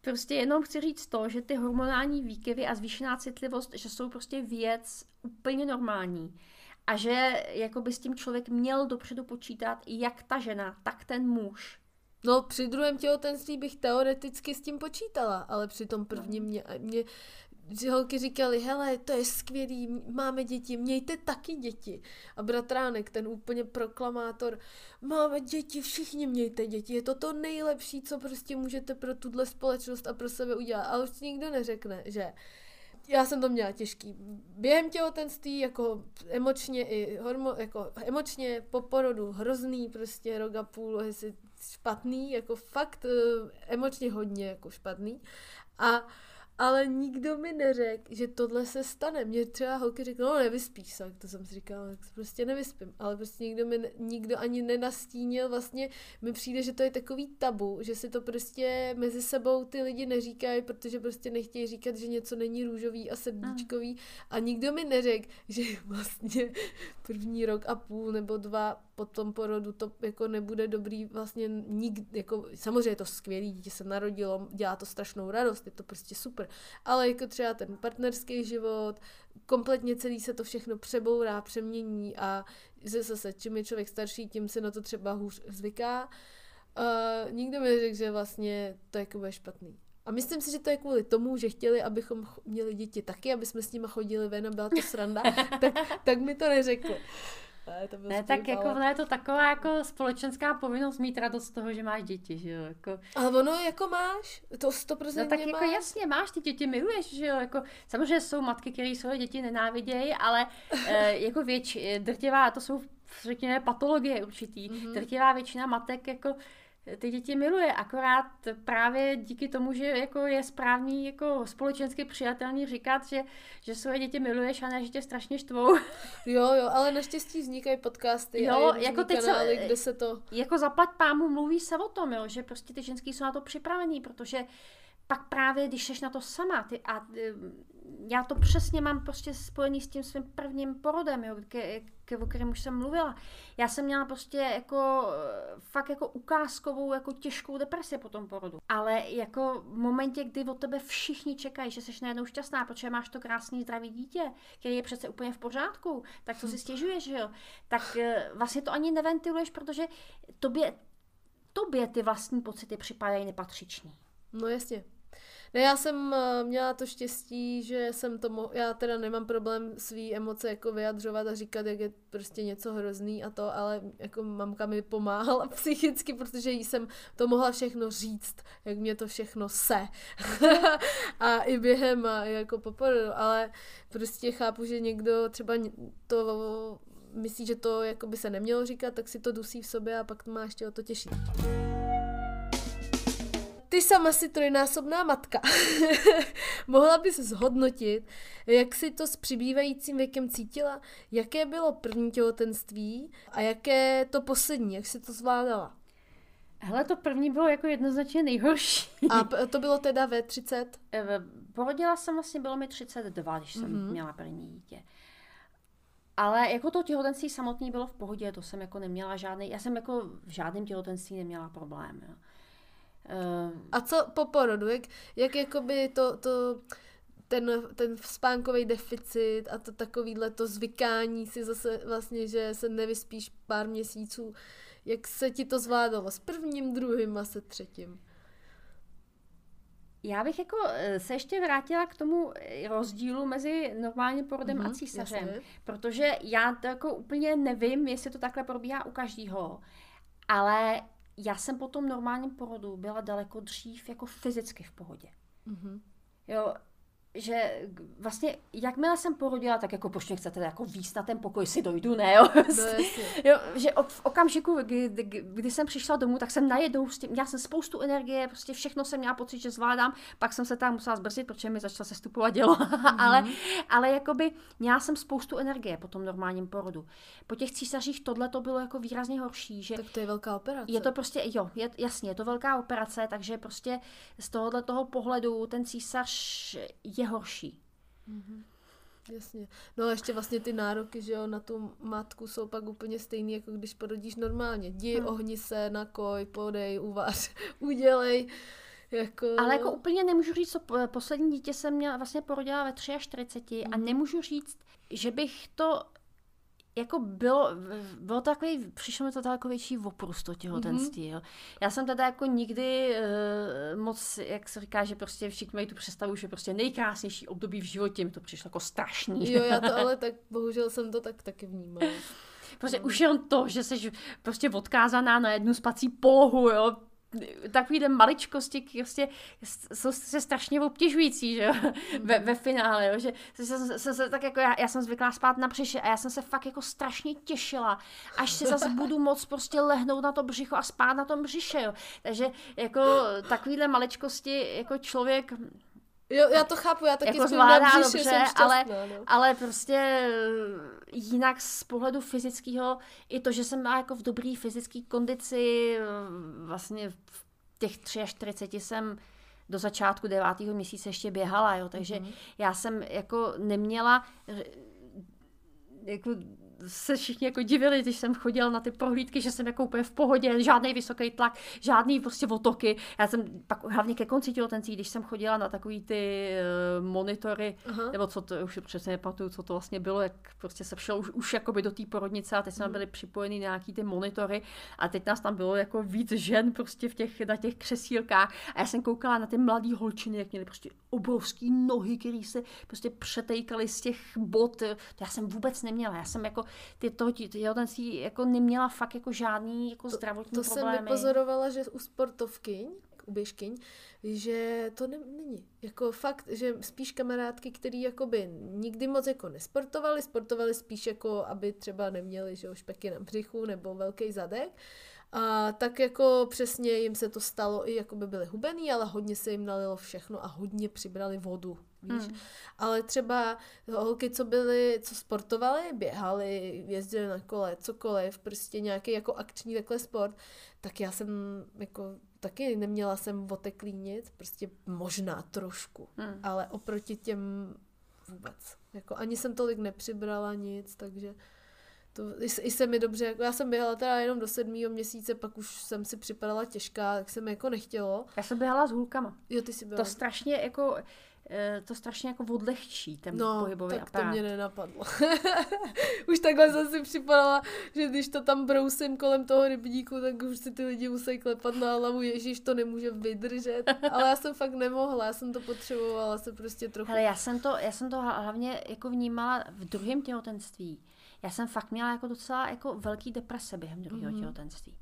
prostě jenom chci říct to, že ty hormonální výkyvy a zvýšená citlivost, že jsou prostě věc úplně normální. A že jako by s tím člověk měl dopředu počítat, jak ta žena, tak ten muž. No, při druhém těhotenství bych teoreticky s tím počítala, ale při tom prvním mě, mě že holky říkali, hele, to je skvělý, máme děti, mějte taky děti. A bratránek, ten úplně proklamátor, máme děti, všichni mějte děti, je to to nejlepší, co prostě můžete pro tuhle společnost a pro sebe udělat. Ale už nikdo neřekne, že já jsem to měla těžký. Během těhotenství, jako emočně i hormo, jako emočně po porodu hrozný, prostě rok a půl, jestli špatný, jako fakt eh, emočně hodně jako špatný. A ale nikdo mi neřekl, že tohle se stane. Mě třeba holky řekl, no nevyspíš se, to jsem si říkala, tak se prostě nevyspím. Ale prostě nikdo mi, nikdo ani nenastínil, vlastně mi přijde, že to je takový tabu, že si to prostě mezi sebou ty lidi neříkají, protože prostě nechtějí říkat, že něco není růžový a srdíčkový. A nikdo mi neřekl, že *laughs* vlastně první rok a půl nebo dva po tom porodu to jako nebude dobrý vlastně nikdy, jako samozřejmě je to skvělý, dítě se narodilo, dělá to strašnou radost, je to prostě super, ale jako třeba ten partnerský život, kompletně celý se to všechno přebourá, přemění a zase čím je člověk starší, tím se na to třeba hůř zvyká. Uh, nikdo mi neřekl, že vlastně to jako bude špatný. A myslím si, že to je kvůli tomu, že chtěli, abychom měli děti taky, aby jsme s nimi chodili ven a byla to sranda, *laughs* tak, tak mi to neřekli. Ne, to ne tak jako ale... je to taková jako společenská povinnost mít radost z toho, že máš děti, že jo. Jako... Ale ono jako máš, to 100% No tak jako máš. jako jasně, máš, ty děti miluješ, že jo. Jako, samozřejmě jsou matky, které svoje děti nenávidějí, ale e, *laughs* jako věč, drtivá, to jsou řekněme patologie určitý. Mm-hmm. Drtivá většina matek jako ty děti miluje, akorát právě díky tomu, že jako je správný jako společensky přijatelný říkat, že, že svoje děti miluješ a ne, že tě strašně štvou. *laughs* Jo, jo, ale naštěstí vznikají podcasty jo, a jako teď kanály, se, kde se to... Jako zaplať pámu mluví se o tom, jo, že prostě ty ženský jsou na to připravení, protože pak právě, když jsi na to sama, ty a já to přesně mám prostě spojený s tím svým prvním porodem, jo, ke, ke, o kterém už jsem mluvila. Já jsem měla prostě jako fakt jako ukázkovou, jako těžkou depresi po tom porodu. Ale jako v momentě, kdy od tebe všichni čekají, že jsi najednou šťastná, protože máš to krásný zdravý dítě, který je přece úplně v pořádku, tak co si stěžuješ, že jo? Tak eh, vlastně to ani neventiluješ, protože tobě, tobě ty vlastní pocity připadají nepatřiční. No jasně. Ne, já jsem eh, měla to štěstí, že jsem to mo- já teda nemám problém svý emoce jako vyjadřovat a říkat, jak je prostě něco hrozný a to, ale jako mamka mi pomáhala *laughs* psychicky, protože jí jsem to mohla všechno říct, jak mě to všechno se. *laughs* a i během a jako po porodu, ale prostě chápu, že někdo třeba to myslí, že to jako by se nemělo říkat, tak si to dusí v sobě a pak to má ještě o to těžší ty sama si trojnásobná matka. *laughs* Mohla bys zhodnotit, jak si to s přibývajícím věkem cítila, jaké bylo první těhotenství a jaké to poslední, jak si to zvládala? Hele, to první bylo jako jednoznačně nejhorší. A to bylo teda ve 30? Eh, porodila jsem vlastně, bylo mi 32, když jsem mm-hmm. měla první dítě. Ale jako to těhotenství samotný bylo v pohodě, to jsem jako neměla žádný, já jsem jako v žádném těhotenství neměla problém. Jo. Uh, a co po porodu? Jak, jak jakoby to, to ten, ten spánkový deficit a to takovýhle to zvykání si zase vlastně, že se nevyspíš pár měsíců, jak se ti to zvládalo s prvním, druhým a se třetím? Já bych jako eh, se ještě vrátila k tomu rozdílu mezi normálním porodem mm-hmm, a mhm, císařem, jasně. protože já to jako úplně nevím, jestli to takhle probíhá u každého, ale já jsem po tom normálním porodu byla daleko dřív jako fyzicky v pohodě. Mm-hmm. Jo, že vlastně, jakmile jsem porodila, tak jako proč mě chcete jako víc na ten pokoj, si dojdu, ne, jo? No, jo že v okamžiku, kdy, kdy, kdy, jsem přišla domů, tak jsem najednou, měla jsem spoustu energie, prostě všechno jsem měla pocit, že zvládám, pak jsem se tam musela zbrzdit, protože mi začala se stupovat dělo, mm-hmm. *laughs* ale, ale jakoby měla jsem spoustu energie po tom normálním porodu. Po těch císařích tohle to bylo jako výrazně horší, že... Tak to je velká operace. Je to prostě, jo, je, jasně, je to velká operace, takže prostě z tohohle toho pohledu ten císař je horší. Mm-hmm. Jasně. No a ještě vlastně ty nároky, že jo, na tu matku jsou pak úplně stejný, jako když porodíš normálně. Jdi, hmm. ohni se, nakoj, podej, uvař, *laughs* udělej. Jako... Ale jako úplně nemůžu říct, co poslední dítě jsem měla, vlastně porodila ve 43 hmm. a nemůžu říct, že bych to jako bylo, bylo to takový, přišlo mi to jako větší oprus to těhotenství. Mm-hmm. Já jsem teda jako nikdy uh, moc, jak se říká, že prostě všichni mají tu představu, že prostě nejkrásnější období v životě, mi to přišlo jako strašný. Jo, já to *laughs* ale tak, bohužel jsem to tak taky vnímala. Prostě no. už jenom to, že jsi prostě odkázaná na jednu spací polohu, jo, takový maličkosti prostě jsou se strašně obtěžující, že jo, ve, ve finále, jo? že se, se, se, tak jako já, já jsem zvyklá spát na břiše a já jsem se fakt jako strašně těšila, až se zase budu moc prostě lehnout na to břicho a spát na tom břiše, jo. Takže jako takovýhle maličkosti jako člověk Jo, já to chápu, já taky jako zvládá bříši, dobře, šťastná, ale, no. ale prostě eh, jinak z pohledu fyzického, i to, že jsem byla jako v dobrý fyzické kondici, eh, vlastně v těch 43 jsem do začátku devátého měsíce ještě běhala, jo, takže mm-hmm. já jsem jako neměla eh, jako se všichni jako divili, když jsem chodila na ty prohlídky, že jsem jako úplně v pohodě, žádný vysoký tlak, žádný prostě otoky. Já jsem pak hlavně ke konci těhotenství, když jsem chodila na takový ty uh, monitory, Aha. nebo co to, už přesně nepamatuju, co to vlastně bylo, jak prostě se všel už, už jakoby do té porodnice a teď jsme hmm. byli připojeni na nějaký ty monitory a teď nás tam bylo jako víc žen prostě v těch, na těch křesílkách a já jsem koukala na ty mladý holčiny, jak měly prostě obrovský nohy, které se prostě přetejkaly z těch bot. To já jsem vůbec neměla. Já jsem jako ty toho těhotenství jako neměla fakt jako žádný jako zdravotní to, to problémy. jsem vypozorovala, že u sportovkyň, u běžkyň, že to ne, není. Jako fakt, že spíš kamarádky, který jakoby nikdy moc jako nesportovali, sportovali spíš jako, aby třeba neměli že špeky na břichu nebo velký zadek, a tak jako přesně jim se to stalo i jako by byly hubený, ale hodně se jim nalilo všechno a hodně přibrali vodu. Víš? Hmm. Ale třeba holky, co byly, co sportovaly, běhaly, jezdili na kole, cokoliv, prostě nějaký jako akční takhle sport, tak já jsem jako taky neměla jsem oteklínit, prostě možná trošku, hmm. ale oproti těm vůbec. Jako ani jsem tolik nepřibrala nic, takže to i, i se mi dobře, jako já jsem běhala teda jenom do sedmého měsíce, pak už jsem si připadala těžká, tak se mi jako nechtělo. Já jsem běhala s hůlkama. Jo, ty si běhala. To strašně jako, to strašně jako odlehčí ten no, pohybový tak aparát. to mě nenapadlo. *laughs* už takhle jsem si připadala, že když to tam brousím kolem toho rybníku, tak už si ty lidi musí klepat na hlavu, ježíš, to nemůže vydržet. Ale já jsem fakt nemohla, já jsem to potřebovala se prostě trochu. Ale já jsem to, já jsem to hlavně jako vnímala v druhém těhotenství já jsem fakt měla jako docela jako velký deprese během druhého mm-hmm. těhotenství.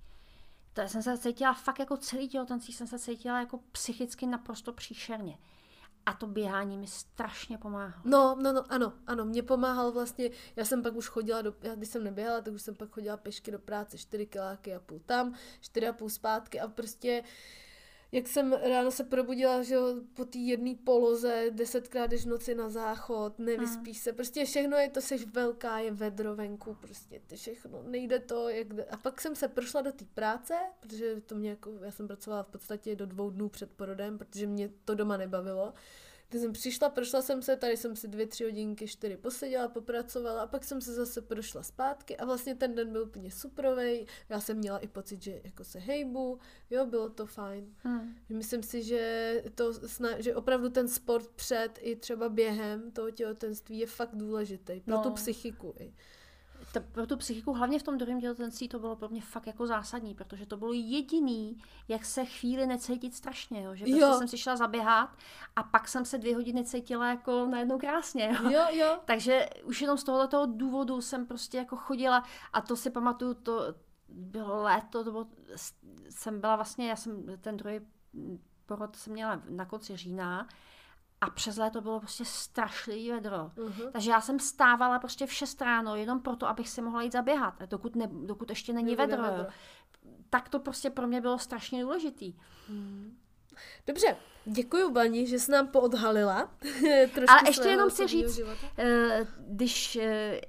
To jsem se cítila fakt jako celý těhotenství, jsem se cítila jako psychicky naprosto příšerně. A to běhání mi strašně pomáhalo. No, no, no, ano, ano, mě pomáhal vlastně, já jsem pak už chodila, do, já, když jsem neběhala, tak už jsem pak chodila pešky do práce, 4 kiláky a půl tam, 4 a půl zpátky a prostě jak jsem ráno se probudila, že po té jedné poloze, desetkrát jdeš noci na záchod, nevyspíš se, prostě všechno je to, seš velká, je vedro venku, prostě to všechno, nejde to, jak jde. A pak jsem se prošla do té práce, protože to mě jako, já jsem pracovala v podstatě do dvou dnů před porodem, protože mě to doma nebavilo. Když jsem přišla, prošla jsem se, tady jsem si dvě, tři hodinky, čtyři poseděla, popracovala a pak jsem se zase prošla zpátky a vlastně ten den byl úplně suprovej. Já jsem měla i pocit, že jako se hejbu, jo, bylo to fajn. Hmm. Myslím si, že, to, že opravdu ten sport před i třeba během toho těhotenství je fakt důležitý pro no. tu psychiku. I to, pro tu psychiku, hlavně v tom druhém těhotenství, to bylo pro mě fakt jako zásadní, protože to bylo jediný, jak se chvíli necítit strašně, jo? že prostě jo. jsem si šla zaběhat a pak jsem se dvě hodiny cítila jako najednou krásně. Jo? Jo, jo. *laughs* Takže už jenom z tohoto důvodu jsem prostě jako chodila a to si pamatuju, to bylo léto, to bylo, jsem byla vlastně, já jsem ten druhý porod jsem měla na konci října a přes léto bylo prostě strašlivý vedro. Mhm. Takže já jsem stávala prostě v 6 ráno jenom proto, abych si mohla jít zaběhat, dokud, ne, dokud ještě není Nebude vedro. vedro. Tak to prostě pro mě bylo strašně důležitý. Dobře, děkuji Bani, že jsi nám poodhalila. *laughs* trošku Ale ještě jenom chci říct, života. Eh, když eh,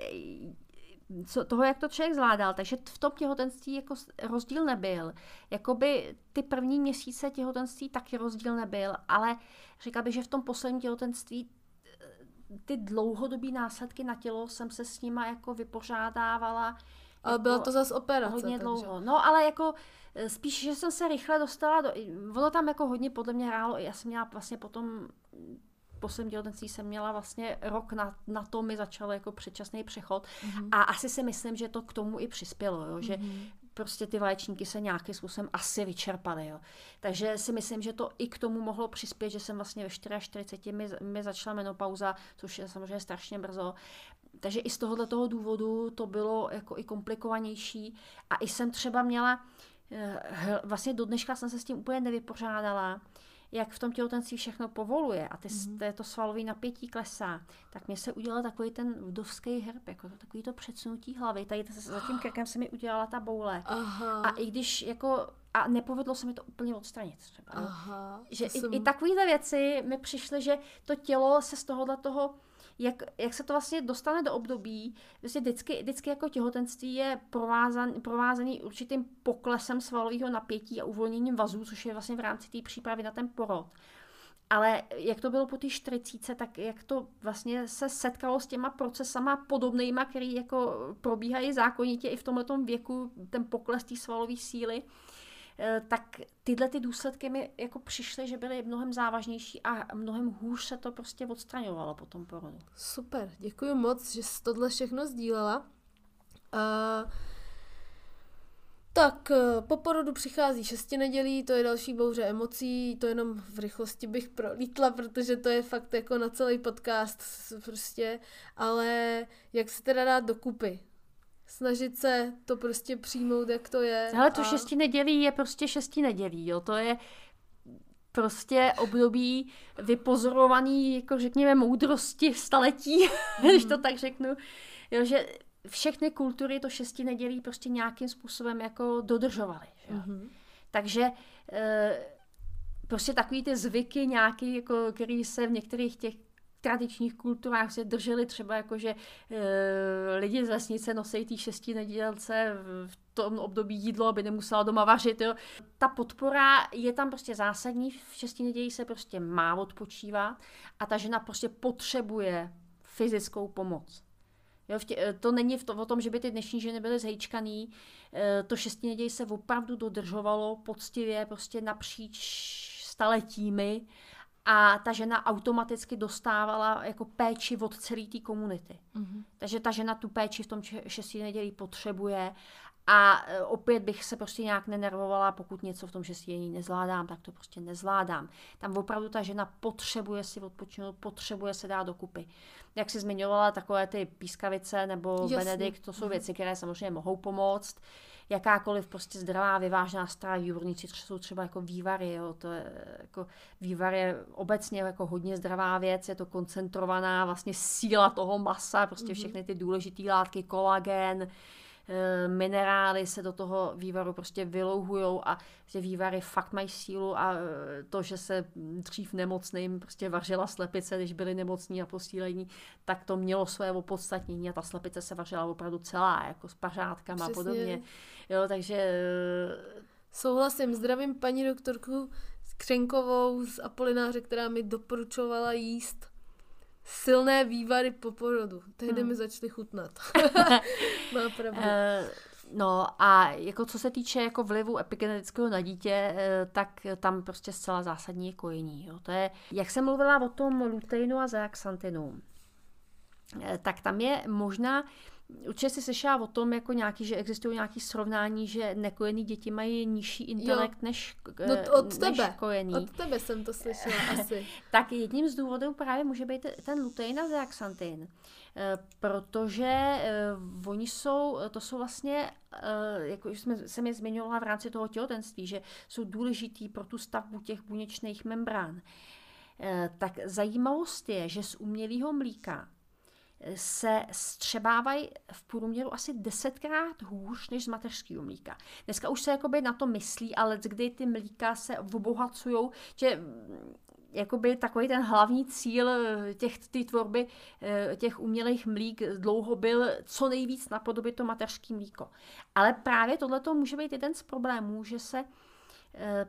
co, toho, jak to člověk zvládal, takže v tom těhotenství jako rozdíl nebyl. Jakoby ty první měsíce těhotenství taky rozdíl nebyl, ale říkala bych, že v tom posledním těhotenství eh, ty dlouhodobý následky na tělo jsem se s nima jako vypořádávala. Ale jako byla to zase operace. hodně takže. dlouho. No ale jako eh, spíš, že jsem se rychle dostala do... Ono tam jako hodně podle mě hrálo. Já jsem měla vlastně potom posledním těhotenství jsem měla vlastně rok na, na to mi začal jako předčasný přechod Mhm. a asi si myslím, že to k tomu i přispělo, jo? že Mhm. prostě ty vaječníky se nějakým způsobem asi vyčerpaly. Jo? Takže si myslím, že to i k tomu mohlo přispět, že jsem vlastně ve 44 mi, mi začala menopauza, což je samozřejmě strašně brzo. Takže i z tohohle toho důvodu to bylo jako i komplikovanější a i jsem třeba měla, eh, vlastně do dneška jsem se s tím úplně nevypořádala, jak v tom těhotenství všechno povoluje a ty, mm-hmm. to svalové napětí klesá, tak mě se udělal takový ten vdovský herb, jako to, takový to předsunutí hlavy. Tady za tím *gasps* krkem se mi udělala ta boule. Aha. A i když jako, a nepovedlo se mi to úplně odstranit třeba. Aha. Že i, jsem- i takovéhle věci mi přišly, že to tělo se z tohohle toho, jak, jak se to vlastně dostane do období, vlastně vždycky, vždycky jako těhotenství je provázan, provázaný určitým poklesem svalového napětí a uvolněním vazů, což je vlastně v rámci té přípravy na ten porod. Ale jak to bylo po té 40, tak jak to vlastně se setkalo s těma procesama podobnýma, který jako probíhají zákonitě i v tomhle věku, ten pokles té svalové síly, tak tyhle ty důsledky mi jako přišly, že byly mnohem závažnější a mnohem hůř se to prostě odstraňovalo po tom porodu. Super, děkuji moc, že jsi tohle všechno sdílela. Uh, tak, eh, po porodu přichází šesti nedělí, to je další bouře emocí, to jenom v rychlosti bych prolítla, protože to je fakt jako na celý podcast prostě, ale jak se teda dát dokupy? Snažit se to prostě přijmout, jak to je. Ale to a- šesti nedělí je prostě šesti nedělí, jo. To je prostě období vypozorovaný, jako řekněme, moudrosti staletí, *laughs* když to tak řeknu. Jo, že všechny kultury to šesti nedělí prostě nějakým způsobem jako dodržovaly. Mhm. Takže eh, prostě takový ty zvyky nějaký, jako, který se v některých těch tradičních kulturách se drželi třeba jako, že e, lidi z vesnice nosí tý šesti nedělce v tom období jídlo, aby nemusela doma vařit. Jo. Ta podpora je tam prostě zásadní, v šesti nedělí se prostě má odpočívat a ta žena prostě potřebuje fyzickou pomoc. Jo, tě, eh, to není v to, o tom, že by ty dnešní ženy byly zhejčkaný. Eh, To šesti neděj se opravdu dodržovalo poctivě, prostě napříč staletími a ta žena automaticky dostávala jako péči od celé té komunity. Mhm. Takže ta žena tu péči v tom šestý nedělí potřebuje a e, opět bych se prostě nějak nenervovala, pokud něco v tom šestý nedělí nezvládám, tak to prostě nezvládám. Tam opravdu ta žena potřebuje si odpočinout, potřebuje se dát dokupy. Jak si zmiňovala, takové ty pískavice nebo Jasně. Benedikt, to jsou věci, které samozřejmě mohou pomoct. Jakákoliv prostě zdravá, vyvážená strava, výborníci jsou třeba jako vývary, jo, to je jako vývar je obecně jako hodně zdravá věc, je to koncentrovaná vlastně síla toho masa, prostě všechny ty důležité látky, kolagen, minerály se do toho vývaru prostě vylouhujou a že vývary fakt mají sílu a eh, to, že se dřív nemocným prostě vařila slepice, když byli nemocní a posílení, tak to mělo své opodstatnění a ta slepice se vařila opravdu celá, jako s pařátkama a podobně. Jo, takže eh, Souhlasím, zdravím paní doktorku Křenkovou z Apolináře, která mi doporučovala jíst silné vývary po porodu. Tehdy Hmm. mi začaly chutnat. *laughs* *laughs* Má pravdu. Eh, No a jako co se týče jako vlivu epigenetického na dítě, eh, tak tam prostě zcela zásadní je kojení. Jo. To je, jak jsem mluvila o tom luteinu a zeaxanthinu, eh, tak tam je možná, určitě si slyšela o tom, jako nějaký, že existují nějaké srovnání, že nekojený děti mají nižší intelekt než, No eh, t- od než tebe. kojený. Od tebe jsem to slyšela *laughs* asi. Tak jedním z důvodů právě může být ten lutein a zeaxanthin, Eh, protože eh, oni jsou, to jsou vlastně, eh, jako už jsme, jsem je zmiňovala v rámci toho těhotenství, že jsou důležitý pro tu stavbu těch buněčných membrán. eh, tak zajímavost je, že z umělého mlíka se střebávají v průměru asi desetkrát hůř než z mateřského mlíka. Dneska už se jakoby na to myslí, ale kdy ty mlíka se obohacují, že jakoby takový ten hlavní cíl těch, ty tvorby eh, těch umělých mlík dlouho byl co nejvíc napodobit to mateřské mlíko. Ale právě tohle může být jeden z problémů, že se eh,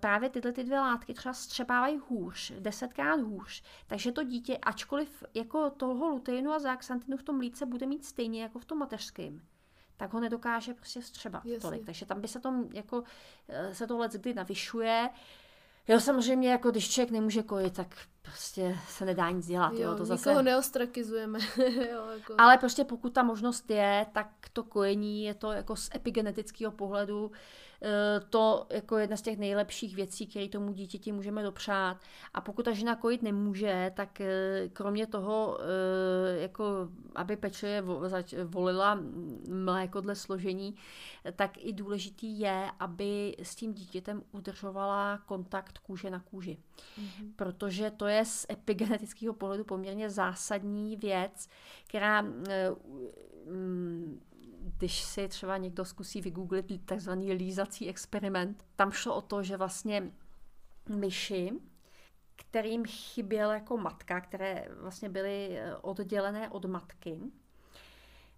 právě tyhle ty dvě látky třeba střebávají hůř, desetkrát hůř. Takže to dítě, ačkoliv jako toho luteinu a záxantinu v tom mlíce bude mít stejně jako v tom mateřském, tak ho nedokáže prostě střebat Jasně. tolik. Takže tam by se to jako eh, se to kdy navyšuje. Jo, samozřejmě, jako když člověk nemůže kojit, tak prostě se nedá nic dělat. Jo, jo to zase... nikoho neostrakizujeme. *laughs* jo, jako... Ale prostě pokud ta možnost je, tak to kojení je to jako z epigenetického pohledu Eh, to jako jedna z těch nejlepších věcí, které tomu dítěti můžeme dopřát. A pokud ta žena kojit nemůže, tak eh, kromě toho, eh, jako aby pečlivě volila mléko dle složení, tak i důležitý je, aby s tím dítětem udržovala kontakt kůže na kůži. Mm-hmm. Protože to je z epigenetického pohledu poměrně zásadní věc, která mm, když si třeba někdo zkusí vygooglit takzvaný lízací experiment, tam šlo o to, že vlastně myši, kterým chyběla jako matka, které vlastně byly eh, oddělené od matky,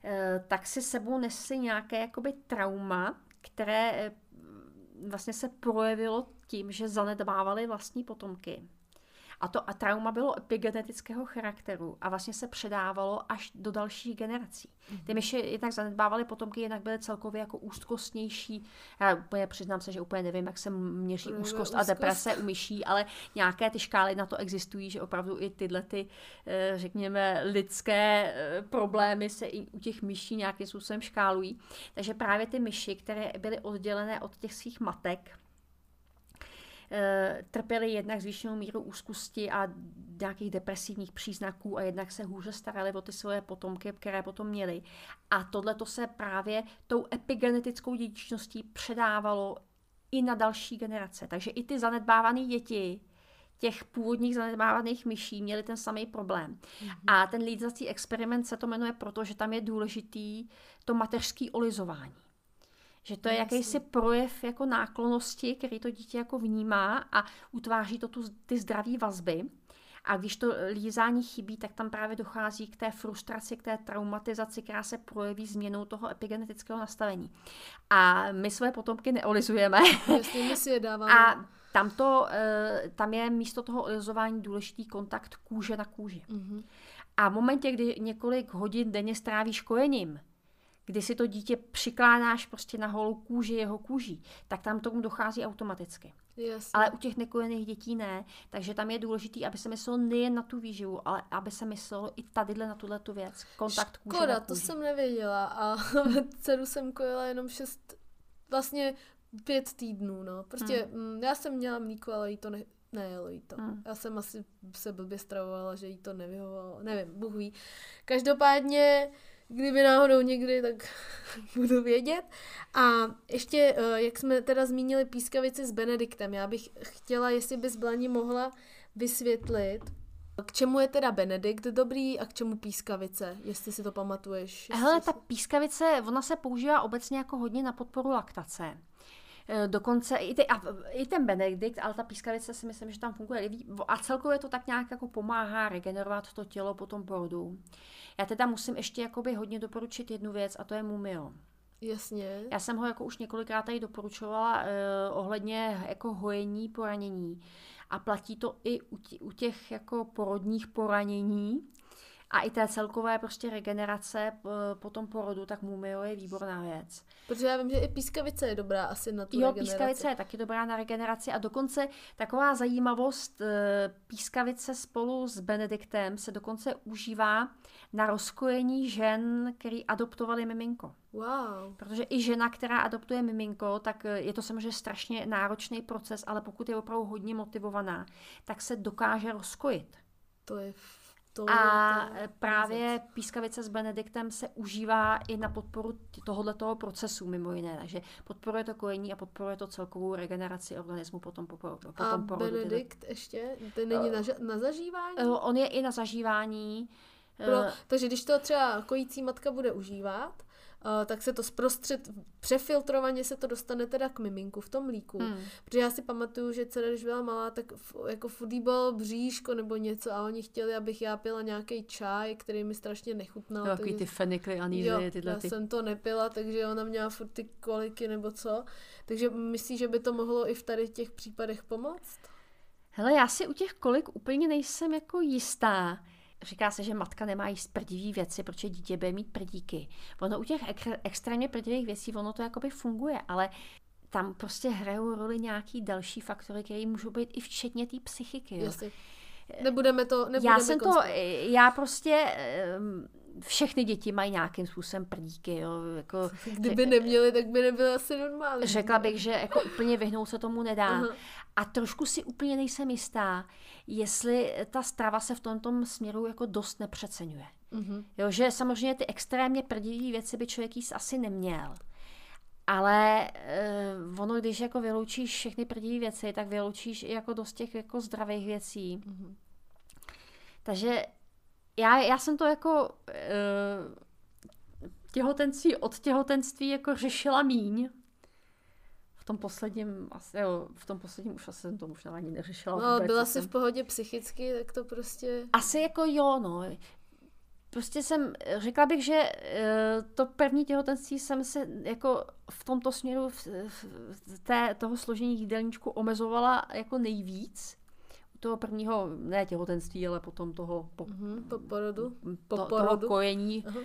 eh, tak si sebou nesly nějaké jakoby trauma, které eh, vlastně se projevilo tím, že zanedbávali vlastní potomky. A to a trauma bylo epigenetického charakteru a vlastně se předávalo až do dalších generací. Mhm. Ty myši jednak zanedbávaly potomky, jinak byly celkově jako úzkostnější. Já úplně přiznám se, že úplně nevím, jak se měří úzkost a deprese u myší, ale nějaké ty škály na to existují, že opravdu i tyhle ty, eh, řekněme, lidské eh, problémy se i u těch myší nějakým způsobem škálují. Takže právě ty myši, které byly oddělené od těch svých matek, trpěli jednak zvýšenou míru úzkosti a nějakých depresivních příznaků a jednak se hůře starali o ty svoje potomky, které potom měli. A tohle to se právě tou epigenetickou dědičností předávalo i na další generace. Takže i ty zanedbávané děti těch původních zanedbávaných myší měli ten samý problém. Mm-hmm. A ten lídzací experiment se to jmenuje proto, že tam je důležitý to mateřský olizování. Že to je jakýsi projev jako náklonosti, který to dítě jako vnímá a utváří to tu, ty zdravé vazby. A když to lízání chybí, tak tam právě dochází k té frustraci, k té traumatizaci, která se projeví změnou toho epigenetického nastavení. A my své potomky neolizujeme. *laughs* Jasně, my si je dáváme. A tam, to, eh, tam je místo toho olizování důležitý kontakt kůže na kůži. Mm-hmm. A v momentě, kdy několik hodin denně strávíš kojením, kdy si to dítě přikládáš prostě na holou kůži jeho kůží, tak tam tomu dochází automaticky. Jasně. Ale u těch nekojených dětí ne, takže tam je důležité, aby se myslelo nejen na tu výživu, ale aby se myslelo i tadyhle na tuhle tu věc. Kontakt kůže Škoda, na kůži. to jsem nevěděla a *laughs* dceru jsem kojila jenom šest, vlastně pět týdnů, no. Prostě hmm. Mm, já jsem měla mlíko, ale jí to ne, nejelo jí to. Hmm. Já jsem asi se blbě stravovala, že jí to nevyhovovalo. Nevím, Bůh ví. Každopádně kdyby náhodou někdy, tak *laughs* budu vědět. A ještě, eh, jak jsme teda zmínili pískavici s Benediktem, já bych chtěla, jestli bys Blani mohla vysvětlit, k čemu je teda Benedikt dobrý a k čemu pískavice, jestli si to pamatuješ? Hele, ta pískavice, ona se používá obecně jako hodně na podporu laktace. Eh, dokonce i, ty, a, i ten Benedikt, ale ta pískavice si myslím, že tam funguje a celkově to tak nějak jako pomáhá regenerovat to tělo po tom porodu. Já teda musím ještě jakoby hodně doporučit jednu věc a to je Mumio. Jasně. Já jsem ho jako už několikrát tady doporučovala eh, ohledně jako hojení poranění a platí to i u, tě, u těch jako porodních poranění, a i té celkové prostě regenerace po tom porodu, tak mumio je výborná věc. Protože já vím, že i pískavice je dobrá asi na tu jo, regeneraci. pískavice je taky dobrá na regeneraci a dokonce taková zajímavost, eh, pískavice spolu s Benediktem se dokonce užívá na rozkojení žen, který adoptovali miminko. Wow. Protože i žena, která adoptuje miminko, tak eh, je to samozřejmě strašně náročný proces, ale pokud je opravdu hodně motivovaná, tak se dokáže rozkojit. To je To a to právě pískavice s Benediktem se užívá i na podporu tohoto procesu mimo jiné. Takže podporuje to kojení a podporuje to celkovou regeneraci organismu potom po, potom a porodu. Benedikt ještě? Ten není na, na zažívání? On je i na zažívání. Pro, takže když to třeba kojící matka bude užívat, tak se to zprostřed, přefiltrovaně se to dostane teda k miminku v tom mlíku. Hmm. Protože já si pamatuju, že dcera, když byla malá, tak f, jako furt bylo bříško nebo něco a oni chtěli, abych já pila nějaký čaj, který mi strašně nechutnal. Jo, takže... ty fenikly, anízy, tyhle já ty. jsem to nepila, takže ona měla furt ty koliky nebo co. Takže myslíš, že by to mohlo i v tady těch případech pomoct? Hele, já si u těch kolik úplně nejsem jako jistá říká se, že matka nemá jíst prdivý věci, protože dítě bude mít prdíky. Ono u těch ek- extrémně prdivých věcí, ono to jakoby funguje, ale tam prostě hrajou roli nějaký další faktory, které můžou být i včetně té psychiky. Jo. Nebudeme to, nebudeme Já jsem to, já prostě, všechny děti mají nějakým způsobem prdíky, jo, jako, Kdyby neměli, tak by nebyly asi normální. Řekla bych, že jako úplně vyhnout se tomu nedá. Uh-huh. A trošku si úplně nejsem jistá, jestli ta strava se v tomto směru jako dost nepřeceňuje. Uh-huh. Jo, že samozřejmě ty extrémně prdivé věci by člověk jíst asi neměl. Ale uh, ono, když jako vyloučíš všechny prdivé věci, tak vyloučíš i jako dost těch jako zdravých věcí. Uh-huh. Takže já, já jsem to jako uh, těhotenství od těhotenství jako řešila míň. V tom posledním, asi, jo, v tom posledním už asi jsem to možná ani neřešila. No, vůbec, byla jsi v pohodě psychicky, tak to prostě... Asi jako jo, no. Prostě jsem, řekla bych, že uh, to první těhotenství jsem se jako v tomto směru v, v té, toho složení jídelníčku omezovala jako nejvíc toho prvního, ne těhotenství, ale potom toho po, mm-hmm, po porodu, po to, porodu. toho kojení. Uh-huh.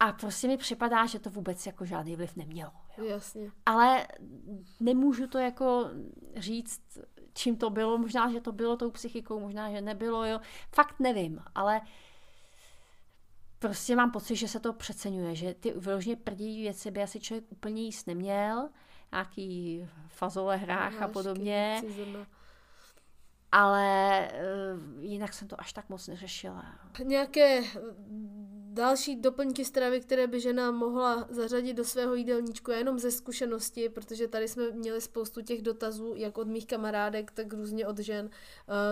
A prostě mi připadá, že to vůbec jako žádný vliv nemělo. Jo. Jasně. Ale nemůžu to jako říct, čím to bylo. Možná, že to bylo tou psychikou, možná, že nebylo. Jo. Fakt nevím, ale prostě mám pocit, že se to přeceňuje, že ty vyloženě prdivé věci by asi člověk úplně jíst neměl, nějaký fazole hrách a podobně. Ale uh, jinak jsem to až tak moc neřešila. Nějaké další doplňky stravy, které by žena mohla zařadit do svého jídelníčku, jenom ze zkušenosti, protože tady jsme měli spoustu těch dotazů, jak od mých kamarádek, tak různě od žen, uh,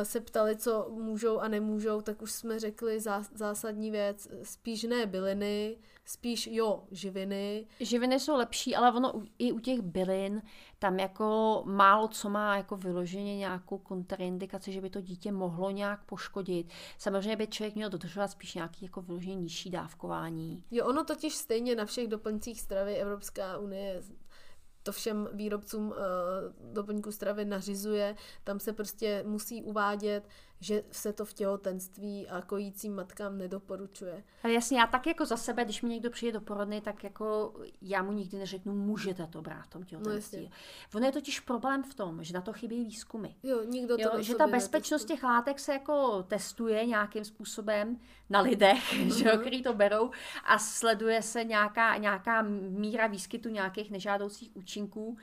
se ptali, co můžou a nemůžou, tak už jsme řekli zásadní věc, spíš ne byliny, spíš jo, živiny. Živiny jsou lepší, ale ono i u těch bylin, tam jako málo co má jako vyloženě nějakou kontraindikaci, že by to dítě mohlo nějak poškodit. Samozřejmě by člověk měl dodržovat spíš nějaký jako vyloženě nižší dávkování. Jo, ono totiž stejně na všech doplňcích stravy Evropská unie to všem výrobcům uh, doplňků stravy nařizuje. Tam se prostě musí uvádět, že se to v těhotenství a kojícím matkám nedoporučuje. Ale jasně, já tak jako za sebe, když mi někdo přijde do porodny, tak jako já mu nikdy neřeknu, můžete to brát v tom těhotenství. No ono je totiž problém v tom, že na to chybí výzkumy. Jo, nikdo to jo, Že ta bezpečnost těch látek se jako testuje nějakým způsobem na lidech, uh-huh. *laughs* že, mhm. který to berou a sleduje se nějaká, nějaká míra výskytu nějakých nežádoucích účinků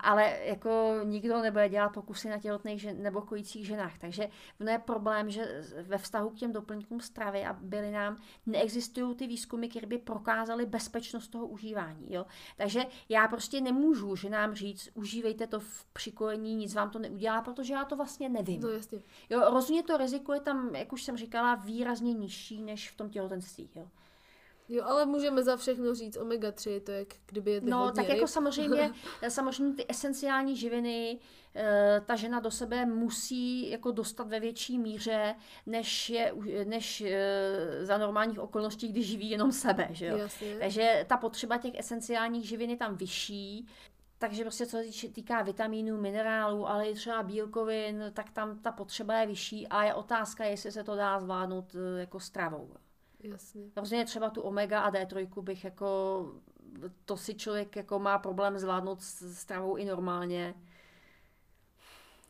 ale jako nikdo nebude dělat pokusy na těhotných žen, nebo kojících ženách. Takže ono je problém, že ve vztahu k těm doplňkům stravy a bylinám neexistují ty výzkumy, které by prokázaly bezpečnost toho užívání. Jo? Takže já prostě nemůžu že nám říct, užívejte to v přikojení, nic vám to neudělá, protože já to vlastně nevím. No, jasně. Jo, rozhodně to riziko je tam, jak už jsem říkala, výrazně nižší než v tom těhotenství. Jo? Jo, ale můžeme za všechno říct omega-3, to je kdyby je No, tak ryb. jako samozřejmě, *laughs* samozřejmě ty esenciální živiny eh, ta žena do sebe musí jako dostat ve větší míře, než, je, než eh, za normálních okolností, když živí jenom sebe. Že jo? Jasně. Takže ta potřeba těch esenciálních živin je tam vyšší. Takže prostě co se týká vitamínů, minerálů, ale i třeba bílkovin, tak tam ta potřeba je vyšší a je otázka, jestli se to dá zvládnout eh, jako stravou. Jasně. Rozhodně třeba tu omega a D3 bych jako, to si člověk jako má problém zvládnout s stravou i normálně.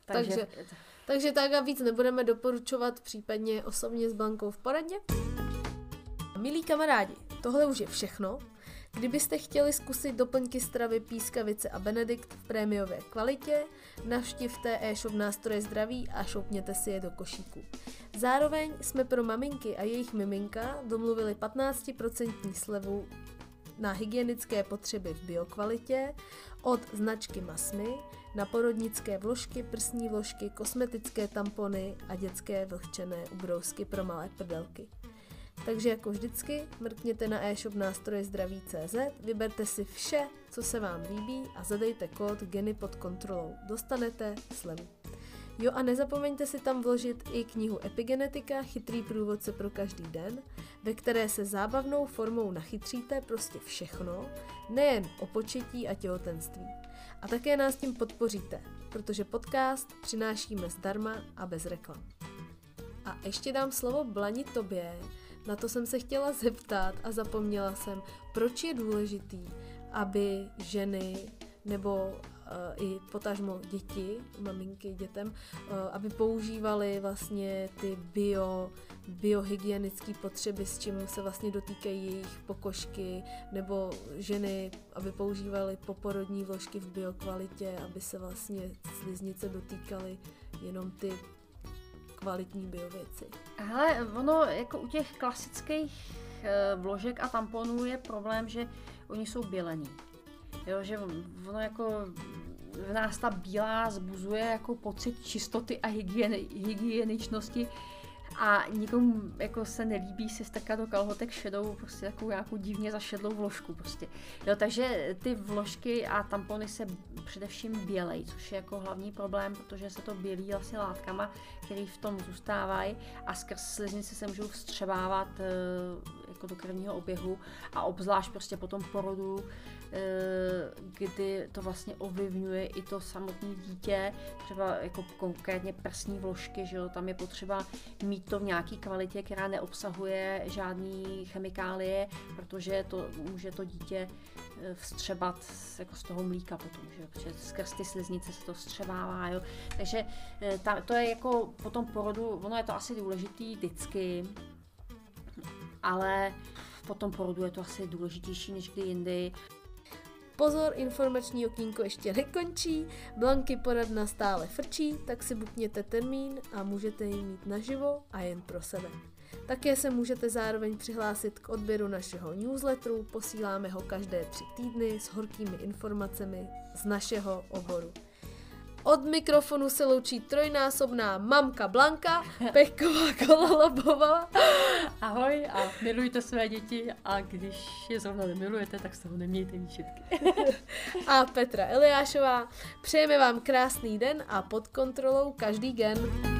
Takže, takže, takže tak a víc nebudeme doporučovat případně osobně s Blankou v poradně. Milí kamarádi, tohle už je všechno. Kdybyste chtěli zkusit doplňky stravy Pískavice a Benedikt v prémiové kvalitě, navštivte e-shop Nástroje zdraví a šoupněte si je do košíku. Zároveň jsme pro maminky a jejich miminka domluvili 15% slevu na hygienické potřeby v biokvalitě od značky Masmy na porodnické vložky, prsní vložky, kosmetické tampony a dětské vlhčené ubrousky pro malé prdelky. Takže jako vždycky mrkněte na e-shop nástroje zdraví.cz, vyberte si vše, co se vám líbí a zadejte kód GENY pod kontrolou. Dostanete slevu. Jo a nezapomeňte si tam vložit i knihu Epigenetika, chytrý průvodce pro každý den, ve které se zábavnou formou nachytříte prostě všechno, nejen o početí a těhotenství. A také nás tím podpoříte, protože podcast přinášíme zdarma a bez reklam. A ještě dám slovo Blani tobě, na to jsem se chtěla zeptat a zapomněla jsem, proč je důležitý, aby ženy nebo uh, i potažmo děti, maminky dětem, uh, aby používali vlastně ty bio, biohygienické potřeby, s čím se vlastně dotýkají jejich pokožky, nebo ženy, aby používali poporodní vložky v biokvalitě, aby se vlastně sliznice dotýkaly jenom ty kvalitní biověci. Ale ono jako u těch klasických eh, vložek a tamponů je problém, že oni jsou bělení. Jo, že ono jako v nás ta bílá zbuzuje jako pocit čistoty a hygieny, hygieničnosti a nikomu jako se nelíbí si strkat do kalhotek šedou, prostě takovou nějakou divně zašedlou vložku prostě. Jo, takže ty vložky a tampony se především bělej, což je jako hlavní problém, protože se to bělí vlastně látkama, které v tom zůstávají a skrz sliznice se můžou vstřebávat e, jako do krevního oběhu a obzvlášť prostě po tom porodu Eh, kdy to vlastně ovlivňuje i to samotné dítě, třeba jako konkrétně prsní vložky, že jo, tam je potřeba mít to v nějaké kvalitě, která neobsahuje žádný chemikálie, protože to může to dítě eh, vstřebat jako z toho mlíka potom, že jo, protože skrz ty sliznice se to vstřebává, jo. Takže eh, ta, to je jako po tom porodu, ono je to asi důležitý vždycky, ale po tom porodu je to asi důležitější než kdy jindy. Pozor, informační okýnko ještě nekončí, Blanky poradna stále frčí, tak si bukněte termín a můžete ji mít naživo a jen pro sebe. Také se můžete zároveň přihlásit k odběru našeho newsletteru, posíláme ho každé tři týdny s horkými informacemi z našeho oboru. Od mikrofonu se loučí trojnásobná mamka Blanka, Pechková *laughs* Kolalabová. Ahoj a milujte své děti a když je zrovna nemilujete, tak se ho nemějte výčitky. *laughs* a Petra Eliášová. Přejeme vám krásný den a pod kontrolou každý gen.